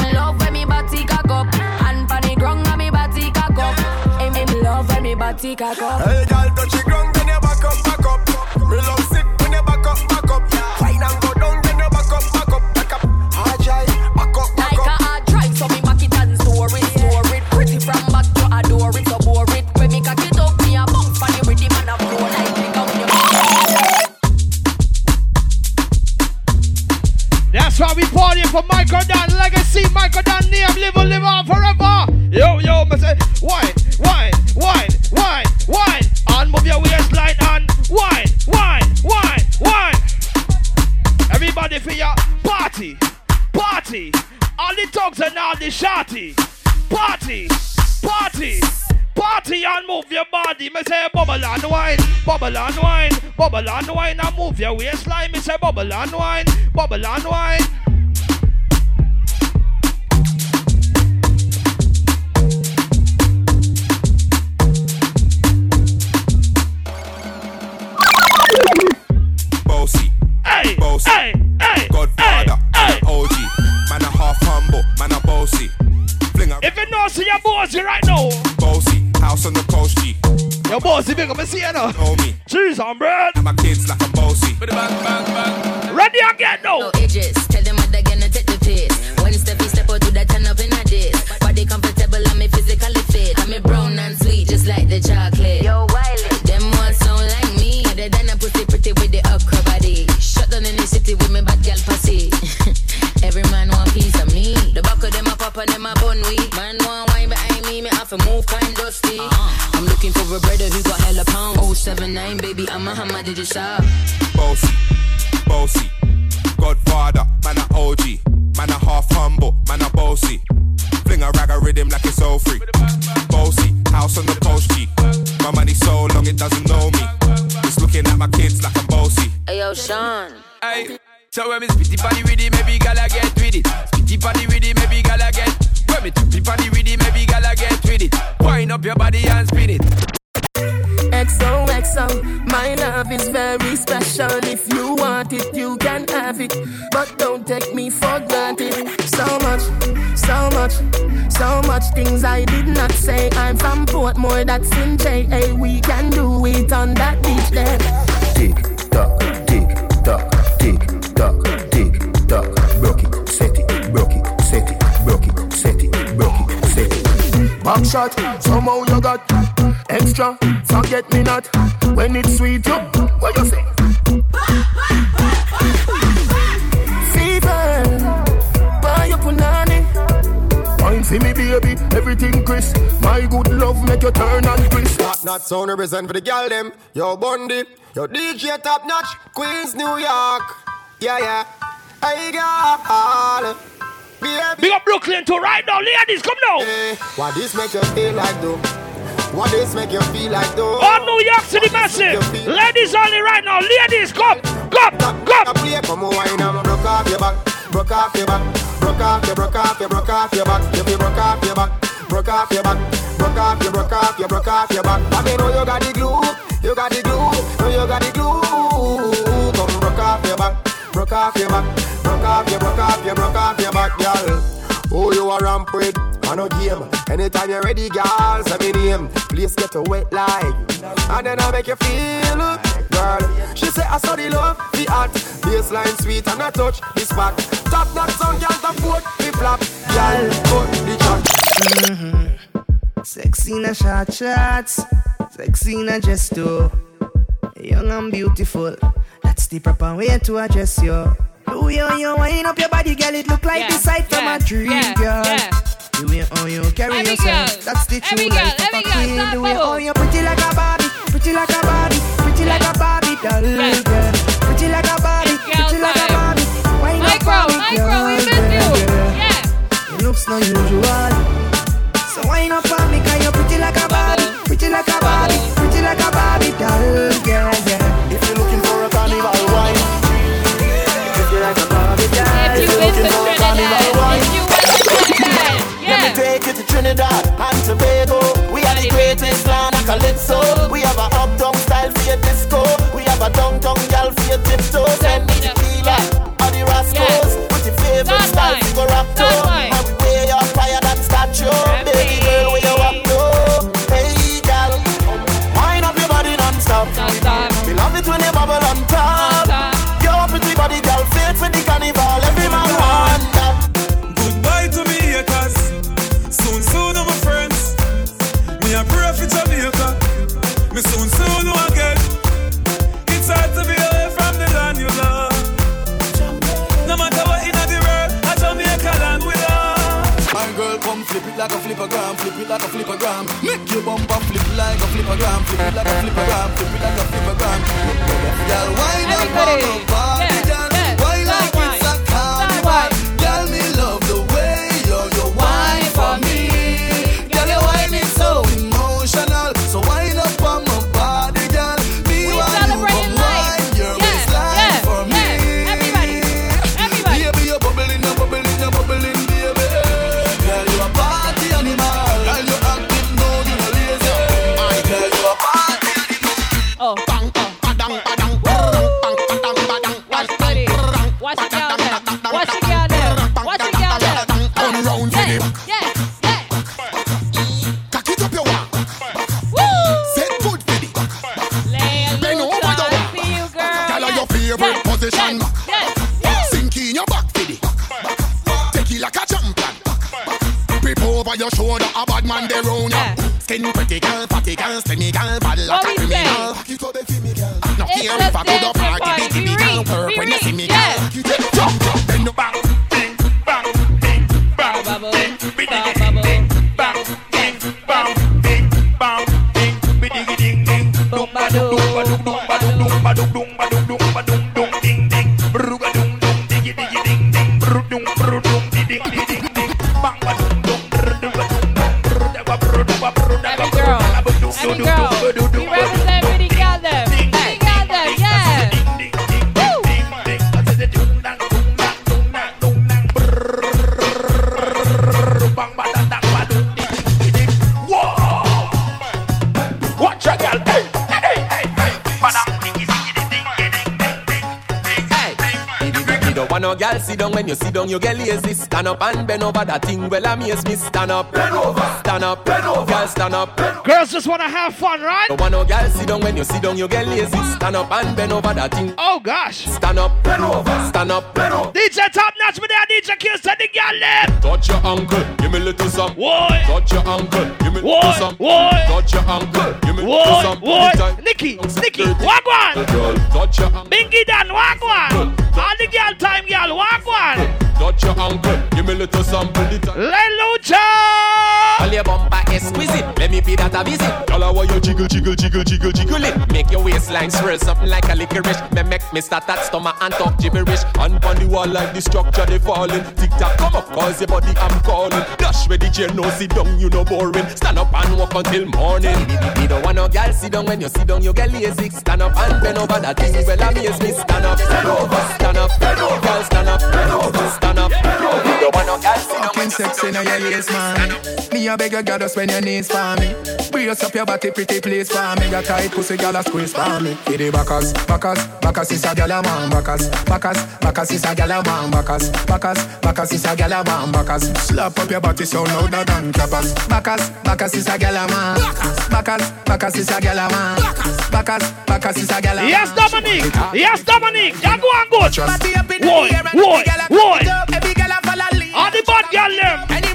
love when me body cock up. Hey, girl, touch the ground, then you back up, back up. Me love sick when you back up, back up. Fine and go down, then you back up, back up, back up. Hard drive, back up, back Like a hard drive, so me back it and store it, store it. Pretty from back to adore it, so bore it. When me cock it up, me a bounce on the rhythm and a flow like me go when. That's why we party for Michael Dan legacy. Michael Dan name live and live on forever. Yo, yo, me say, wine, wine, wine, wine, Everybody for your party, party. All the thugs and all the shotty. Party, party. Party and move your body. Me say bubble and wine, bubble and wine, bubble and wine and move your waistline. Me say bubble and wine, bubble and wine. Bossy, hey, bossy, hey, hey, Godfather, hey, OG, man a half humble, man a bossy. Fling a If you know, see your bossy right now. bossy, house on the coast G. Your bossy big up, me see you now. Know me, Cheese on bread. my kids like I'm bossy. Ready again now. No edges, tell them hammer, sound represent for the gal them. Yo Bundy, yo DJ top notch, Queens, New York. Yeah yeah. I got. Big up Brooklyn too right now, ladies, come now. What this make you feel like though? What this make you feel like though? All New York City massive. Ladies only right now, ladies, come, come, come. Play come on, wine and broke off your back, broke off your back, broke off your, broke off your, broke off your back, you broke off your back, broke off your back, broke off your, broke off your, broke off your back. I mean, know you got the glue, you got the glue, know you got the glue. Come broke off your back, broke off your back, broke off your, broke off your, broke off your back, girl. Who oh, you a ramp with? I no game. Anytime you're ready, girl, say me name. Please get to wet like, and then I make you feel, girl. She say I saw the love, the art, baseline sweet and I touch the spot. Top that song can't afford the flap, girl. Put the chat. Mm-hmm. Sexy in a short shots, sexy in a gesto. Young and beautiful, that's the proper way to address you. Way how you wind up your body, girl, it look like the sight from a dream, girl. The way how you carry Every yourself, girl, that's the true girl, life of a queen. The way how you pretty like a Barbie, pretty like a Barbie, pretty like a Barbie doll, girl. Pretty like a Barbie, pretty like a Barbie. Micro, on me, micro, we girl, miss you. girl. Yeah. Your looks no usual. So wind up on me, cause you're pretty like a Barbie, pretty like a Barbie, pretty like a Barbie doll, girl, yeah. If you're looking for a carnival wine, pretty like a Barbie doll. if you're looking for a carnival wine, Yeah. let me take you to Trinidad and Tobago. We are the greatest land of calypso. We have a uptown style for your disco. We have a downtown gal girl for your tiptoes. Send me the like a flippergram, flip it like a flippergram. Make your bumper flip like a flippergram, flip it like a flippergram, flip it like a flippergram. Girl, up on the body, a bad man there round ya. Skin pretty girl, fatty girl, slimmy girl, bad like a criminal. it up the me, girl. No care if I go to party, Be girl, work when you see me, girl. Bend the back. Girl sit down when you sit down, you get lazy. Stand up and bend over that thing. Well, amaze me. Stand up, bend over, stand up, bend over, girl, stand up. Girls just wanna have fun, right? Don't want no girl sit down when you sit down, you get lazy. Stand up and bend over that thing. Oh gosh. Stand up, bend over, stand up, bend over. DJ Top Notch, me there, DJ Kills, to the girl them. Touch your ankle, give me little some. Why? Touch your ankle, give me little some. Why? Touch your ankle, give me little Why? some. Why? Anytime. Nikki, Nikki, wagwan. Girl, touch your ankle. Bingy Dan, wagwan. All the girl time, girl, wagwan. Touch your ankle, give me little sample. the. Lelucha. All your bumper exquisite. Let me pay that a visit. Girl, how you jiggle, jiggle, jiggle, jiggle, jiggle it. Make your waistline swirl something like a licorice. Me make me start that stomach and talk gibberish. And on the wall like the structure they falling. Tick tock, come up, cause your body I'm calling. Dash where the chair no sit down, you no boring. Stand up and walk until morning. You don't want no girl sit down when you sit down, you get lazy. Stand up and bend over that thing. Well, amaze me. Stand up, stand over, stand up, girl, stand up, stand up. You don't want no girl sit down when you sit sexy now your lace, man. Me a beg you, girl, just when your knees for me. Brace up your body, pretty please for me. Your tight pussy, girl, a squeeze for me. For the backers, backers, backers is a girl a man. Backers, backers, backers is a girl a man. Backers, backers, backers is a girl a man. Backers, slap up your body so louder than clappers. Backers, backers is a girl a man. Backers, backers is a girl a man. Backers, backers is a girl a man. Yes, Dominic. Yes, Dominic. You go and good. Body up in the Boy, boy, every girl a boy. cut it up. Every girl a follow lead. All the bad girl them.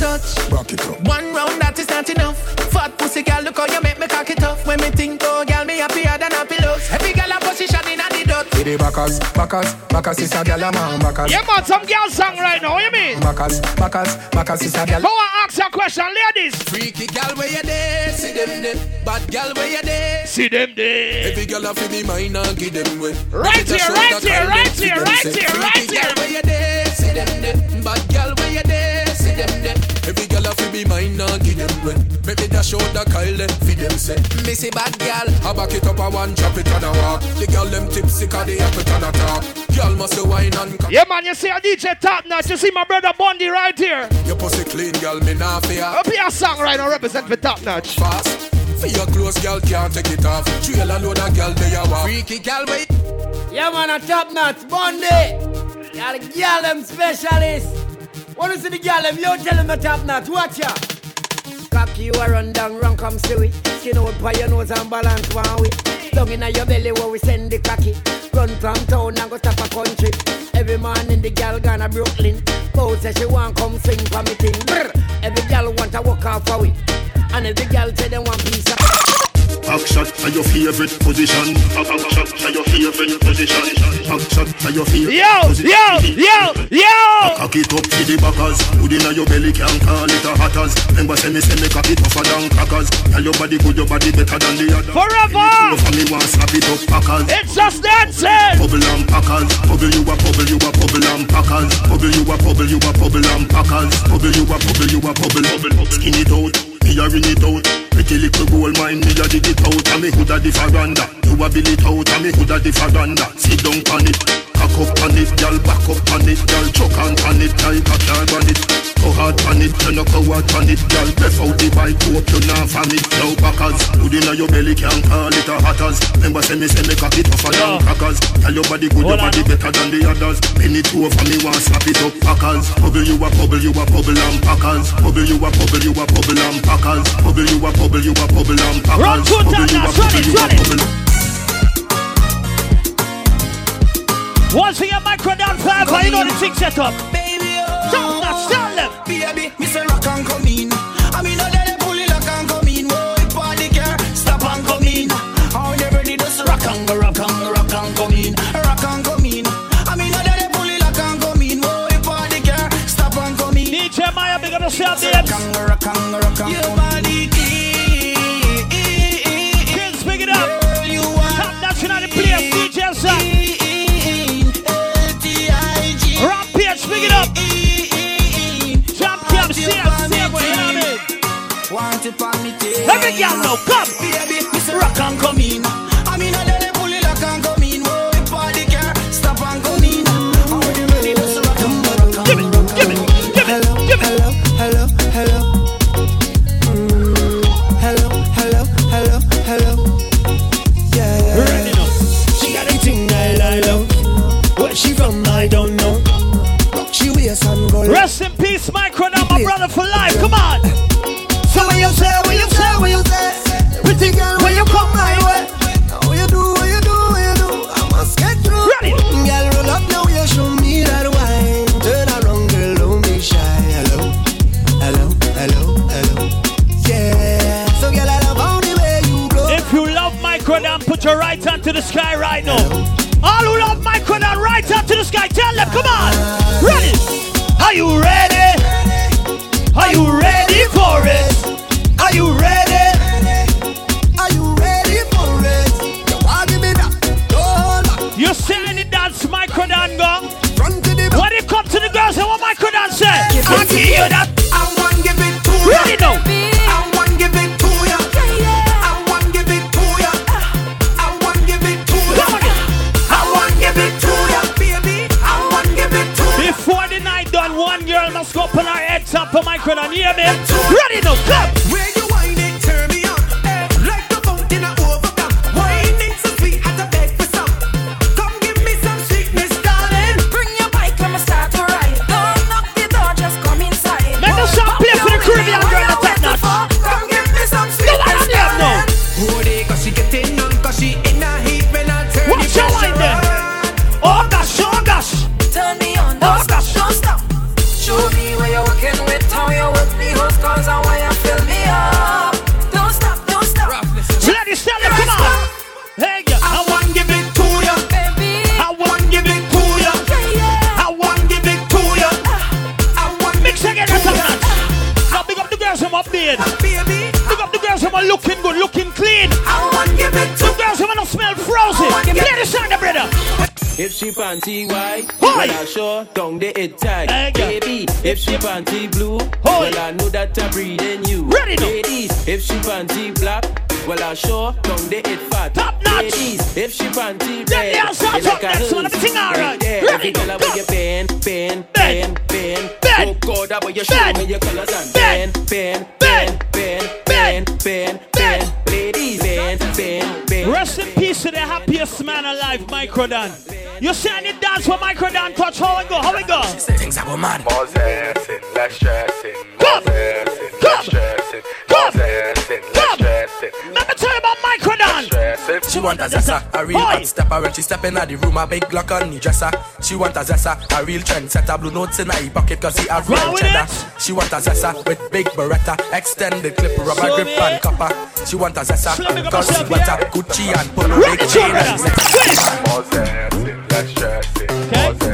Need them have to touch. One round that is not enough. Fat pussy girl, look how you make me cock it off. When me think, oh girl, me happier than happy pillows. Every girl a position in a the dot. See the backers, backers, backers is a gal a man, backers. Yeah, man, some girl song right now. What you mean? Backers, backers, backers is a gal. Go and ask your question, ladies. Freaky gal where you there, see them there. Bad gal where you there, see them there. Every gal a fi be mine and give them way. Right Make it a here, right here, right here, right here, Freaky gal here. where you there, see them there. Bad gal where you there, see them there. Every gal a fi be mine and give them way. Make it a show that Kyle them fi them say. Me say bad gal, I back it up a one, chop it and a walk. The gal them tipsy 'cause they have it and a talk. Gal must say wine and cock. Yeah, man, you see a DJ Top Notch. You see my brother Bundy right here. Your pussy clean, gal, me nah fear. Up here, a song right now represent for Top Notch. Fast, For your clothes, girl can't take it off. Trail a load of girl they a walk. Freaky girl, wait. Yeah, man, a top notch, Bundy. Yeah, the girl them specialist. Wanna see the girl them? You tell them the top notch. Watch ya. Cocky you a run down, run come see we. Skin out by your nose and balance one way. Down inna your belly where we send the cocky. Run from town and go stop a country. Every man morning the gal gonna Brooklyn. Bow say she want come sing for me thing. Brr. Every gal want to walk off for we. And every gal say they want piece of. Back shot to your favorite position. Back shot to your favorite position. Back shot to your favorite Yo, position. yo, yo, yo. yo. Cock it up to the backers. Hood inna your belly can call it a hatters. Remember say me say me cock it tougher than crackers. Tell your body good, your body better than the other. Forever. For me want slap it up packers. It's just dancing. Bubble and packers. Bubble you a bubble you a bubble and packers. Bubble you a bubble you a bubble and packers. Bubble you a bubble you a bubble bubble. Skin it out. Me a ring it out. Pretty little gold mine, me a dig it out. And me houlda the veranda. You a bill it out. And me houlda the veranda. Sit down on it. Cock up on it, girl. Back up on it, girl. Chuck on on it, like a car on it. Go hard on it, you no go out on it, girl. Breath out the bike, hope you not from it. Now backers, hood inna your belly can't call it a hatters. Remember say me say me cock it tougher than crackers. Tell your body good, your body better than the others. Bend it over me, want slap it up, packers. Bubble you a bubble, you a bubble and packers. Bubble you a bubble, you a bubble and packers. Bubble you a bubble, you a bubble and packers. Bubble you a bubble, you a run it, bubble. Once again, micro down five, you know the thing set up. Oh. Top notch, tell them. Baby, me say rock and come in. I mean, no they pull it lock and come in. If all care, stop and come in. How they ready to rock and go, rock and go, rock and come in, rock and come in. I mean, no they pull it lock and come in. If all care, stop and come in. DJ Maya, big up yourself. Rock and go, rock and go, rock and Your body Every girl know, come. Baby, me rock and come in. I mean, no they pull it lock and come in. Whoa, if all the stop and come in. You ready to rock and rock and Give me, give me, give me, give me. Hello, hello, hello. Mm, hello, hello, hello, hello. Yeah. Ready now. She got a thing I I love. Where she from, I don't know. Rock she waist and go. Rest in peace, Micro, now my brother for life. Come on. To the sky right now. All who love Micro, then right hand to the sky. Tell them, come on. Ready. Are you ready? Are you ready for it? Are you ready? Are you ready for it? You want give me that? Don't back. You say any dance Micro Dan go? Front to the back. When it come to the girls, what Micro Dan say? I give you that. I want give it to. Ready now. Top Micro Dan. You hear me? Ready now, come. Smell frozen. Oh, Play the song, brother. If she panty white, Hoy. well I sure down the it tag. Hey. Baby, if she panty blue, Hoy. well I know that I breathe in you. Ready now. Ladies, if she panty black, well I sure down the it fat. Top notch. Ladies, if she panty Then red, the answer it top like a next one. hearse. Everything all right. there, Ready, every girl go. where you bend, bend, Bend. bend, bend. Bend. Oh God, that way you show Bend. me your colors and Bend. bend, bend, Bend. bend, bend, bend, Rest in peace to the happiest man alive, Microdon. You see any dance for Microdon touch? How it go? How it go? Things are going mad. More stressing, less stressing. More stressing, less stressing. More stressing, less stressing. Microdon. She want a zessa, a real hot stepper when she step in the room, a big Glock on the dresser. She want a zessa, a real trendsetter, blue notes in her pocket cause he have real Roll with cheddar. She want a zessa with big beretta, extended clip, rubber Show grip me. and copper. She want a zessa Slam it up cause she yourself, want a Gucci and polo Rock big it, chain brother. and More stressing,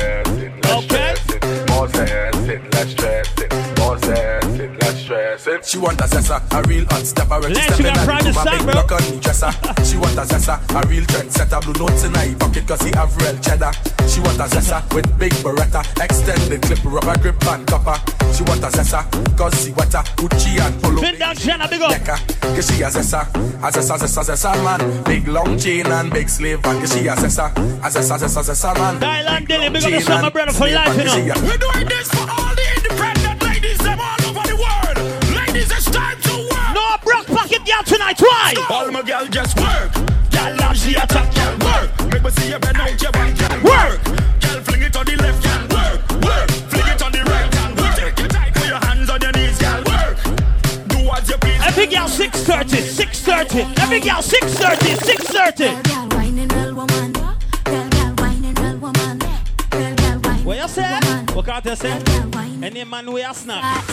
less. She want a zessa, a real hot stepper when she Let's step in get the proud room, a big bro. Glock on the dresser. She want a zessa, a real trendsetter, blue notes in her pocket cause he have real cheddar. She want a zessa with big beretta, extended clip, rubber grip and copper. She want a zessa cause she want a Gucci and polo. Fin down, Jenna, big up. Decker, cause she a zessa, a zessa, zessa, zessa man. Big long chain and big slave and cause she a zessa, a zessa, zessa, zessa man. Thailand Dilly, big up Chain yourself, my brother, for slave life, you know. We're doing this for all the independent ladies, them all over the world. Ladies, it's time to work. No broke pocket girl tonight, why? All my girl just work. Girl love she attack, girl work. Make me see you bend out your back, girl work. Girl fling it on the left, girl work, work. Fling it on the right, girl work. Take it tight, put your hands on your knees, girl work. Do what you please. Every girl 630, 630. Every girl 630, 630. What you say? What can't you say? Any man we a snack.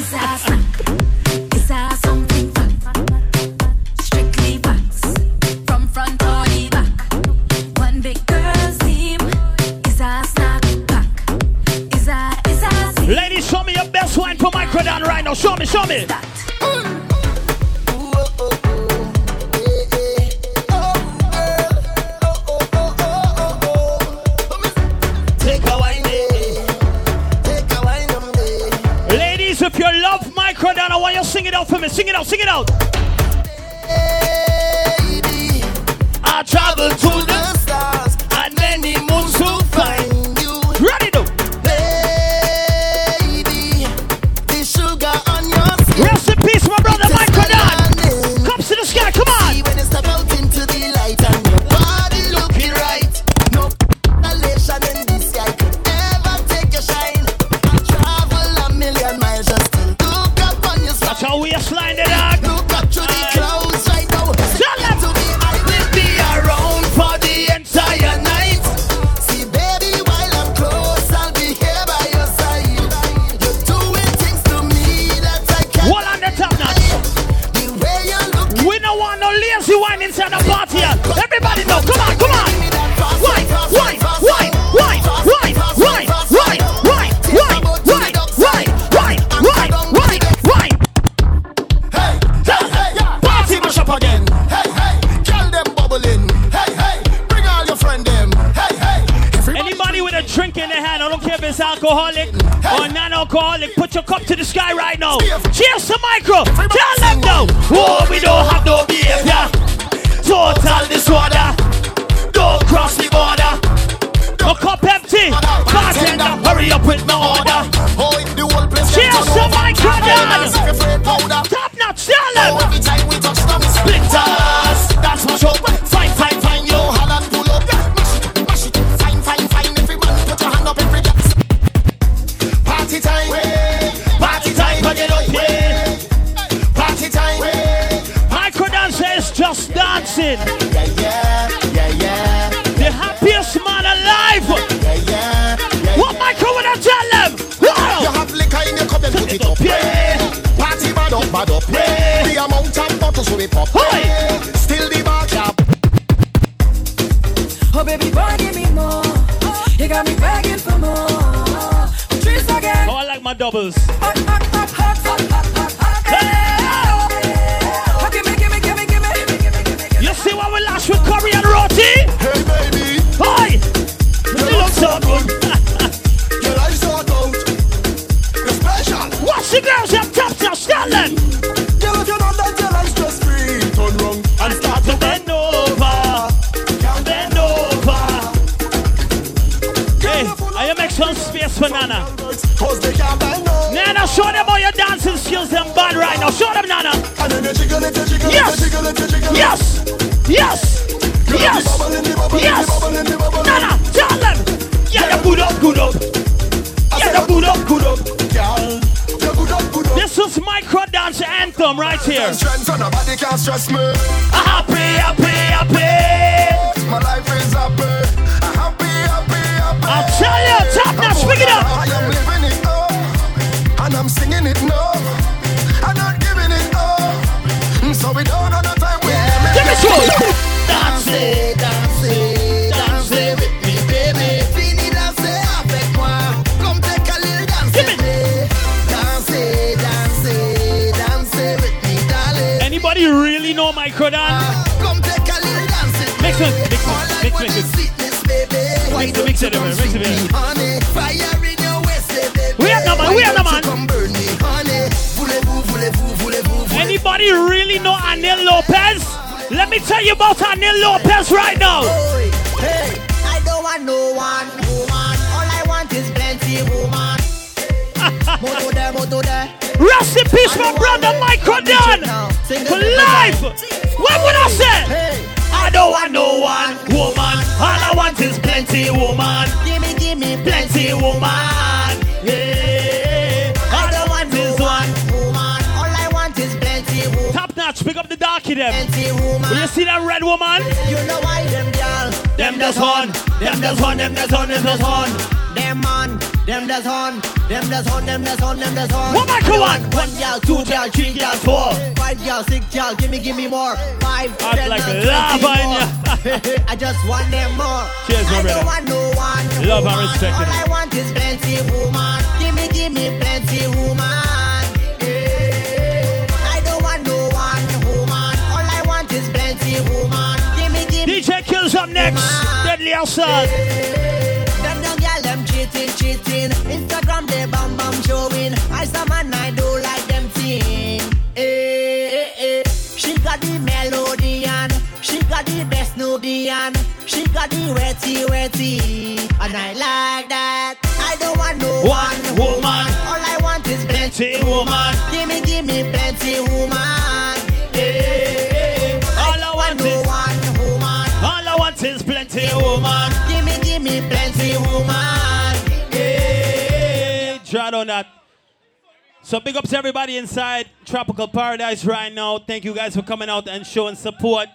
Inside Tropical Paradise right now. Thank you guys for coming out and showing support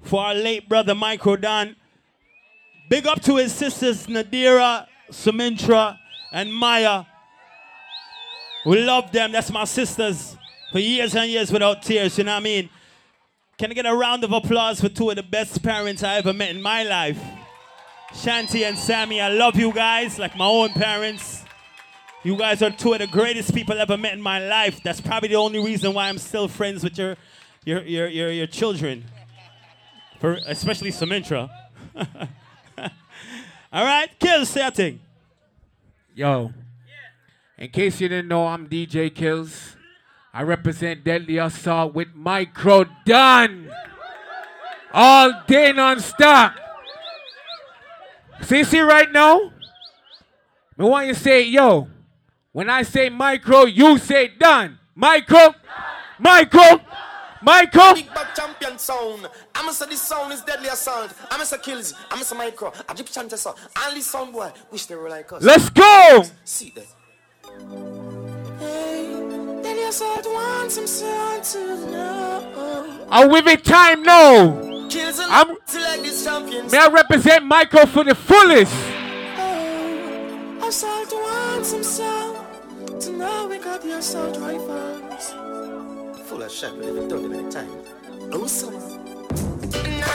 for our late brother Micro Don. Big up to his sisters Nadira, Sumintra, and Maya. We love them. That's my sisters for years and years without tears. You know what I mean? Can I get a round of applause for two of the best parents I ever met in my life? Shanti and Sammy, I love you guys like my own parents. You guys are two of the greatest people I ever met in my life. That's probably the only reason why I'm still friends with your your your your, your children. For especially Sumintra. All right, kill say a thing. Yo. In case you didn't know, I'm DJ Kills. I represent Deadly Assault with Micro Done. All day non-stop. See, see right now? I want you to say, yo. When I say micro, you say done. Micro, micro, micro. Big bad champion sound. I'ma say this sound is deadly assault. I'ma say kills. I'ma say micro. I just chant this sound. And this sound boy, wish they were like us. Let's go. See that. Deadly wants some to know. I'm with it time now. I'm- to like this champion. May I represent Micro for the fullest. Assault wants some sound. To know we got the assault rifles. Full of shit, we never done it in time. Oh, so. No,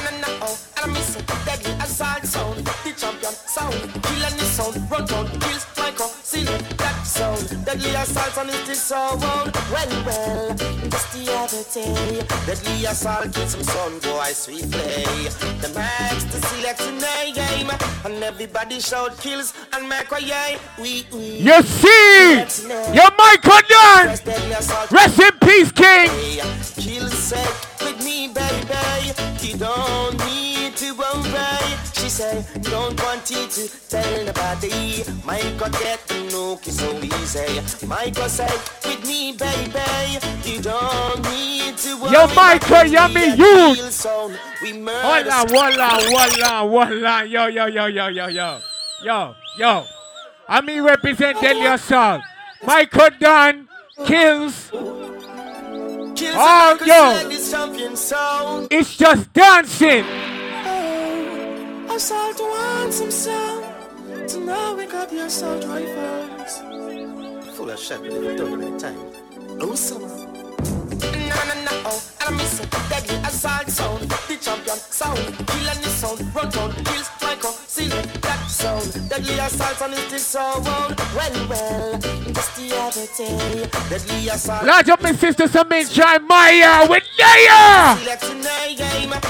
no, no, I miss it. Deadly assault sound, the champion sound. Kill any sound, run down, kills, micro, seal that sound. Deadly assault it is so wound. Well, well, just the other day. Deadly assault kill some sound, boy, sweet play. The max to select in game. And everybody shout kills and micro, yay. We, we. You see, your Micro Done. Rest in peace, King. Kill set with me, baby. You don't need to worry. She say, don't want you to tell nobody. Michael get to know kiss so easy. Michael say, with me, baby, you don't need to worry. Yo, Michael, yummy youth. We Hold murder. on, hold on, hold on, hold on. Yo, yo, yo, yo, yo, yo. Yo, yo. I mean represent Deadly Assault. Michael Dunn kills. Kills Oh, yo. like this champion. It's just dancing. Assault want some sound. To now wake up your assault rifles. Full of shit, but they don't give it time. Oh, summer. No, no, no, oh, and I miss it. Deadly assault sound, the champion sound. Kill any sound, run down, kills Michael, seal it, that sound. Deadly assault and it's this sound. Well, well, just the other day. Deadly assault. Large up my sister Samincha and Maya with Naya.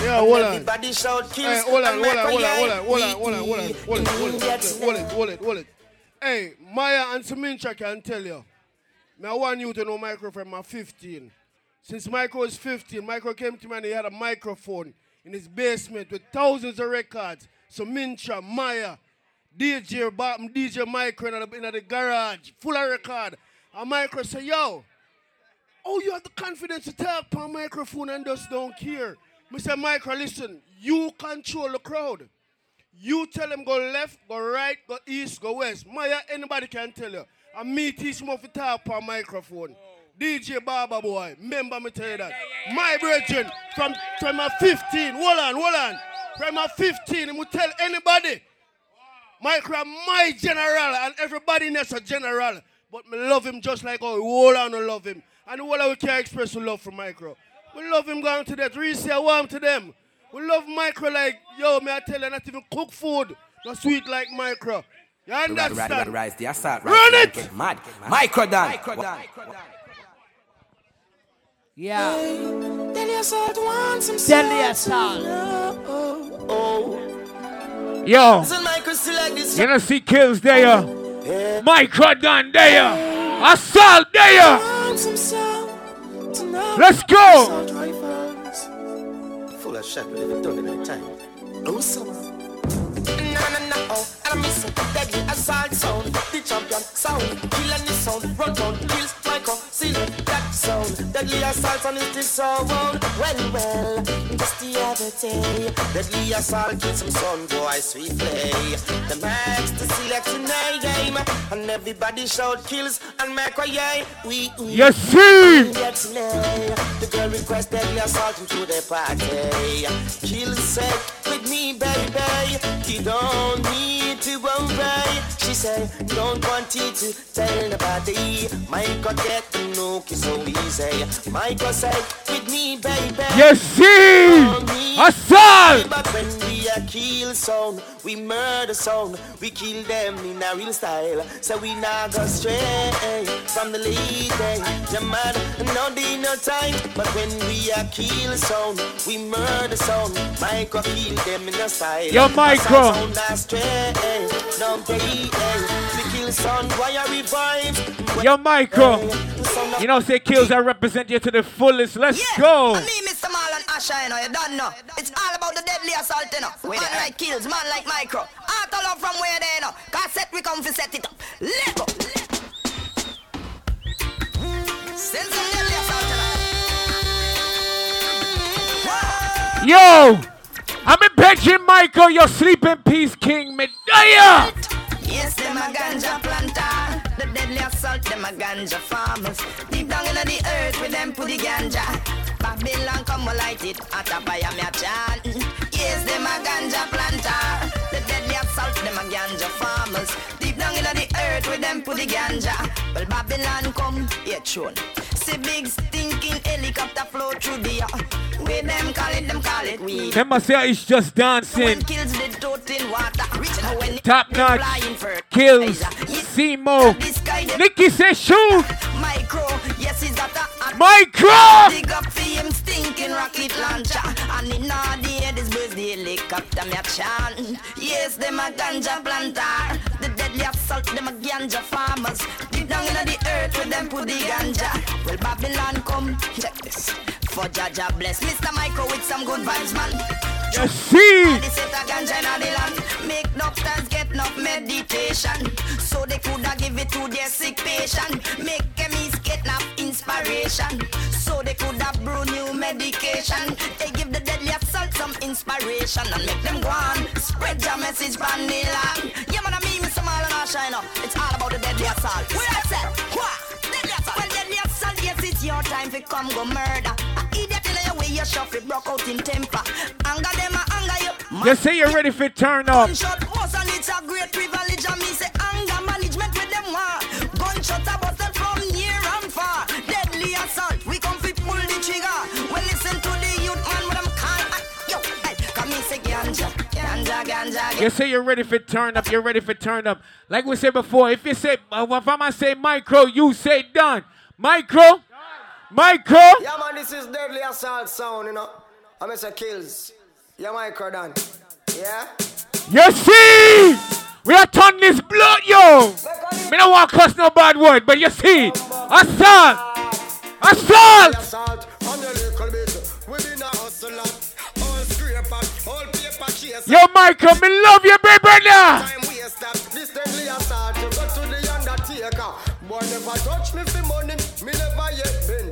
Yeah, hold on. Everybody shout kills. Hey, hold on, hold on, hold on, hold on, hold on, hold on, hold on, hold on, hold on, hold it, hold it, hold it, hold it. Hey, Maya and Samincha can tell you. Me, I want you to know Micro from my 15. Since Micro was 15, Micro came to me and he had a microphone in his basement with thousands of records. So Mincha, Maya, DJ, Bob, DJ Micro in the, in the garage, full of record. And Micro say, yo, oh, you have the confidence to talk on microphone and just don't care. Mr. Micro, listen, you control the crowd. You tell them go left, go right, go east, go west. Maya, anybody can tell you. And me teach how to talk on microphone. DJ Baba boy, remember me tell you that. My brethren, from, from my 15, hold on, hold on. From my 15, he will tell anybody. Micro, my general, and everybody in there's a general. But me love him just like how we hold on to love him. And all we can express we love for Micro. We love him going to that. Reese, I want to them. We love Micro like, yo, me I tell you, not even cook food. Not sweet like Micro. You Rad, rad, understand? rad, rise the assault. Run right, it! Get mad. Micro done. Yeah. Deadly assault want some Deadly sound. assault. Oh. Yo, So This. you know see kills there. Micro Dunn there. Assault there. Let's go. Full of shit, they don't give it time. Oh, assault sound, the champion sound. Kill any sound, run down, sound. Deadly assault and it is sound. Well, well, just the other day. Deadly assault kills some sound, boy, sweet play. The max to select in the game. And everybody shout kills and make a yay. We, we. Yes, sir. The girl request deadly assault into the party. Kill set with me, baby. You don't need to worry. She say, don't want you to tell nobody. Get to know kiss so easy. Michael say, with me, baby. Yes, sir. Assault. But when we a kill sound, we murder sound, we kill them in a real style. So we not go stray from the lead eh, day. You mad, no day, no time. But when we a kill sound, we murder sound. Micro kill them in a style. Yo, Micro. Sound no eh, day, eh, we kill sound, why are? Yo, Micro. You know, say kills I represent you to the fullest. Let's go. Me, Mr. Marlon Asher, you know, you don't know. It's all about the deadly assault, you know. Man like kills, man like micro. Auto love from where they know. Cassette, we come to set it up. Let go. Send some deadly assault, you know. Yo, I'm in Benjamin Michael, your sleeping peace king, Medea. Yes, them a ganja planter. The deadly assault, them a ganja farmers. Deep down in the earth with them put the ganja. Babylon come light it, at a buy me a chant. Yes, them a ganja planter. The deadly assault, them a ganja farmers. Deep down in the earth with them put the ganja. Well, Babylon come, yeah, tune. See big stinking helicopter flow through the air. With them call it, them call it weed. Must say it's just dancing. Kills the. Top notch. Kills. Simo. Nicky says shoot. Micro, yes, is that a Micro! Big up for him stinking rocket launcher. And in all the head is the helicopter me a chant. Yes, them a ganja planter. The deadly assault, them a ganja farmers. Deep down in the earth where them put the ganja. Well, Babylon come, check this. For Jaja bless Mr. Micro with some good vibes, man. You see. The set a ganja in the land. Make doctors get enough meditation. So they coulda give it to their sick patient. Make chemists get enough inspiration. So they coulda brew new medication. They give the deadly assault some inspiration and make them go on. Spread your message the land. Yeah, man, I mean, Mr. Marlon shine up. It's all about the deadly assault. I what? Deadly assault. Well, deadly assault, yes, it's your time to come go murder. A idiot in your way, you shuffle, It broke out in temper. Anger them, anger you. You say you're ready for turn up. Gunshot most and it's a great privilege and me say You say you're ready for turn up. You're ready for turn up. Like we said before, if you say, uh, if I'm gonna say micro, you say done. Micro, micro. Yeah, man, this is deadly assault sound, you know. I'm Mr. Kills. Yeah, micro done. Yeah? You see, we are turn this blood, yo. Me don't want to cuss no bad word, but you see, assault, assault. Assault Yo, Michael, me love you, baby brother. Time waste up. This deadly assault. You go to the undertaker. Boy, never touch me for money. Me never yet been.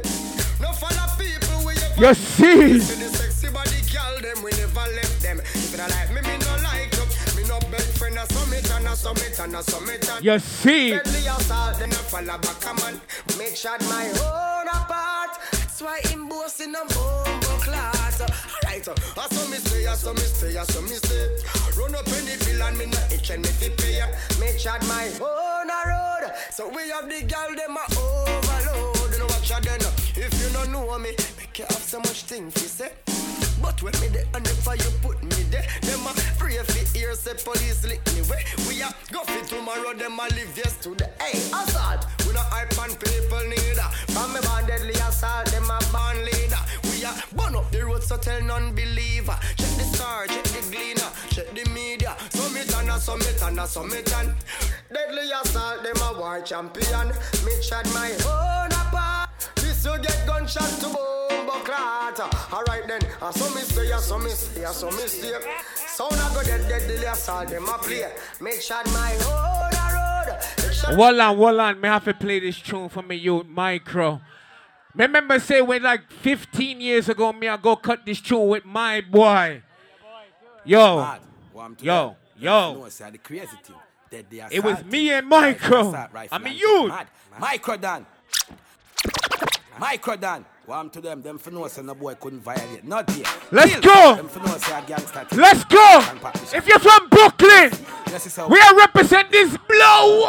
No follow people we ever You see. The sexy body girl, them we never left them. If you like me, me no like you. Me no best friend, a summit and a summit and a summit and You see. Deadly assault, then I follow back a man. Make shot my own apart. That's why boasting a class. Alright, uh, I saw me stay, I saw me stay, I saw me stay. Run up in the bill and me not itch and me fi pay. Make shot my own a road. So we have the girl them a overload. You know what you then? If you don't know me, make you have so much thing fi say. But when me there and never you put me there, them a free fi ear say police lick me way. We a go fi tomorrow, them a live yesterday. Hey, assault, we no hype and people neither. From me born deadly assault, them a born leader. We a burn up the road so tell non-believer. Check the star, check the gleaner, check the media. Summit and a summit and a summit and deadly assault, them a war champion. Me chat my own apart. This you get gunshot to bomb clot. Alright then, I saw me stay, I saw me stay, I saw me stay. Sound I go dead, dead, deadly assault, them a play. Make shot my own road. Shot on, on. Me have to play this tune for me, you micro. Me Remember say when like 15 years ago, me I go cut this tune with my boy. Yo. Yo, yo. No, say the crazy thing. Dead they It was me and Micro. I mean, you. and youth. mad. Micro Dan. Micro Dan. Warm to them. Them for no say no boy couldn't violate. Not here. Let's go. Them for no say a gangster. Let's go. If you're from Brooklyn, Yes, it's a- we are represent this blow.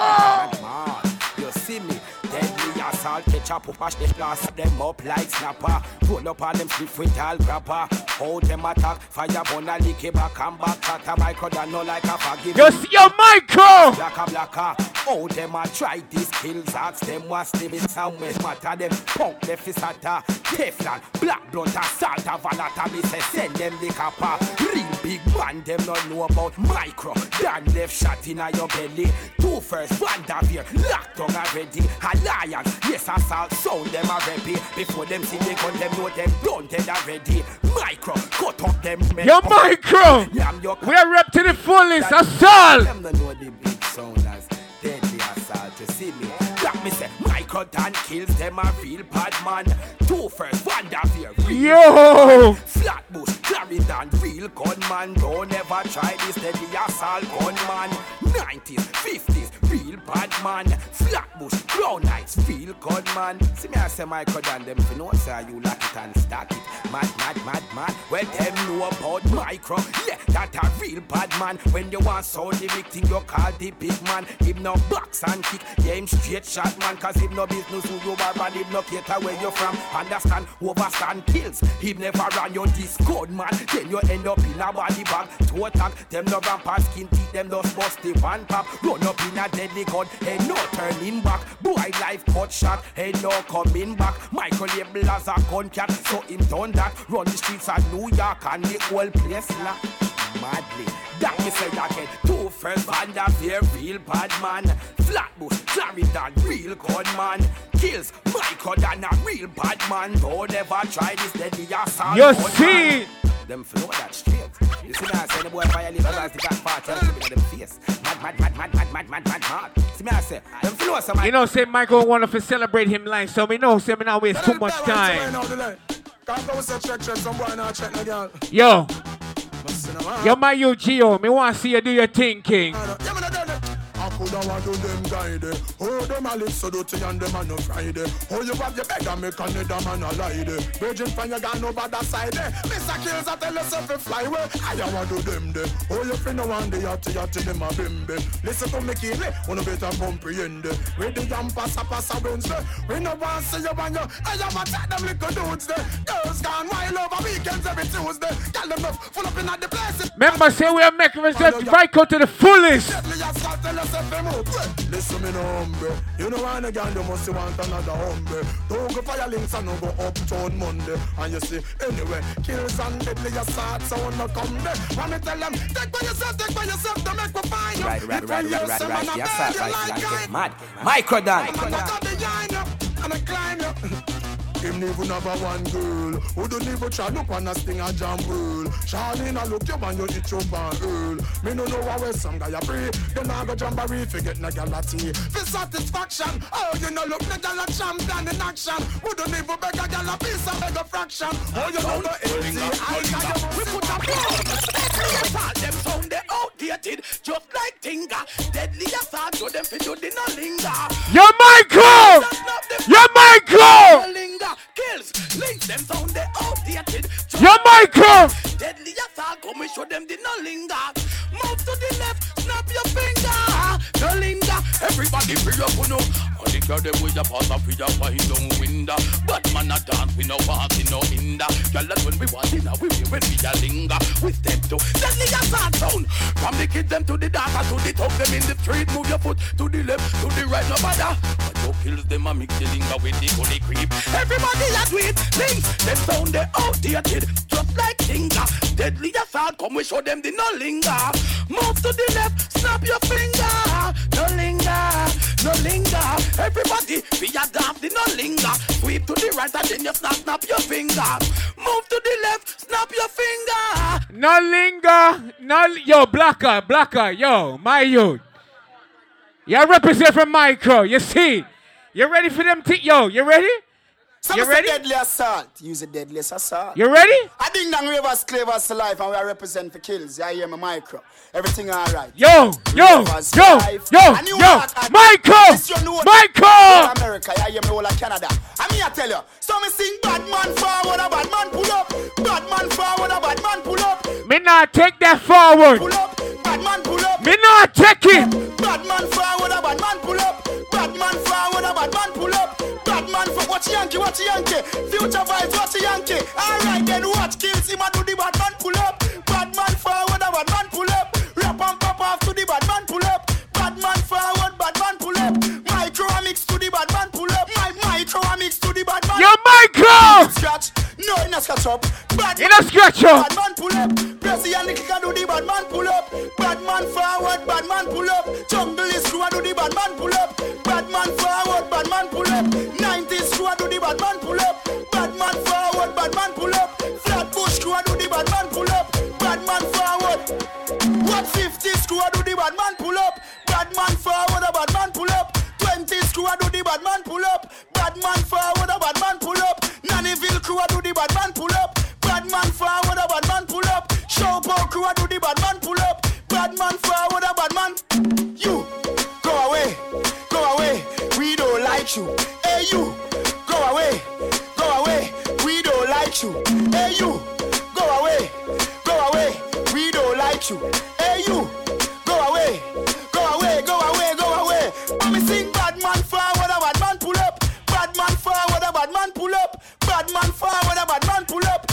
See me. Deadly assault, catch up, push the blast them up like snapper. Pull up on them slip with all grabber. Hold them attack, fire burn a lick it back and back. Tata micro that no like a forgive. You see your micro. Blacka blacka. How them a try these kills, ask them what's bit somewhere matter them. Punk the fisata, Teflon, black blunt, assault, valata. Me say send them the kappa. Real big man, them not know about micro. Dan left shot in a your belly. Two first, one Davir, locked on already. Alliance, yes, assault, sound them a reppy. Before them see the gun, them know them done dead already. Micro, cut up them. Your micro. We are rep to the fullest. Assault. Them don't know the big sound as deadly assault. You see me? That me say, Micro Dan kills them a real bad man. Two first, one Davir. real Yo. Flatbush, Clarendon, real gunman. Don't ever try this deadly assault gunman. 90s, 50s, real bad man. Flatbush, Crown Heights, real gunman. See me, I say Micro Dan, them for no say you lock it and stack it. Mad, mad, mad, mad. Well, them know about Micro. Yeah, that a real bad man. When you want sound the big thing, you call the big man. Him no box and kick, yeah, him straight shot man. Cause him no business who you are, but him no cater where you from. Understand, overstand kills. Him never run your discord man. Then you end up in a body bag. To attack, them no rampant skin teeth, them no bust the one pop. Run up in a deadly gun, ain't no turning back. Boy, life cut shot, ain't no coming back. Michael label as a gun cat, so him done that. Run the streets of New York and the whole place lock. Madly, that me say again. Two first band of here, real bad man. Flatbush, Clarendon, real gunman. Kills Michael than a real bad man. Don't ever try this deadly assault. You gunman. see? Them flow that straight. You see I say the boy fire leave as the got and keep in them face. Mad, mad, mad, mad, mad, mad, mad, mad, mad. See me, I say, them flow some. You know, say Michael want to celebrate him live, so we know, say me not waste too much time. Can't go say check, check, some boy not check no girl. Yo, yo, my you Gio, me want to see you do your thing, King. Coulda want to them guide Oh, them a live so dirty and them a no Friday? Oh, you have your bed and make another man a lie Virgin fan you got no bad side Mr. Kills I tell yourself to fly away. I want to them there. Oh, you finna want the yachty yachty them a bimbe Listen to me keenly, wanna better comprehend With the jam passa passa Wednesday. We no want see you on you I have a chat them little dudes there. Girls gone wild over weekends every Tuesday. Tell them enough, full up in the place. Remember, say we are making ourselves right out to the fullest. Eh. Listen me no hombre You know when a girl you must want another hombre Don't go fire links and no go uptown Monday. And you see anyway Kills and deadly assault so no come there When me tell them Take by yourself, take by yourself Don't make me find you. Right, right, right, right, right, right. and Yes, I sir, buy you right, like right, I- mad. Micro Dan. I'm gonna go behind you and I climb you him even have a one girl. Who don't even try to look on a sting a jam roll Charlene I look you and you eat up and earl Me no know how some guy a pray. Then I go jamboree fi get na gal a tea. For satisfaction Oh you know look na gal a champion in action. Who don't even beg a gal a piece of beg a fraction? Oh you know the ACI We put a Assault, them sound they outdated, just like Tinga. Deadly assault, so them fit you the no linger. Yo, Michael! Yo, Michael! Kills, links them sound they outdated. just Yo, Michael! Deadly assault, come and show them the no linger. Move to the left, snap your finger. No linger, everybody free up, you know. All the them with your pass off with your find down window. But man a dance, we no in no hinder. Girl, that's when we want in, we we when we a linger. We step to deadly assault sound. From the kids them to the daughter to the top them in the street. Move your foot to the left, to the right, no matter. But no kills them a mix the linger with the gully creep. Everybody a do it, things them sound they outdated, just like Tinga. Deadly assault, come we show them the no linger. Move to the left, snap your finger. No linger, no linger. Everybody be a dance, the no linger. Sweep to the right and then you snap, snap your finger. Move to the left, snap your finger. No linger, no yo blacker, blacker, yo, my youth. You represent from Micro, you see. You ready for them yo, you ready? Some You ready? deadly assault. Use a deadly assault. You ready? I ding dong ravers, clavers life, and we are represent for kills. I hear my micro. Everything alright. Yo, yo, Ravers yo, life. yo, yo, Michael, Michael. America, I hear me all of Canada. And me I tell you, so me sing bad man forward, a bad man pull up. Bad man forward, a bad man pull up. Me not take that forward. Pull up, bad man pull up. Me not take it. Bad man forward, a bad man pull up. Bad man forward, a bad man pull up. Man for watch Yankee, watch Yankee. Future vibes, watch Yankee. Alright then, watch kills him and do the bad man pull up. Bad man forward, a bad man pull up. Rap and pop off to the bad man pull up. Bad man forward, bad man pull up. Micro mix to the bad man pull up. My micro mix to the bad man. Yo, Micro! Scratch, no, in a scratch up. Bad In a scratch up. Bad man pull up. Pressy and kick and do the bad man pull up. Bad man forward, bad man pull up. Jungle is crew and do the bad man pull up. Bad man forward, bad man pull up. Bad man pull up. Bad man forward, a bad man pull up. Nannyville crew and do the bad man pull up. Bad man forward, a bad man pull up. Showpo crew and do the bad man pull up. Bad man forward, a bad man. You go away, go away. We don't like you. Hey you, go away, go away. We don't like you. Hey you, go away, go away. We don't like you,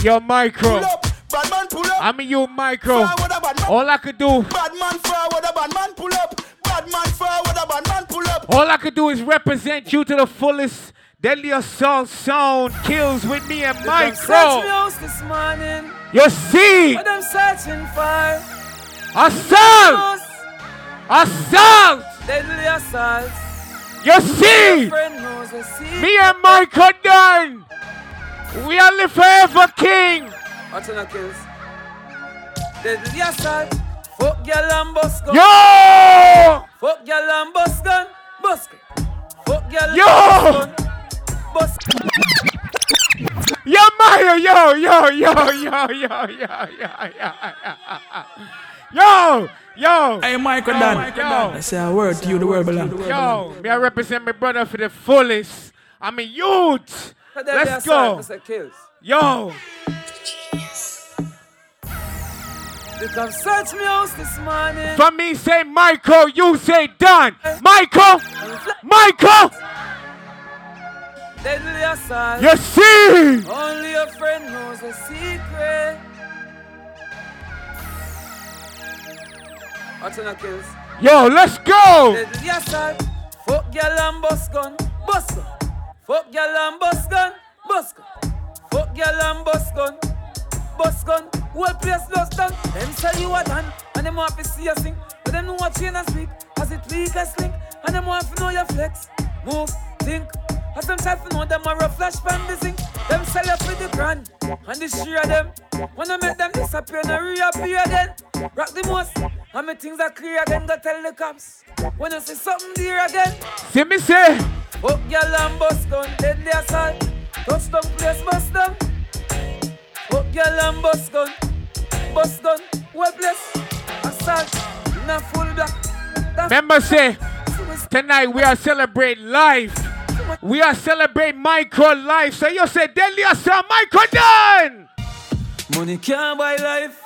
Yo, Micro. Pull up, bad man pull up. I mean, you, Micro. Forward, bad man. All I could do, Bad man forward, a bad man pull up. Bad man forward, a bad man pull up. all I could do is represent you to the fullest. Deadly assault sound kills with me and Search Micro. news this morning. You see, What them searching for? assault, assault. Deadly assault. You see, Friend knows the me and Micro done. We are live forever, King. What's in the kills? Deadly assault. Fuck girl and bust gun. Yo! Fuck girl and bust gun. Bust gun. Fuck girl Yo! and bust gun. Bust Yo, Maya, yo, yo, yo, yo, yo, yo, yo, yo, yo, yo. Hey, Michael yo, Dan. Yo, I say a word to you, the word belong. yo, me I represent my brother for the fullest. I'm a youth. Let's go. Yo, come search me house this morning. for me say Michael, you say Don. Michael, Michael, Deadly assault. you see. Only a friend knows the secret. What's kills? Yo, let's go. Deadly assault. Fuck girl and bust gun. Bust gun. Fuck girl and bust gun. Bust gun. Fuck girl and bust gun. Bust gun. Whole place lost done. Them say you a done. And them want to see you sing. But them know what chain and speak. As it as link. And them want to know your flex. Move. Think. As them self know them are a flash pan. Them sell you for the grand. And the share them. When I make them disappear and reappear then. Rock the most. And my things are clear again. Go tell the cops. When you see something there again. See me say. Fuck girl and bust gun. Deadly assault. Touch down place bust them. Oh, Fuck girl and bust gun. Bust gun. Well bless. Assault. In a full black. Remember say, tonight we are celebrating life. We are celebrating micro life. So you say, Deadly Assault, Micro done. Money can't buy life.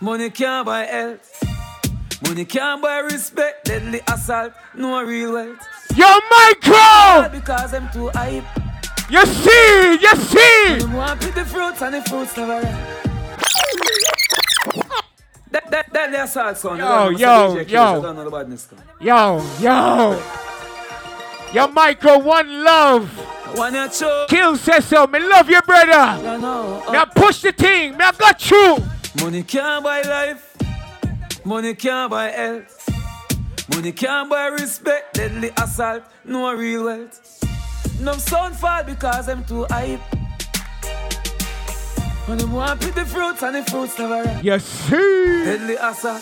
Money can't buy health. Money can't buy respect. Deadly assault. No real wealth. Yo, Micro! Because I'm too hype. You see, you see. You want to the fruits and the fruits never ripe. That, that, deadly assault son. Yo, You don't know, yo, Mr. DJ Kills, yo. you don't know the badness come. Yo, yo. Yo, Micro, one love. One your two. Kill says so. Me love you, brother. You know, uh, Me push the thing. Me I got you. Money can't buy life. Money can't buy health. Money can't buy respect. Deadly assault. No real wealth. No sound fall because I'm too hype. And them want pick the fruits and the fruits never ripe. You see. Deadly assault.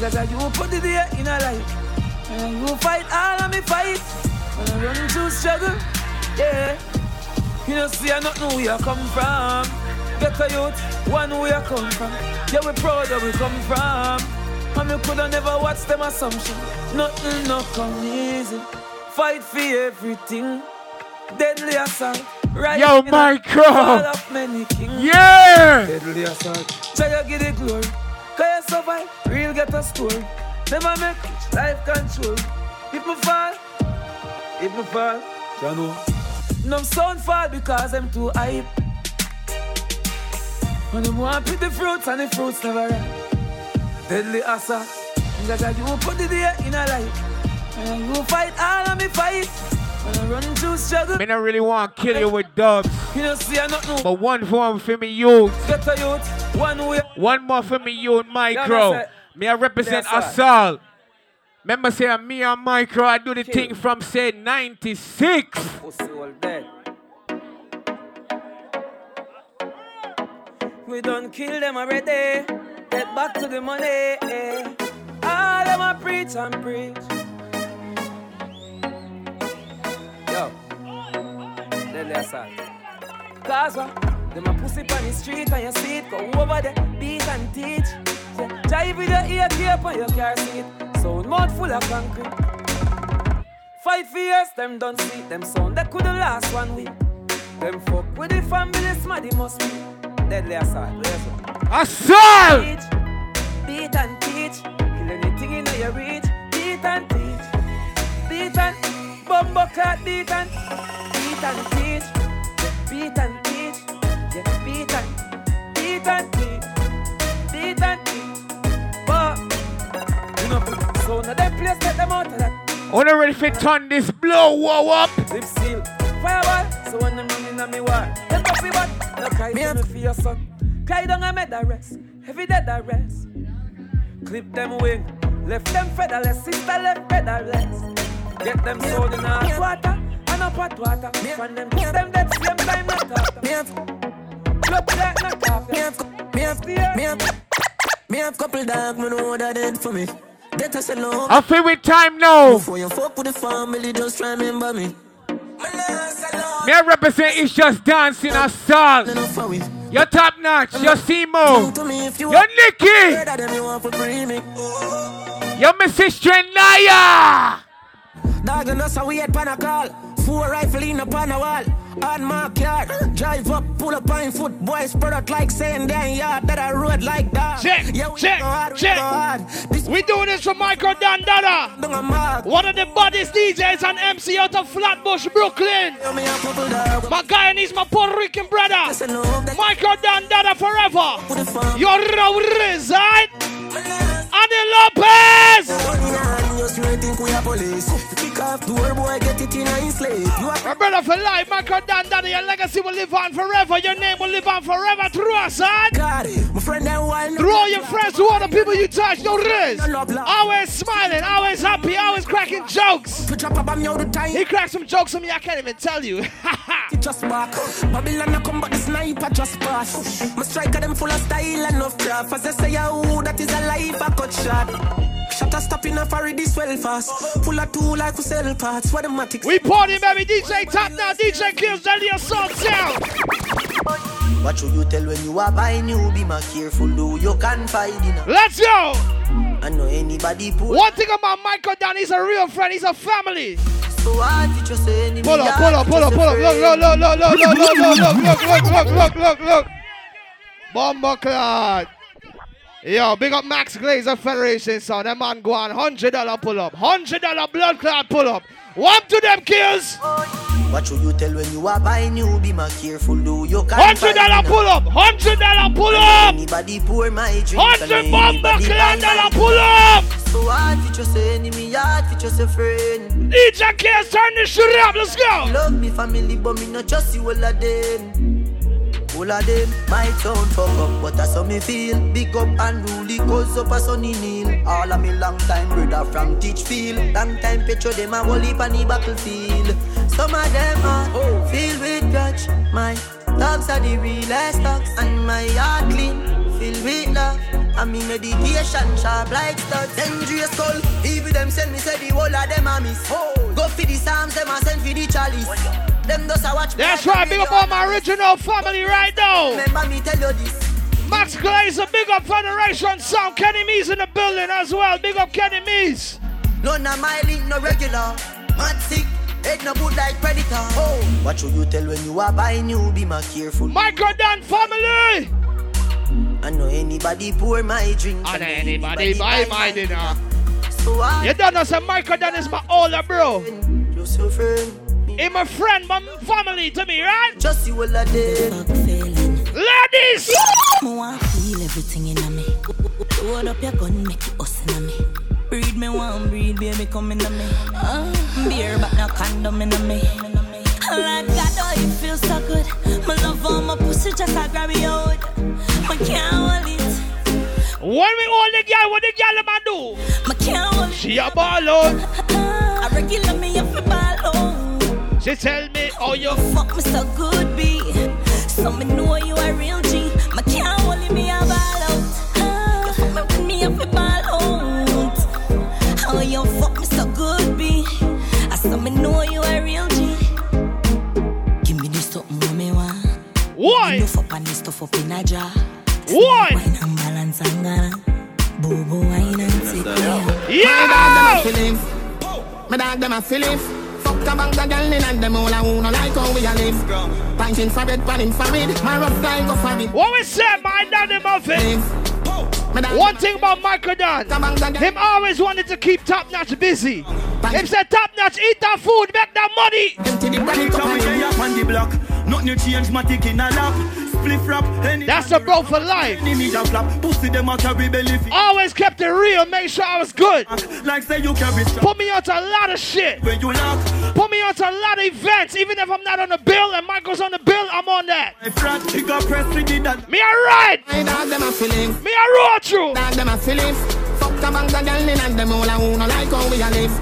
Because you put the day in a life. And you fight all of me fight. And I run through struggle. Yeah. You know, see, I not know where you come from. Get a youth, one where you come from. Yeah, we proud where we come from. And me coulda never watch them assumption. Nothing no come easy. Fight for everything. Deadly assault. Right Yo, in a Micro. fall of many. Yeah. Deadly assault. Try to give the glory. Cause you survive, real get a story. Never make it, life control. If me fall, if me fall, you know. No sound fall because I'm too hype. And them want pick the fruits and the fruits never ripe. Deadly assault. Because you put the day in a life. And you fight all of me fight. And I run through struggle. Me not really want to kill you with dubs. You know, see, I not know. But one for for me youth. Get a youth, one way. One more for me youth, Yeah, Micro. that's it. Me I represent That's right. Assault. Remember say I'm me and Micro, I do the thing from say 96. Pussy all dead. We done kill them already. Get back to the money. eh. All them a preach and preach. Yo, deadly assault. Cause what? Them a pussy on the street and you see it go over there, beat and teach. Say, Drive with your ear tape on your car seat. Sound mouth full of concrete. Five years, them don't see them sound. That could have last one week. Them fuck with the family, smaddy must be. Deadly assault. Assault! Teach, beat and teach. Kill anything in your reach. Beat and teach. Beat and bumbo clat. Beat and beat and teach. Beat and teach. Yeah, beat and beat and teach. So now them place get them out of that. On ready for turn this blow whoa up. Lip seal. Fireball. So when I'm running on me war. Let up me back. No cry to me for your son. Cry down and make that rest. Heavy dead that rest. Clip them wing. Left them featherless. Sister left featherless. Get them soul in hot water. And up hot water. From them kiss them dead same time not after. Blood clot not after. Me steer. Me have couple dog, me know that dead for me. Us alone. I feel with time now. Before you fuck with the family, just remember me. Me I represent it's just dancing assault. You're top notch. You're Simo. You're Nicky. You're Mrs. Strenaya. Dog and how we had pan a call. Four rifle in upon a wall. On my car, drive up, pull up on foot, boys spread out like saying damn yard that I road like that. Check, yeah, we check, go hard, check. We, go hard. we doing this for Michael Dandada. One of the baddest DJs and MC out of Flatbush, Brooklyn. My guy and he's my Puerto Rican brother. Michael Dandada forever. Your reside. Andy Lopez. Brother for life, Michael Dandada. Your legacy will live on forever. Your name will live on forever through us, son. Through all your friends, through all the people you touch, no risk. Always smiling, always happy, always cracking jokes. He cracked some jokes on me, I can't even tell you. just back. Babylon I come but the sniper just pass. My striker them full of style and of craft. As I say, oh, that is a life I cut shot. Shut up, stop in a furry this well fast. Full of two like we sell parts. What the matic? We party, baby. DJ Top now. DJ Kills, Deadly Assault Sound. What should you tell when you are buying new? Be more careful, do you can find it. Let's go. I know anybody poor. One thing about Michael Dan, he's a real friend. He's a family. So what did you say? enemy? Pull up, pull up, pull up, pull up. Look, look, look, look, look, look, look, look, look, look, look, look, look, look. Bomber clad. Yo, big up Max Glazer Federation, son. That man go on $100 pull up. $100 blood clot pull up. One to them kills. What should you tell when you are buying new? Be more careful, do you can Hundred dollar pull up, hundred dollar pull up. Anybody pour my drink? Hundred bomber clan dollar pull up. So what did you say? Enemy, what did you say, friend? DJ Kills, turn this shit up. Let's go. Love me family, but me not trust you all of them. All of them might sound fuck up, but that's how me feel. Big up and rule cause up a sunny kneel. All of me long time brother from Teachfield. Long time picture them a whole heap on the battlefield. Some of them are oh. filled with grudge. My dogs are the realest dogs, and my heart clean, filled with love. And me meditation sharp like studs. Dangerous call, even them send me say the whole of them a miss. Oh. Go for the psalms, them a send for the chalice. Them does a watch. That's right, big up all my original family right now. Remember me tell you this. Max Glazer, big up Federation Sound. Kenny Mees in the building as well. Big up Kenny Mees. None of my link no regular. Mad sick. Head no good like predator. Oh. What should you tell when you are buying new? Be more careful. Michael Dan family. I know anybody pour my drink. I know anybody buy my dinner. So I You don't know, say Michael Dan is my older bro. just your friend. He my friend, my family to me, right? Just you all of them. Ladies! Me want feel everything in me. Load up your gun, make it us in me. Breed me one, breed baby come in me. Uh, beer but no condom in me. Like God, oh, it feels so good. My love on my pussy just a grab me out. I can't hold it. When we hold the girl, what the girl man do? I can't hold it. She a ball out. I regular me up for ball out. She tell me, oh you Fuck me so good, B. So me know you a real G. I can't hold it, me a ball out. You fuck me with me up for ball out. Oh, you fuck me so good, B. I saw me know you a real G. Give me this something when me want. Why? You fuck on this stuff up in a jar. Why? Wine and balance and gala. Boo boo wine and take me out. Yeah! Me dog them a feeling. Fuck a bang the girl in and them all a who no like how we a live. Pinting for bed, panning for it. My rough guy go for it. What we say, my daddy muffin? One thing about Michael Dan, him always wanted to keep Top Notch busy. Him said Top Notch eat that food, make that money. Anytime we day up on the block, nothing you change, my tick in a lap. Spliff rap, any That's the bro for life. enemy that flap. Pussy them a carry belly. Always kept it real, make sure I was good. Like say you carry. Put me onto a lot of shit. When you lock, Put me onto a lot of events, even if I'm not on the bill and Michael's on the bill, I'm on that. I frat, he got press with it that. Me a ride, My dog them a feeling. me a roll through. Dog them a feeling. Fuck a bang the girl in and them all a who no like how we a live.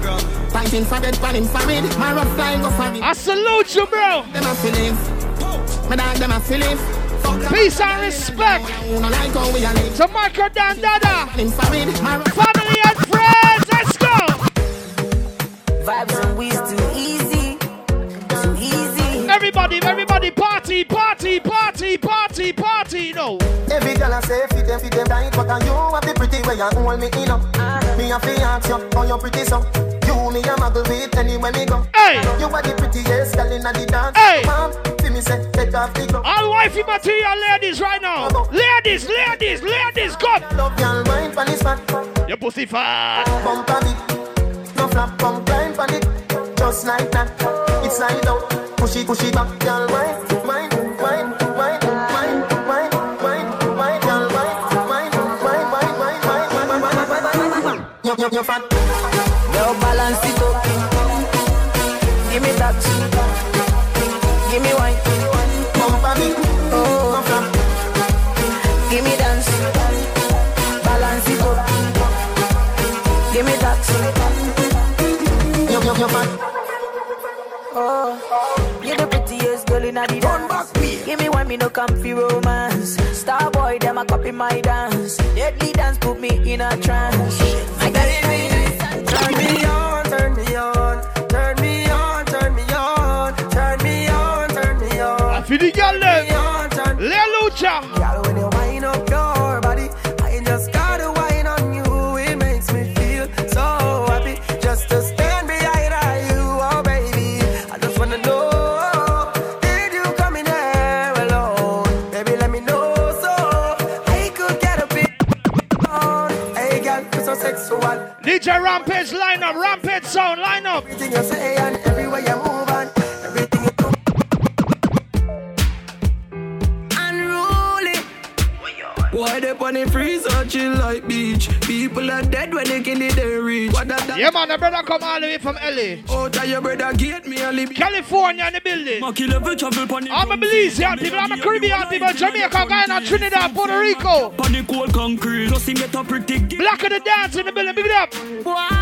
Pinting for bed, panning for it. My rough guy go for it. I salute you, bro. Them a feeling. My dog them a feeling. Peace and respect to Michael Dan Dada. Family and friends, let's go. Vibes and weeds too easy. Too easy. Everybody, everybody, party, party, party, party, party, no. Every girl I say fit them, fit them tight, but you have the pretty way you hold me in up. Me a fi ask you, how you pretty so? You me a muggle with anywhere me go. Hey, you are the prettiest girl in the dance. Hey. Mom, see me say take off the glove. All wifey material ladies right now. Ladies, ladies, ladies, come. Love girl wine pon this fat. Your pussy fat. Bump on it, no flap, bump grind pon it. Just like that, it's slide out. Push it, push it back, girl wine, wine, wine, on your fat. Girl, balance it up. Give me that. Give me wine. Come for me. Oh. Give me dance. Balance it up. Give me that. You're, you're, fat. Oh prettiest girl in the dance. Give me one, me no comfy romance. Star boy, them a copy my dance. Deadly dance put me in a trance. I got it, Turn me on, turn me on, DJ Rampage line up, Rampage sound line up. Everything you say and everywhere you Why they on the freezer chill like beach? People are dead when they kill it they reach. What that Yeah, man, the brother come all the way from LA. Oh, tell your brother get me a lip. California in the building. Maki level travel pon the I'm a Belizean people, I'm a Caribbean people, Jamaica, Guyana, Trinidad, Puerto Rico. Pon the cold concrete. Plus he get a pretty. Black of the dance in the building, big it up. Why?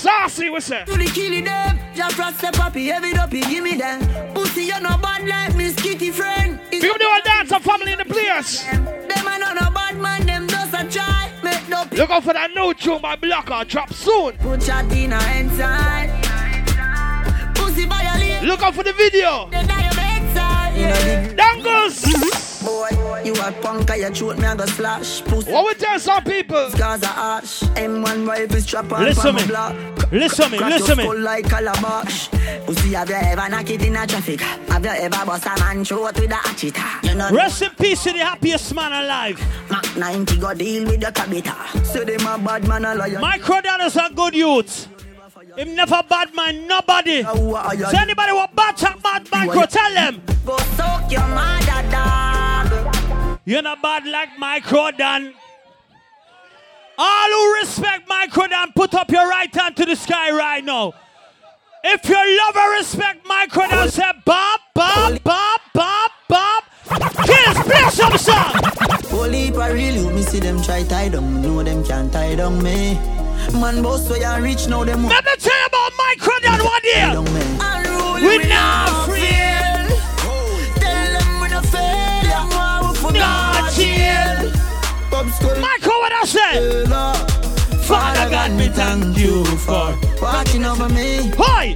Saucy, what's that? To the killing them, just trust step up, heavy up, give me them. Pussy, you no bad like me, skitty friend. It's up the whole dancer family in the place. them a no no bad man, them just a try. Make no p- Look out for that new tune by Blocker, drop soon. Put your dinner inside. Pussy violate, Look out for the video. then die your bedside. Dangles. Mm-hmm. Boy, you a punk, you shoot me, I go slash. Pussy, What we tell some people? scars are ash. M1 rifle strap on Listen me. a block. Listen me, listen me. like calabash. Pussy, have you ever knocked it in a traffic? Have you ever bust a man throat with a hatchet? You know Rest in peace to the happiest man alive. Mac 90 go deal with your cabita. Say them a bad man a liar. Micro Dan is a good youth. Him never bad man nobody. So anybody what bad talk bad micro, tell them. Go soak your mother dog. You're not bad like Micro Dan. All who respect Micro Dan, put up your right hand to the sky right now. If you love and respect Micro Dan, say Bob, Bob, Bob, Bob, Bob. Kids, play some song. Holy heap a real me see them try tie down. Know them can't tie down me. Man, boss, so you reach now them. Let me tell you about Micro Dan one day. We now feel. Not. Michael, what I say? Father God, me thank you for watching over me. Hi.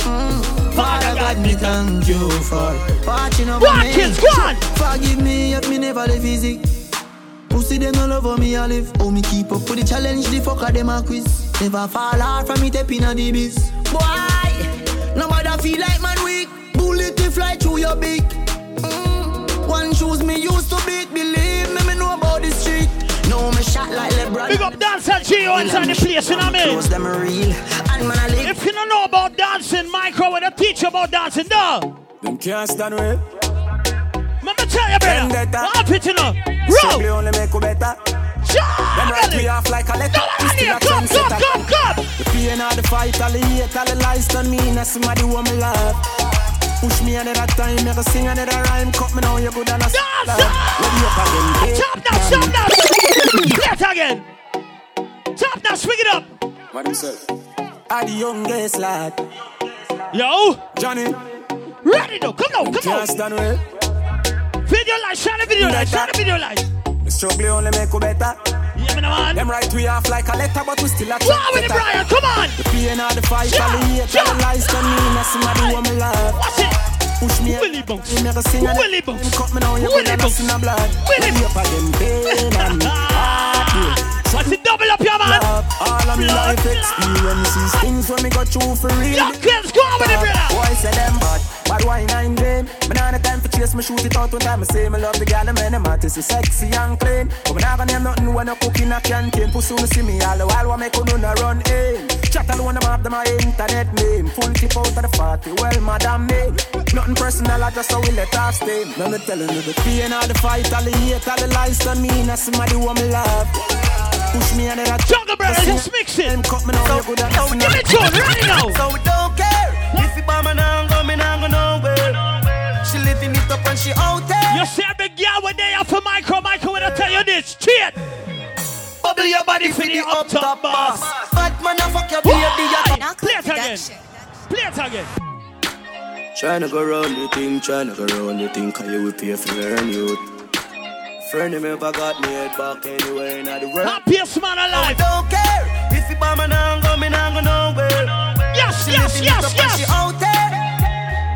Father God, me thank you for watching over What me. kids, go on. Forgive me if me never live easy. Pussy them all over me I live. Oh me keep up with the challenge, the fucker them a quiz. Never fall hard from me tapping on the biz. Boy, nobody feel like man weak. Bullet to fly through your beak. One shoes me used to beat. Believe me, me know about the street. No me shot like LeBron. Big up dancer Gio inside the place, you know what I mean? Close them real. And man I live. If you don't know about dancing, Micro will teach you about dancing, no. Them can't stand well. Let me tell you, brother. Vendetta. What it, you know? Simply Roll. only make you better. Them Charlie. write me off like a letter. Come on, Still here. a Come, come, come, come. The pain of the fight, all the hate, all the lies done me. Now somebody who me love. Push me another time, make a sing another rhyme. Cut me now, you good and a. Let me up again. Top now, top now. Play it again. Top now, swing it up. What himself? I the youngest lad. Yo. Johnny. Ready though. Come on, come on. Can't well. Video light, shine the video light, shine the video light. The struggle only make you better. Yeah, me no man. Them write we off like a letter, but we still a on with it, Brian, come on. The pain or the fight, Yeah, all the hate, all the yeah. lies done me, not somebody want me love. Watch it. Push me, Willy you never sing and Willy them bounce. cut me now, you Willy bounce. in the blood. Willy Willy up again, pain and heartache. Watch it double up, your man. Love, all of me life experiences, things when me go through for real. Yo, kids, go on with it, brother. Boy say them bad, bad wine and game. Me nah no time for chase, me shoot it out one time. Me say me love the them and them heart is sexy and clean. But me nah gonna name nothing when I cook in a canteen. Pussy me see me all the while, what make you no run in. Chat alone, them have them my internet name. Full tip out of the party, well, madam me. Nothing personal, I just how we let off steam. Let me telling you the pain of the fight, all the hate, all the lies to me. Not somebody want me love. Push me and then I Jungle brother, just mix it. Them cut me now, you good at Give it to him right now. So don't care if you bomb and I'm coming, I'm go nowhere. She living it up and she out there. You see a big girl when they are for micro, micro when I tell you this. Cheat. Bubble your body for the up top boss. Bad man, I fuck your baby. Why? Play it again. Play it again. Tryna go round the thing, tryna go round the thing, cause you will pay for learn youth. Friend him ever got me head back anywhere in the world. Happiest man alive. I don't care if you bomb and I'm coming, I'm go nowhere. Yes, yes, yes, up and She out there,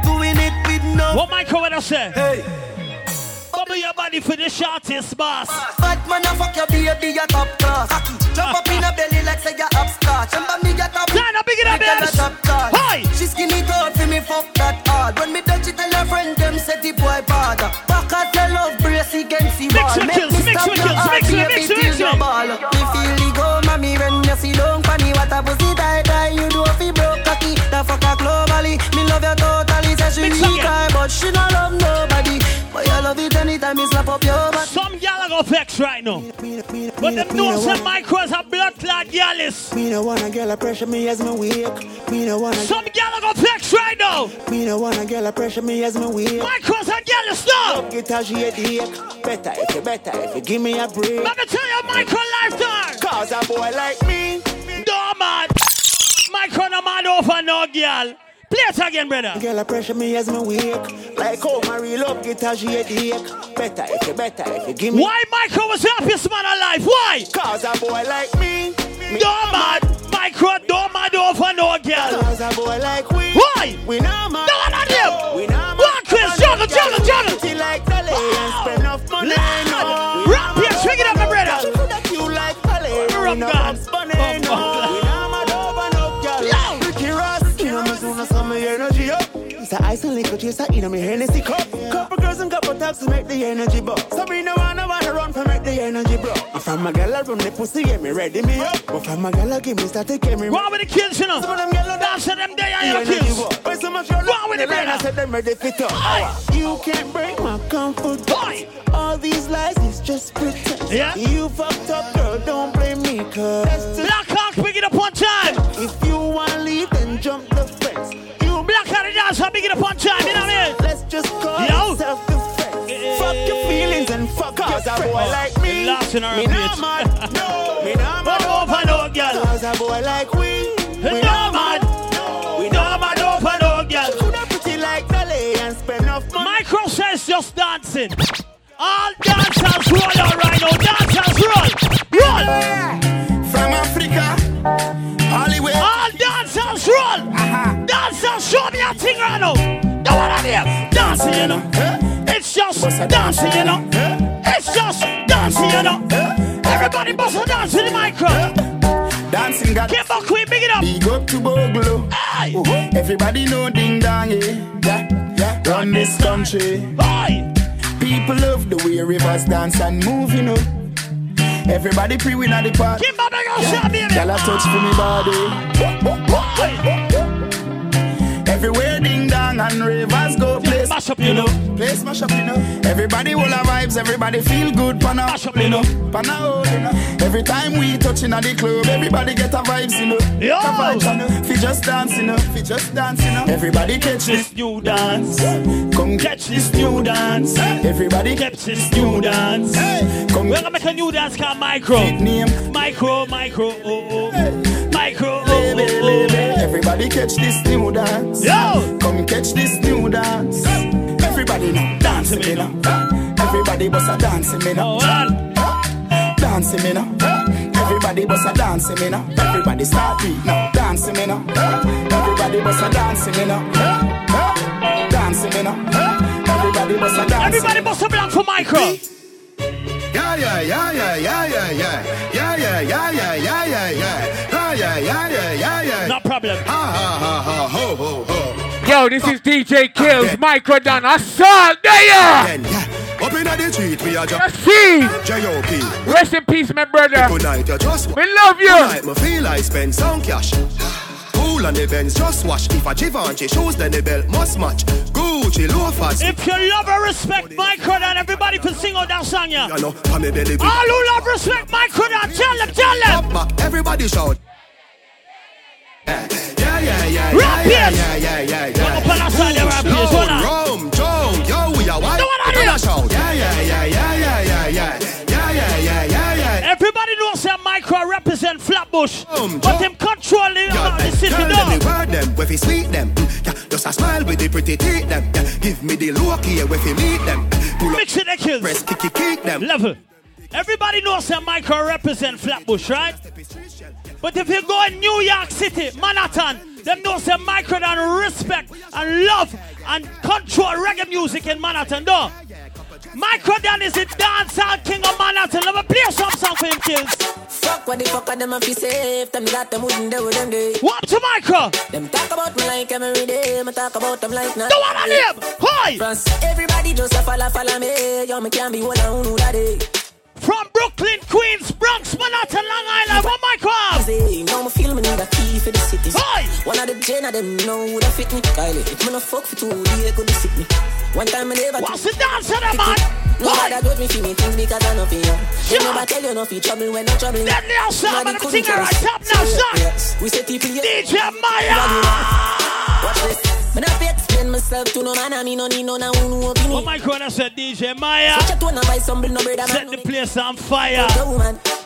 doing it with no. What micro when I say? Hey. Bubble your body for the shortest boss. Bad man, I fuck your baby, you top class. Jump up in her belly like say you upstart. Remember me, you top. Turn up, big it up, yes. top class. Hi. She skinny tall for me, fuck that hard. When me touch it, tell her friend them say the boy bad. Back at your love brace against the Mix ball. with kills, mix your kills, mix baby, mix till mix Me feel the go, mommy, when you see down funny. What a pussy tight, but she not love nobody. But you love it anytime me slap up your back. Some gal are go vex right now. But them know some micros are blood clot gals. Me no wanna girl a pressure me as me wake. Me no wanna. Some gal are go vex right now. Me no wanna girl a pressure me as me wake. Micros are gals now. Up guitar she a dick. Better if you better if you give me a break. Let me tell you, micro lifetime. Cause a boy like me. No man. Micro no man over no gal. Play it again, brother. Girl a pressure me as me wake. Like how my real guitar she a dick. Better if you better if you give me. Why Micro was the happiest man alive? Why? Cause a boy like me. me No man. Micro no man over no gal. Cause a boy like we. Why? We not man. No one of them. We not man. One Chris, juggle, juggle, juggle. Like Dolly and spend enough money. No. Rap here, swing it up, my brother. Cute like Dolly. No God. It's a ice and liquor chaser, know me Hennessy cup. Couple girls and couple taps to make the energy bump. Sabrina wanna wanna run for make the energy bro. If I'm a girl, I run the pussy, get me ready me up. But if I'm a I give me start to get me. On with the kills, you know. Some of them girls Dance to them day the and your energy kills. bump. When so much you're with the it, I said them ready fit up. You can't break my comfort. Why? All these lies is just pretense. Yeah? You fucked up, girl, don't blame me, cause Black Hawk, pick it up on time. if you wanna leave, then jump the fence. Black the dance, pick it up on time. You know what I mean? Let's just call Yo. it self-defense. Fuck your feelings and fuck Cause your a friends. boy like me, our me not mad. No, me not mad over no girl. Cause a boy like we, we No man. We No man over no girl. Coulda pretty like Dolly and spend enough money. Micro says just dancing. All dancers roll out right now. Dancers roll. Roll. From Africa, Hollywood. All dancers roll. Uh-huh. Dancers show me a thing right now. The one on here. Dancing, you know. It's just dancing, you know. It's just dancing, you know. Everybody bust a dance to the micro. Dancing got Keep up, queen, big it up. big up to Bogle. Everybody know ding dong, yeah. yeah, yeah. Run this country. Aye. People love the way Ravers dance and move, you know. Everybody pre win at the park. Keep up, big up, shot, baby. Y'all touch for me body. Everywhere ding dong and Ravers go. Mash up, you know. Place mash up, you know. Everybody will have vibes, everybody feel good, pana. Mash up, you know. Pana, oh, you know. Every time we touching at the club, everybody get a vibes, you know. Yo. Vibes, you know. Fi just dance, you know. Fi just dance, you know. Everybody catch this new dance. Come Catch this new dance. Everybody Catch this new dance. Come We're gonna make a new dance called Micro. Name. Micro, micro, oh, oh. Micro, oh, oh, oh. Everybody catch this new dance. Yo. Come catch this new dance. Everybody now dance to me now. Everybody bust a dancing me now. Dancing me now. Everybody bust a dancing me now. Everybody start beat now. Dancing me now. Everybody bust a dancing me now. Dancing me now. Everybody bust a dancing. Everybody bust a blank for micro. Yeah, yeah, yeah, yeah, yeah, yeah, yeah. Yeah, yeah, yeah, yeah, yeah, yeah, yeah. Yeah, yeah, yeah, yeah, yeah, yeah. No problem. Ha, ha, ha, ha, ho, ho, ho. Yo, this is DJ Kills, Micro Don, Assault, there! Up in the street, we are just see. J.O.P. Rest in peace, my brother. Good night, you just We love you. Tonight, me feel I spend some cash. Cool on the Benz, just wash. If a Givenchy shoes, then the belt must match. Gucci loafers. If you love and respect Micro, then everybody can sing out that song, yeah. You know, I'm a belly big. All who love respect Micro, then tell them, tell them. Everybody shout. Yeah, yeah, yeah, Rap yeah, yeah, yeah, yeah, yeah. Up on that side, the rap yes, hold on. Rome, Joe, yo, we are white. Everybody here. shout. Yeah, yeah, yeah, yeah, yeah, yeah, yeah. Yeah, yeah, yeah, yeah, yeah. Everybody knows that Micro represent Flatbush, but them control the, uh, the city Girl, now. word them, where fi sweet them. Mm, Yeah, just a smile with the pretty teeth them. Yeah, give me the look here, where fi meet them. Pull up, Mix the kills. press, kick, kick, kick them. Level. Everybody knows that Micro represent Flatbush, right? But if you go in New York City, Manhattan, them know say Micro and respect and love and control reggae music in Manhattan, though. Micro Dan is the dancehall king of Manhattan. Let me play some song for him, kills. Fuck what the fuck are them a fi safe Them that them wouldn't do them day What to Micro? Them talk about me like every day Me talk about them like not The one on him! Hi! France, everybody just a follow, follow me Yo, me can't be one on who that day From Brooklyn, Queens, Bronx, Manhattan, Long Island, what my Say, now me feel me need a key for the city. One of the gen of them know who that fit me. Kylie, if me no fuck for two days, could sick me. One time me never What's the dance of the man? Nobody got me feel me things because I know for you They never tell you no fi trouble when no trouble Deadly outside, Nobody man, singer tell right top now, son. Yes, We say people DJ Maya! Watch this Me not fi explain myself to no man and me no need no na who opinion What Micro that's said DJ Maya? Such a tone of voice, some no brother man Set the place on fire.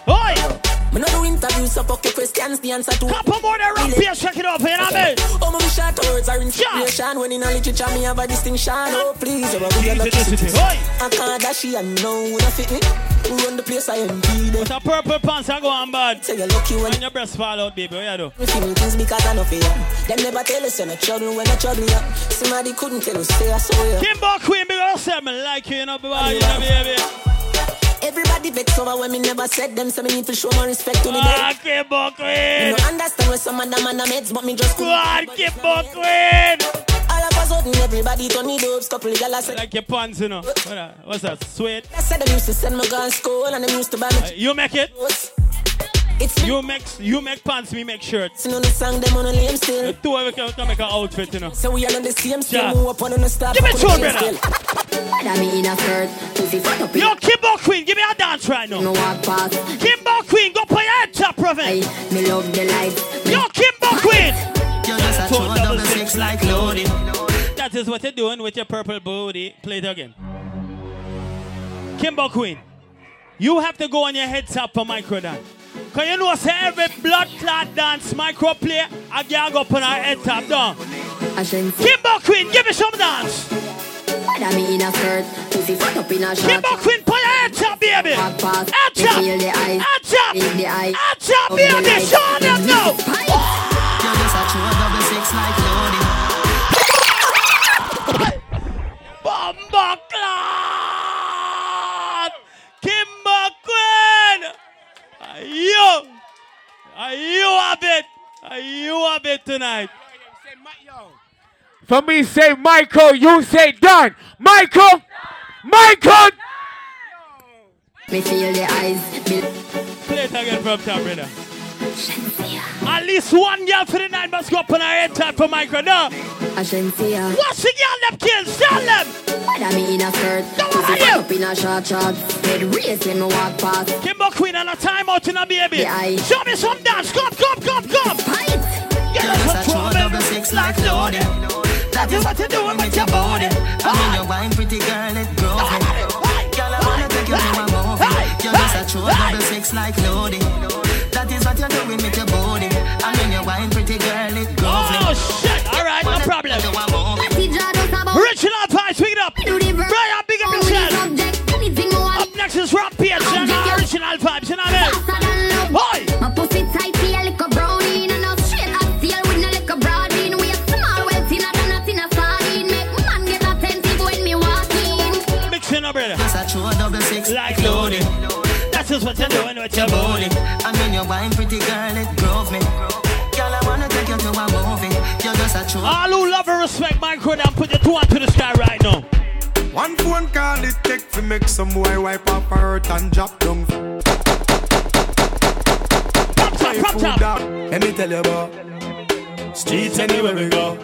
Oi! Me no do interviews, so fuck your questions, the answer to Couple more than rap here, check it out, you know what I mean? Oh, my short words are inspiration When in a literature, me have a distinction Oh, please, you're a good electricity I can't dash you, and who not fit me Who run the place, I am be With a purple pants, I go on bad. Say you're lucky when your breast fall out, baby. What you do? Me feel me things because I know you Them never tell us you're not trouble when I trouble you Somebody couldn't tell us, say I saw you Kimbo Queen, big old say me like you, you know, boy, you know, baby. Everybody vex over when me never said them So me need to show more respect to me Ah, Kimbo Me Queen! no understand where some of them are meds But me just God, Kimbo Queen! All of a sudden everybody turn me dopes Couple of y'all said Like your pants, you know. What's that? Sweet? I said them used to send me gun school And them used to buy me You make it? It's You make you make pants, me make shirts. You know the song them on a lame still The two of us can, can make an outfit, you know. So we all on the same Yeah. Move up on the stop Give me two, brother. That me in a skirt Pussy fuck up Yo, Kimbo Queen, give me a dance right now. No walk past Kimbo Queen, go put your head top, Prophet. Me love the life Yo, Kimbo Queen! You're just a Two throw double six like loading That is what you're doing with your purple booty. Play it again. Kimbo Queen, you have to go on your head top for micro dance. Cause you know say every blood clot dance micro play, a girl go put her head top down. Kimbo Queen, give me some dance. That me in a skirt Pussy fuck up in a short Kimbo Queen, put your head top, baby. Walk past Head Me top. feel the eyes Head top. Feel the eyes Head top, baby. Show them now. You just a throw double six like loading Bomba clot. You? Are you have it? Are you have it tonight? For me, say Michael, you say Don. Michael! Michael! Me feel the eyes Me Play it again from top, brother. At least one girl for the night must go up on her head top for micro. No. Ashensia What's the girl them kills? Tell them. That me in a skirt Pussy fuck up in a short short Head race when me walk past Kimbo Queen and a timeout in a baby. The eye. Show me some dance. Come, come, come, come. Get us just a a trouble. double six like loading That is what you doing with your body I mean you wine pretty girl it growing Girl I wanna take you to my movie You just a throw double six like loading that's what you're doing with your body. I mean, you're wine pretty girl. It's lovely. Oh, shit. All right, no problem. Reginald Pie, speak it up. Brian, big up yourself. Up next is Rob Pierce. Original vibes, you know what I mean? Boy! Pussy tight, feel like a brownie. And I'm straight up, feel with no like a. We small, not a sardine. Make man get attentive when me. Mixing up, brother. Like loading. That's just what you're doing with your body. I wine pretty girl, it drove me. Girl, I wanna take you to a movie. You're just a true. All who love and respect micro down, put your two hand to the sky right now. One phone call it take to make some boy wipe up her hurt and drop down. Pop top, pop top. Let me tell you about streets anywhere we go.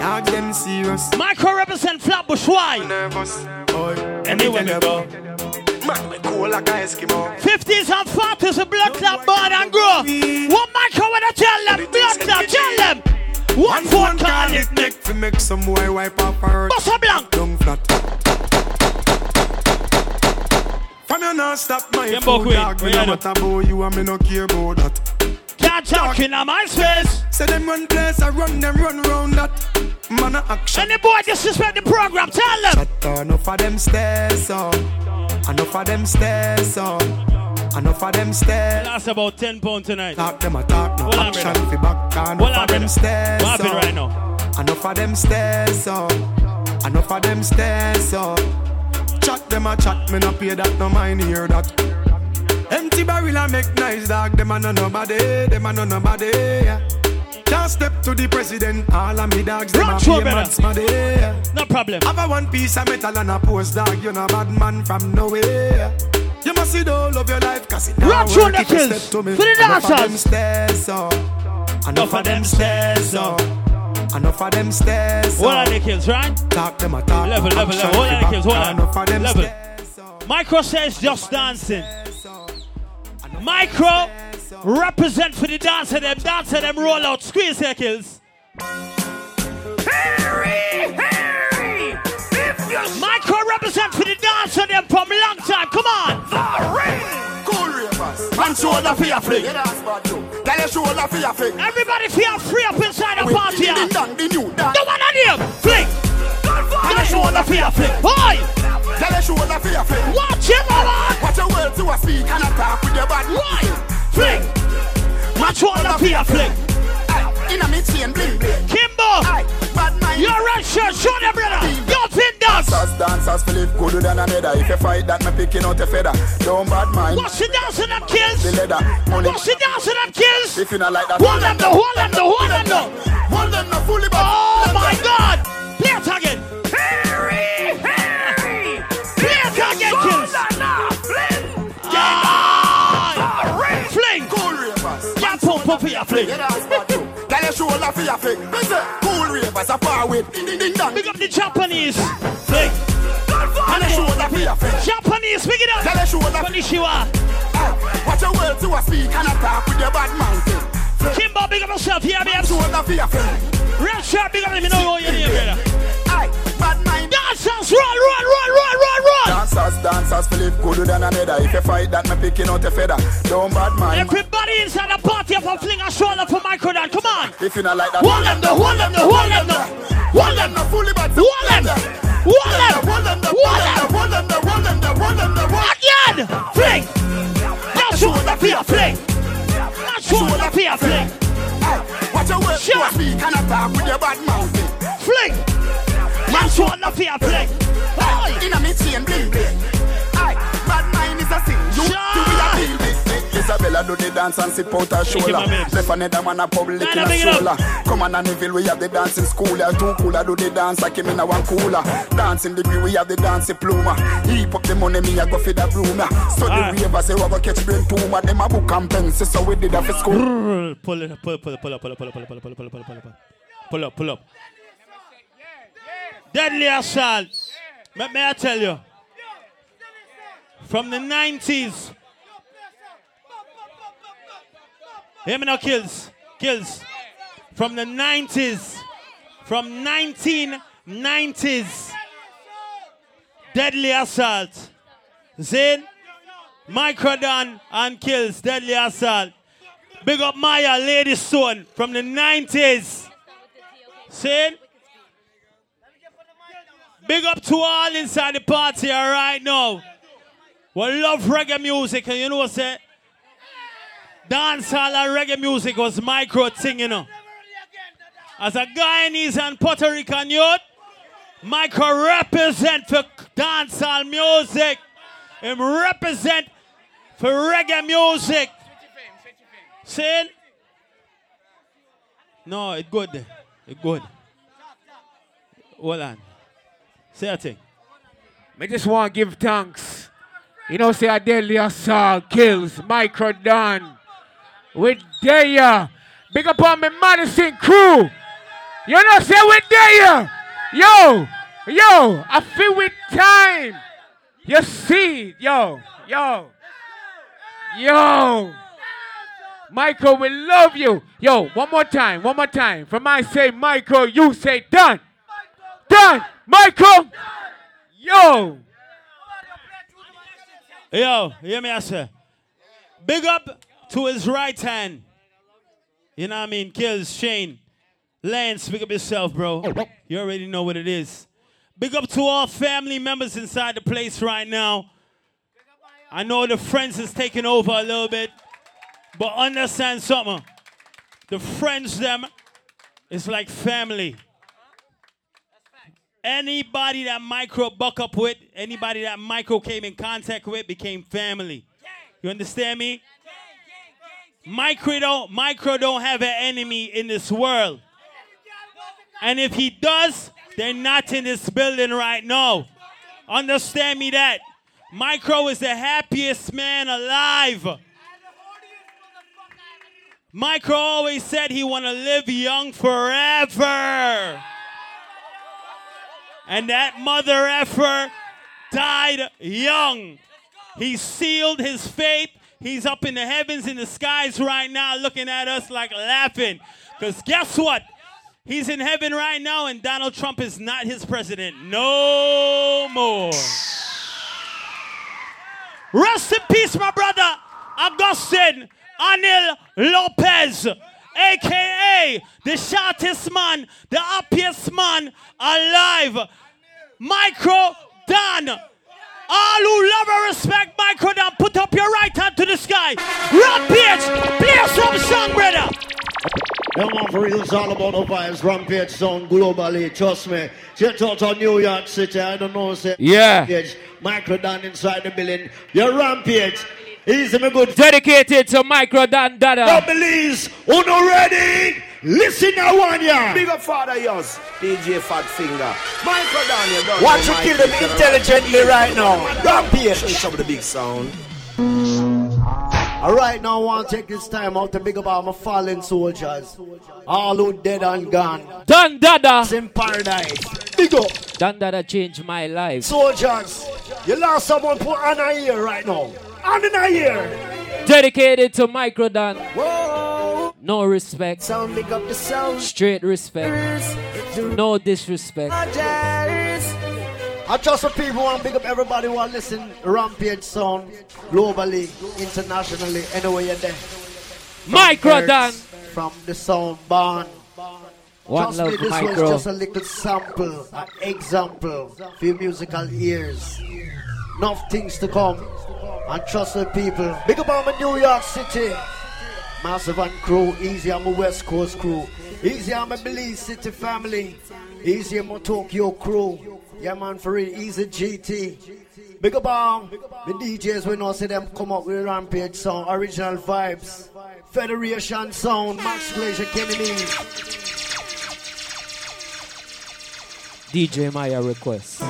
Dog them serious. Micro represent Flatbush, why? Nervous. Boy, anywhere we go. Man, we cool like a Eskimo. 50s and 40s, a blood clot born and grow. What micro wanna tell them? Blood clot, tell them. One phone call it. Make to make some boy wipe up her hurt. Bossa Blanc. Down flat. From you not stop my Them food both win. dog. Me We no matter about you and me no care about that. Can't talk in my space. Say them run place, I run them run round that. Man a action. Any boy disrespect the program, tell them. Shut enough of them stairs, so. Enough of them stairs, so. Enough of them stairs. That's about 10 pounds tonight. Talk them a talk, no Hold action fi back. Enough on, of them stairs, What happened right now? Enough of them stairs, so. Enough of them stairs, so. Chat them a chat, me no pay that, no mind hear that. Empty barrel a make nice dog, them a no nobody, them a no nobody. Yeah. Can't step to the president, all of me dogs, them Run a through, pay brother. Yeah. No problem. Have a one piece of metal and a post dog, you no bad man from nowhere. You must see the whole of your life, cause it Run now work the if you step to me. For the Enough of them dancers. stairs, so. Enough of them stairs, so. Enough of them stairs. What are the kills, right? Talk them a talk. Level, level, level. Fi on, the kills, hold back. on. Enough Level. Micro says just dancing. Micro represent for the dancer them, dancer them roll out, squeeze their kills. Micro represent for the dancer them from long time. Come on. The ring. Cool ravers. Man shoulder for your flick. Yeah, that's bad too. Tell your shoulder for your flick. Everybody feel free up inside the With party. ding, yeah. ding, dong, the new. The one on him. Flick. Tell your shoulder for your flick. Boy. Tell your shoulder for your flick. Watch him, mama. Watch your words to a speak and attack with your bad Why? Flick. Watch one of your flick. In a mid chain bling bling. Kimbo. Your red shirt. Show them, brother. Your fin dance. Dancers, dancers, Philip good than another. If you fight that, me picking out a feather. Don't bad mind. Watch the dance of them kills. The leather, money. Watch the dance of them kills. If you not like that, Hold them, though. Hold them, though. Hold them, though. Hold them, no fully back. Oh my God! Up for your fling. Yeah, that's bad too. Tell your shoulder for your flick. Me cool ravers, a far away. Ding, ding, ding, dong. Big up the Japanese. Fling. Tell your shoulder for your flick. Japanese, big it up. Tell your shoulder Konnichiwa. Ah, watch your words to a speak and attack with your bad mouth. Kimbo, big up yourself. Here, babes. Shoulder for your flick. Red shirt, big up. Let me know your name, brother. Aye, bad mind. Run, run, run, run, run, run. Dancers, dancers, Philip good than another. If you fight that, me picking out a feather. Don't bad mind. Everybody inside the party have a fling a shoulder for Micro Dan. Come on. If you not like that, Hold them. Hold them. Hold them. Hold them, fully bad. Hold them. Hold them. Hold them, Hold them. hold them, hold them, hold them, hold them. Again. Fling. Now shoulder your fling. Now shoulder your fling. Watch your words to a Sure. speak and attack with your bad mouth. Fling. Now shoulder for your fling. Oi. In a mid chain bling bling. Aye, bad mind is a sin. You do we a deal with. Isabella do the dance and sip out her shoulder. my. Left another man a public in nah, a big stroller. Come on, Anneville, we have the dancing school. Yeah, two cooler do the dance like him in a one cooler. Dancing degree, we have the dancing pluma. Heap up the money, me a go for the broom. So the Alright. say we go catch brain tumor. Them a book and pencil, so we did that for school. Pull it, pull, pull, pull up, pull up, pull up, pull up, pull up, pull up, pull up, pull up, pull up, pull up, pull up. Deadly assault. Me I tell you. From the 90s. Hear me now, kills. Kills. From the 90s. From 1990s. Deadly assault. Zane, Microdon, and kills. Deadly assault. Big up Maya, Lady Stone from the 90s. See? Big up to all inside the party right now. We love reggae music, and you know what I say? Dancehall and reggae music was micro thing, you know. As a Guyanese and Puerto Rican youth, micro represent for dancehall music. him represent for reggae music. Saying? No, it good. It good. Hold on. Say thing. Me just want to give thanks. You know, say a deadly assault kills Micro Don with Daya. Big up on my Madison crew. You know, say with Daya. Yo, yo, I feel with time. You see, yo, yo, yo. Michael, we love you. Yo, one more time, one more time. From I say Michael, you say done. Done. Michael. Yo. Yo, hear me I. Big up to his right hand. You know what I mean? Kills Shane. Lance, big up yourself, bro. You already know what it is. Big up to all family members inside the place right now. I know the friends is taking over a little bit, but understand something. The friends them is like family. Anybody that micro buck up with, anybody that micro came in contact with became family. You understand me? Micro don't, micro don't have an enemy in this world. And if he does, they're not in this building right now. Understand me that. Micro is the happiest man alive. Micro always said he want to live young forever. And that mother effer died young. He sealed his fate. He's up in the heavens, in the skies right now, looking at us like laughing. Because guess what? He's in heaven right now, and Donald Trump is not his president. No more. Rest in peace, my brother, Augustin Anil Lopez, aka the shortest man, the happiest man alive. Micro Don. All who love and respect Micro Don, put up your right hand to the sky. Rampage, play some song, brother. Yeah, man, for real, it's all about the vibes. Rampage sound globally, trust me. Check out on New York City, I don't know, say. Yeah. Rampage, Micro Don inside the building. Your Rampage, easy me good. Dedicated to Micro Don Dada. Now, Belize, uno ready? Listen now, one yeah. Big up father yours, DJ Fat Finger. Micro down here, don't Watch you kill them intelligently right now. Rampage. Show some of the big sound. All right, now I want to take this time out to big up all my fallen soldiers. All who dead and gone. Don Dada. in paradise. Big up. Don Dada changed my life. Soldiers, you lost someone put on a ear right now. On in a ear. Dedicated to Micro Don. Whoa. No respect. Sound big up the sound. Straight respect. No disrespect. I trust the people want to big up everybody who are listening Rampage sound globally, internationally, anywhere you're there. From Micro Earth, Don. From the sound barn. One Trust love, me, this Micro. was just a little sample, an example for your musical ears. Enough things to come. And trust the people. Big up on my New York City. Massive and crew, easy on my West Coast crew. Easy on my Belize City family. Easy on my Tokyo crew. Yeah man, for real, easy GT. Big up on the DJs we know see them come up with Rampage song, original vibes. Federation sound, Max Glazer, Kenny Me. DJ Maya request.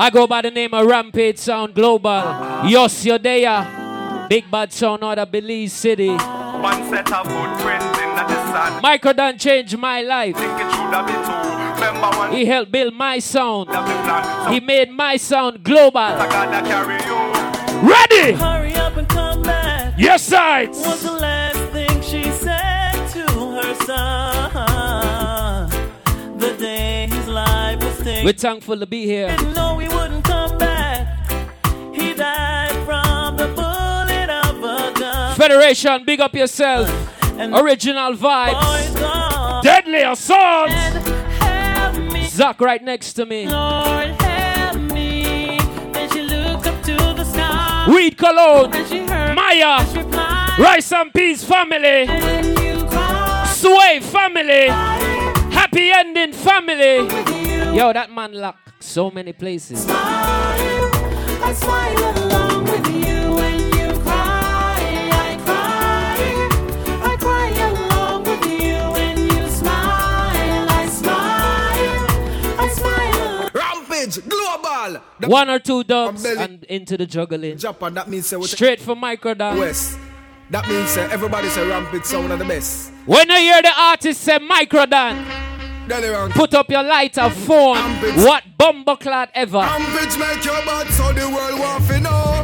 I go by the name of Rampage Sound Global. Yos Yodeya. Big Bad Sound out of Belize City. One set of good friends in the sun. Michael Don changed my life. Think it should have been. Remember one He helped build my sound. of the plan. He made my sound global. I gotta carry you. Ready? Hurry up and come back. Yes, sides. Was the last thing she said to her son. We're thankful to be here. Didn't know he wouldn't come back. He died from the bullet of a gun. Federation, big up yourself. Original vibes. Deadly assault. Zach right next to me. Lord help me. Then she looked up to the sky. Weed Cologne. And she heard Maya. Rice and Peas family. Sway family. Happy ending, family. Yo, that man locked so many places. I smile along with you when you cry. I cry. I cry along with you when you smile. I smile. I smile. Rampage, global. The One or two dubs and into the juggling. Japan, that means we Straight for micro dance. West. That means say everybody say rampage sound of the best. When you hear the artist say micro dance. Put up your lighter phone. What bumbleclad ever. Rampage make your bad so the world want to know.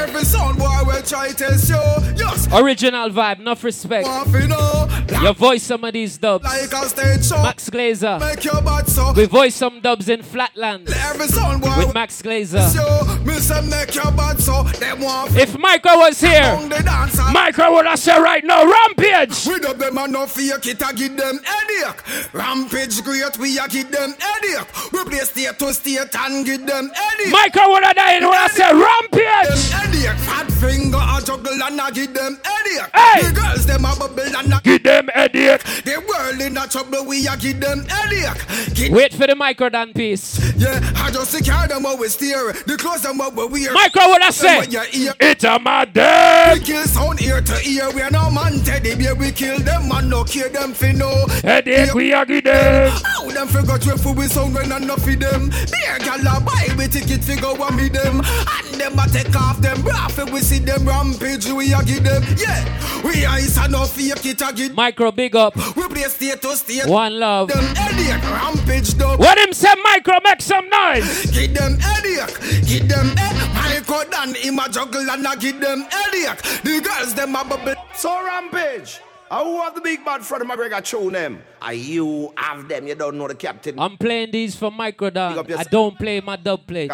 Every sound boy will try test you. Yes, Original vibe, enough respect. want to know. You voice some of these dubs. Like a stage show. Max Glazer. Make your bad so. We voice some dubs in Flatlands Every sound boy with Max Glazer. you. Me say make your bad so. Them want If Micro was here, on the dancer. Micro would have said right now, Rampage. We dub them and no fake it a give them headache. Rampage great, we a give them headache. We play state to state and give them headache. Micro would have died would have said Rampage. Headache, fat finger a juggle and a give them headache. Hey! The girls them a bubble and a Give them headache. The world in a trouble, we a give them headache. Give Wait for the Micro dance piece. yeah, I just secure them what we steer. The clothes them what we wear. Micro would have Them said, what you hear. It's a mad day. We kill sound ear to ear. We are no man teddy bear. We kill them and no care them fi know. Headache we a give them. How them figure trip for we sound when I enough of them. Beer gal a buy we ticket figure and meet them. And them a take off them bra fi we see them rampage we a give them. Yeah, we ice and no fake it a give. Micro big up. We play state to state. One love. Them headache rampage dub. What him say, Micro, make some noise. Give them headache, give them head. Michael Dan him a juggle and a give them headache. The girls them a bubble. So rampage. I who have the big bad Freddie McGregor tune them? Are you have them? You don't know the captain. I'm playing these for Micro Big dance. up yourself. I don't play my dub plates.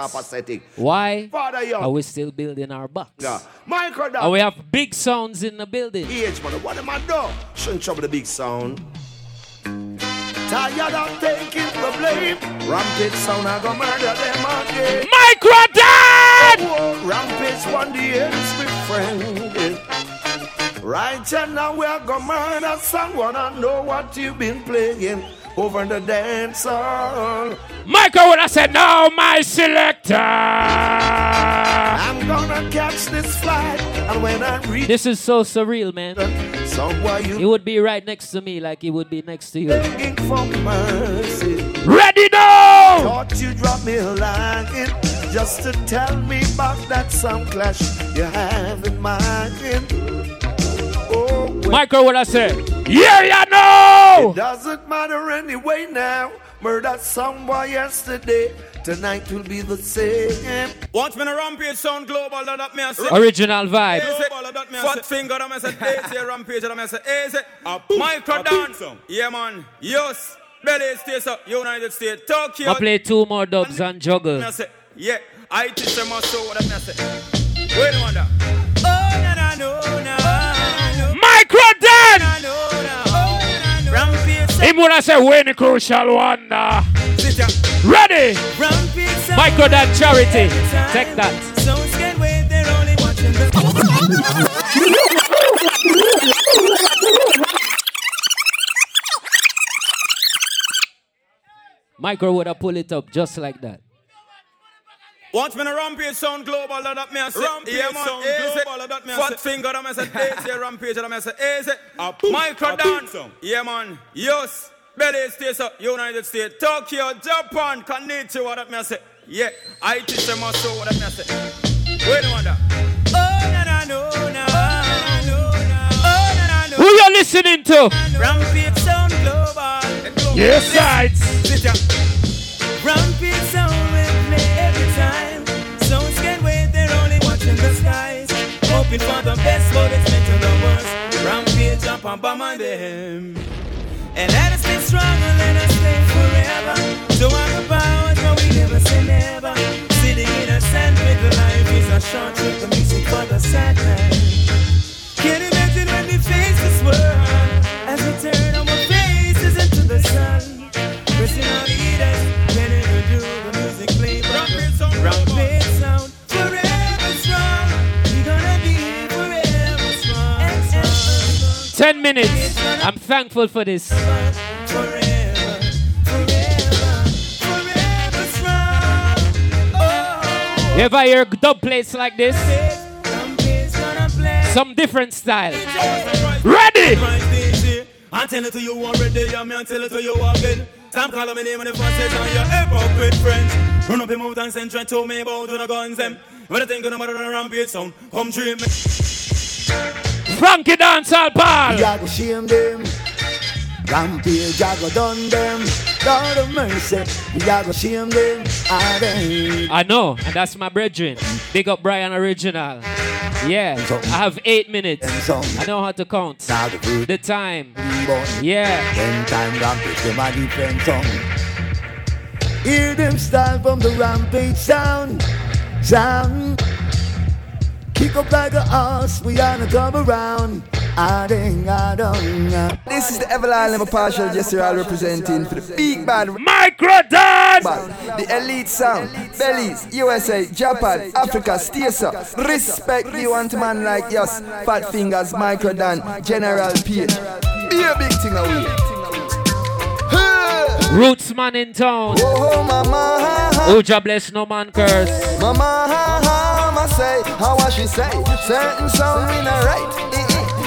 Why? Father. Are we still building our box? Yeah. Micro And we have big sounds in the building. Age man, what am I doing? Shouldn't trouble the big sound. Tired of taking the blame. Rampage sound, I go murder them again. Micro dance! Oh, Rampage one the ends with friend. Right now we are gonna murder someone. I know what you've been playing over the dance hall. Micro would have said, now my selector. I'm gonna catch this flight, and when I reach This is so surreal, man. somewhere you He would be right next to me like he would be next to you. begging for mercy. Ready now! Thought you dropped me a line just to tell me about that sound clash you have in mind. Well, Micro would have said, yeah, you know! it doesn't matter anyway now. Murdered someone yesterday. Tonight will be the same. Watch me in a rampage sound global that that me a say. Original vibe. Global that me a Fat finger that me a say. Daisy rampage that me a say. Easy. Micro dance. Yeah man. Yes. Belly States up. United States. Tokyo. I play two more dubs and juggle. Me a say. Yeah. I teach them a show what that me a say. Wait a minute. Sound. Him would have said, win crucial Ready? Michael dance charity. Take that. Micro would have pulled it up just like that. Watch me in a rampage sound global that that me a say. Rampage yeah, man, sound easy. global that me a Fat say. finger that me say. Daisy rampage that me say. Easy. boom, Micro a boom dance. sound. Yeah, man. Yes. Belly States up. United States. Tokyo, Japan. Konnichiwa that me a say. Yeah. I teach them a show what that me a say. Wait a minute. Oh, na na no na. no, na. Oh, na na no. Who you listening to? Rampage sound global. Yes, sides. Rampage sound Hoping for the best, but it's meant to the worst. Rampage up and bomb on them. And let us stay strong and let us stay forever. So I'm the powers, but we never say never. Sitting in a sand with life is a short trip, the music for the sad minutes. I'm thankful for this. You ever hear dub plates like this? Some different style. Ready! I tell it to you already, I'm mean, tell it to you again. Time calling me name and if I say on your good friends. Run up in your dance and try trend to me about the guns them. When I think of the mother rampage sound, come dream me. Frankie Dancehall Ball. I go shame them. Rampage, I go done them. Lord of mercy, I go shame them. I them. I know, and that's my brethren. Big up Brian Original. Yeah, I have eight minutes. I know how to count. The time. Yeah. Ten time rampage, them a different song. Hear them style from the rampage sound. Sound. Kick up like a horse, we on a come around. I ding, I don't. This is the Everline Level Partial Gestural representing for the big bad Microdance! The elite sound, Belize, USA, Japan, Africa, stay so. Respect you want a man like us. Fat Fingers, Microdon, General Page. Be a big thing away. Roots man in town. Oh, oh mama. Ha ha. Bless no man curse. Mama, ha, ha, say, how was she say? Certain sound we not right.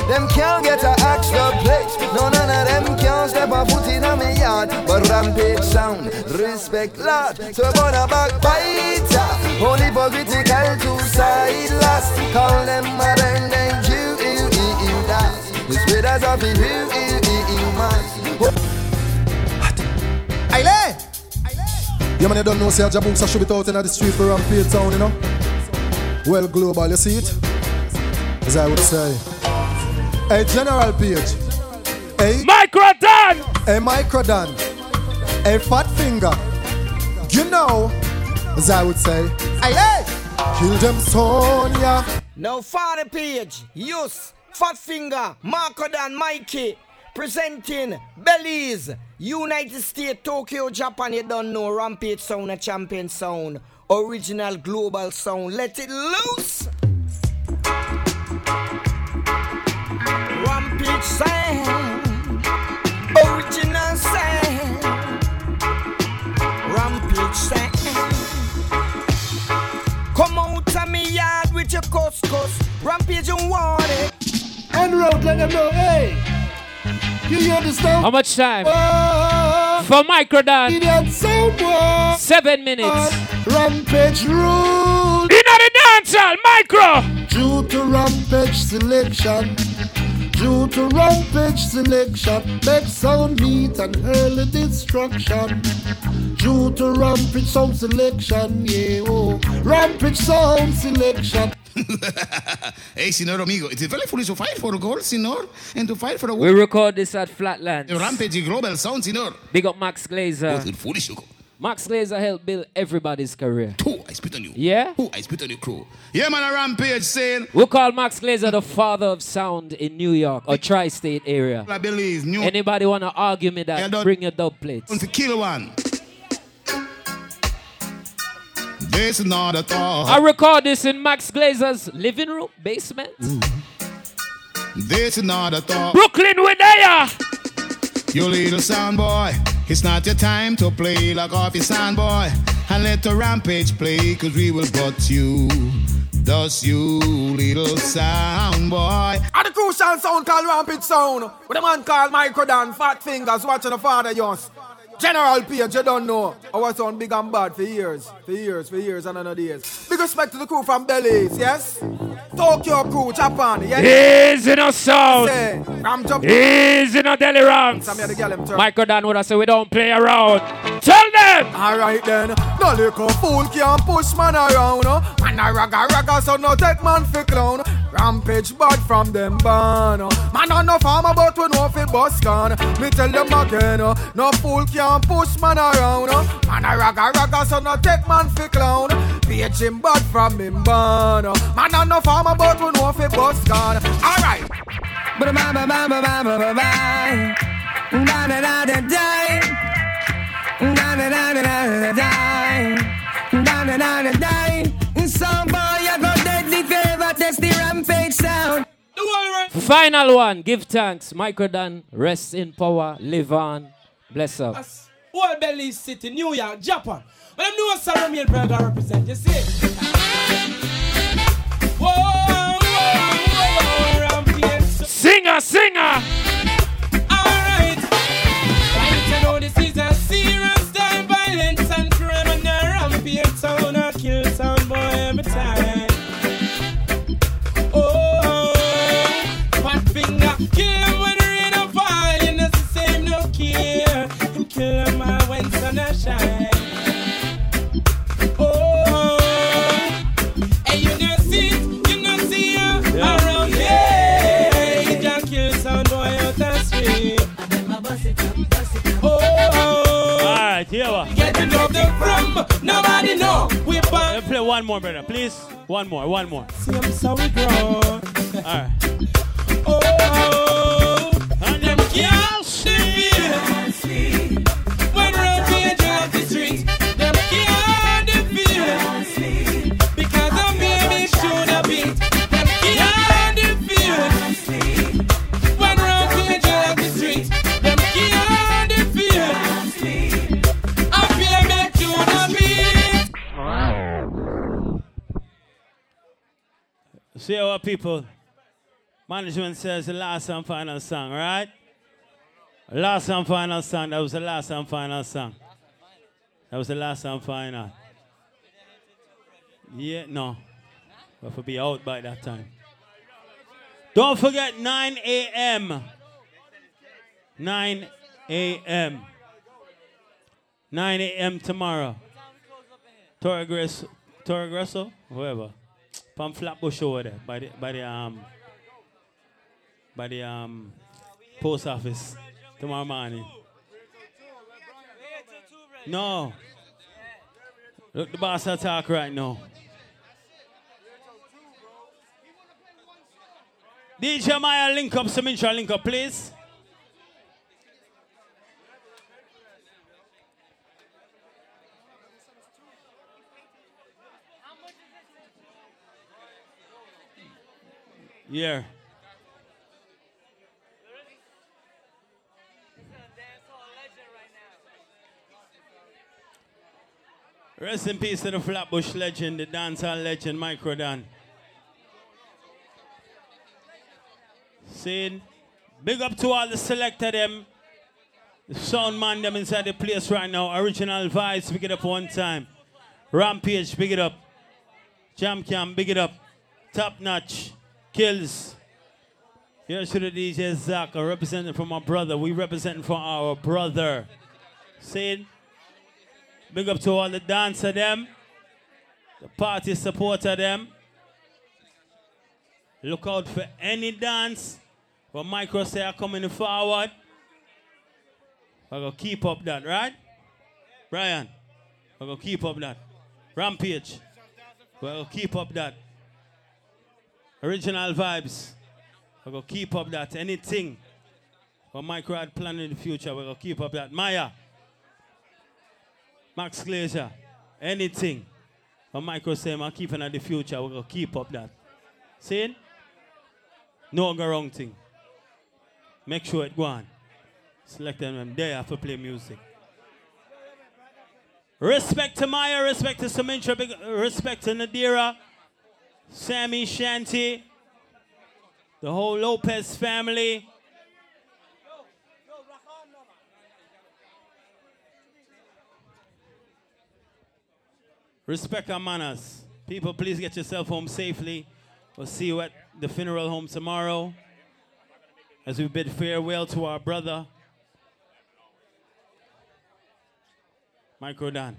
Them can't get a extra plate. No, none of them can't step a foot in a me yard. But rampage sound, respect Lord. So gonna backbiter. Only hypocritical two side last. Call them modern day Jew, ew, ew, ew, das. The spreaders of the ew, ew, ew, ew, man. Aile! Yeah, man, you don't know, say a Jabooks should be out in the street for Rampage Town, you know? Well, global, you see it? As I would say. Hey, General Page. Hey. Microdon! Hey, Microdon. Hey, Fat Finger. You know, as I would say. Aile! Kill them, Sonia. Now, Father Page, Yus, Fat Finger, Marco Dan Mikey, presenting Belize, United States, Tokyo, Japan. You don't know Rampage Sound, a champion sound, original global sound. Let it loose. Rampage sound, original sound, Rampage sound. Come out of me yard with your couscous, Rampage and want it. On road, let them know, hey. You hear the stuff? How much time? Oh, For Microdon. Idiot. Seven minutes. Rampage rule. In the dancehall, micro. Due to rampage selection. Due to rampage selection. Make sound meet and early destruction. Due to rampage sound selection. Yeah, oh. Rampage sound selection. hey, senor amigo, it is very foolish to fight for gold, senor, and to fight for the We record this at Flatlands. Rampage global sound, senor. Big up Max Glazer. What is foolish, you go? Max Glazer helped build everybody's career. Two, I spit on you. Yeah? Who I spit on your crew. Yeah, man, a rampage saying. We call Max Glazer the father of sound in New York or tri-state area. I believe new. Anybody want to argue me that? Yeah, Bring your dub plates. To kill one. This is not a thought. I record this in Max Glazer's living room, basement. This is not a thought. Brooklyn, we there. You little sound boy, it's not your time to play like off your sound boy. And let the rampage play, cause we will butt you. Thus you little sound boy. And the crucial sound called Rampage Sound. With a man called Microdon, Fat Fingers, watching the father yours. General Page, you don't know. Our sound big and bad for years. For years, for years and another years. Big respect to the crew from Belize, yes? Tokyo crew, Japan, yes? Easy no sound. Say, Ram Jump. Easy no deli ranks. Some of the girl them would have said we don't play around. Tell them. Alright then, no little fool can push man around. Man a ragga ragga, so no take man for clown. Rampage bad from them ban. Man on no farmer, but we know fi bus can. Me tell them again, no, no fool can push man around. Man a ragga ragga, so no take man for clown. Him bad from him no. Man on no farmer, but we know fi bus can. Alright. Ba ba ba ba ba ba ba ba. Final one. Give thanks. Microdon, rest in power. Live on. Bless up. Old Belize City, New York, Japan. But I'm doing some real burger represent, you see? Whoa, whoa, whoa. Singer, singer. Alright, here we Get them from nobody know. We. Let's play one more, brother, please. One more, one more. See, I'm so we grow. Alright. Oh, and them can't defeat. When See our people. Management says the last and final song, right? Last and final song. That was the last and final song. That was the last and final. Yeah, no. We to be out by that time. Don't forget 9 a.m. 9 a.m. 9 a.m. tomorrow. Torre Grasso, Torre Grasso, whoever. From Flatbush over there, by the by the um by the um post office tomorrow morning. No. Look, the boss attack right now. DJ Maya, link up, some intro, link up, please. Yeah. Rest in peace to the Flatbush legend, the dancehall legend, Micro Dan. Saying, big up to all the selector them, the sound man them inside the place right now. Original vibes, big it up one time. Rampage, big it up. Jam Cam, big it up. Top notch, kills. Here's to the DJ Zach, representing for my brother. We representing for our brother. Saying, Big up to all the dancer them, the party supporter them. Look out for any dance where Micro say are coming forward. We're gonna keep up that, right? Brian, we're gonna keep up that. Rampage, gonna keep up that. Original vibes, we're gonna keep up that. Anything where Micro had planned in the future, we're gonna keep up that. Maya, Max Glazer, anything. But Michael say, I'm keeping at the future, we're going to keep up that. See? No go wrong thing. Make sure it go on. Select them, them there for play music. Respect to Maya, respect to Samintra, respect to Nadira, Sammy Shanty, the whole Lopez family. Respect our manners. People, please get yourself home safely. We'll see you at the funeral home tomorrow as we bid farewell to our brother, Micro Dan.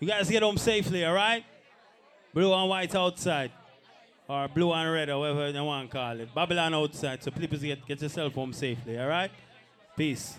You guys get home safely, all right? Blue and white outside, or blue and red, or whatever you want to call it. Babylon outside, so please get, get yourself home safely, all right? Peace.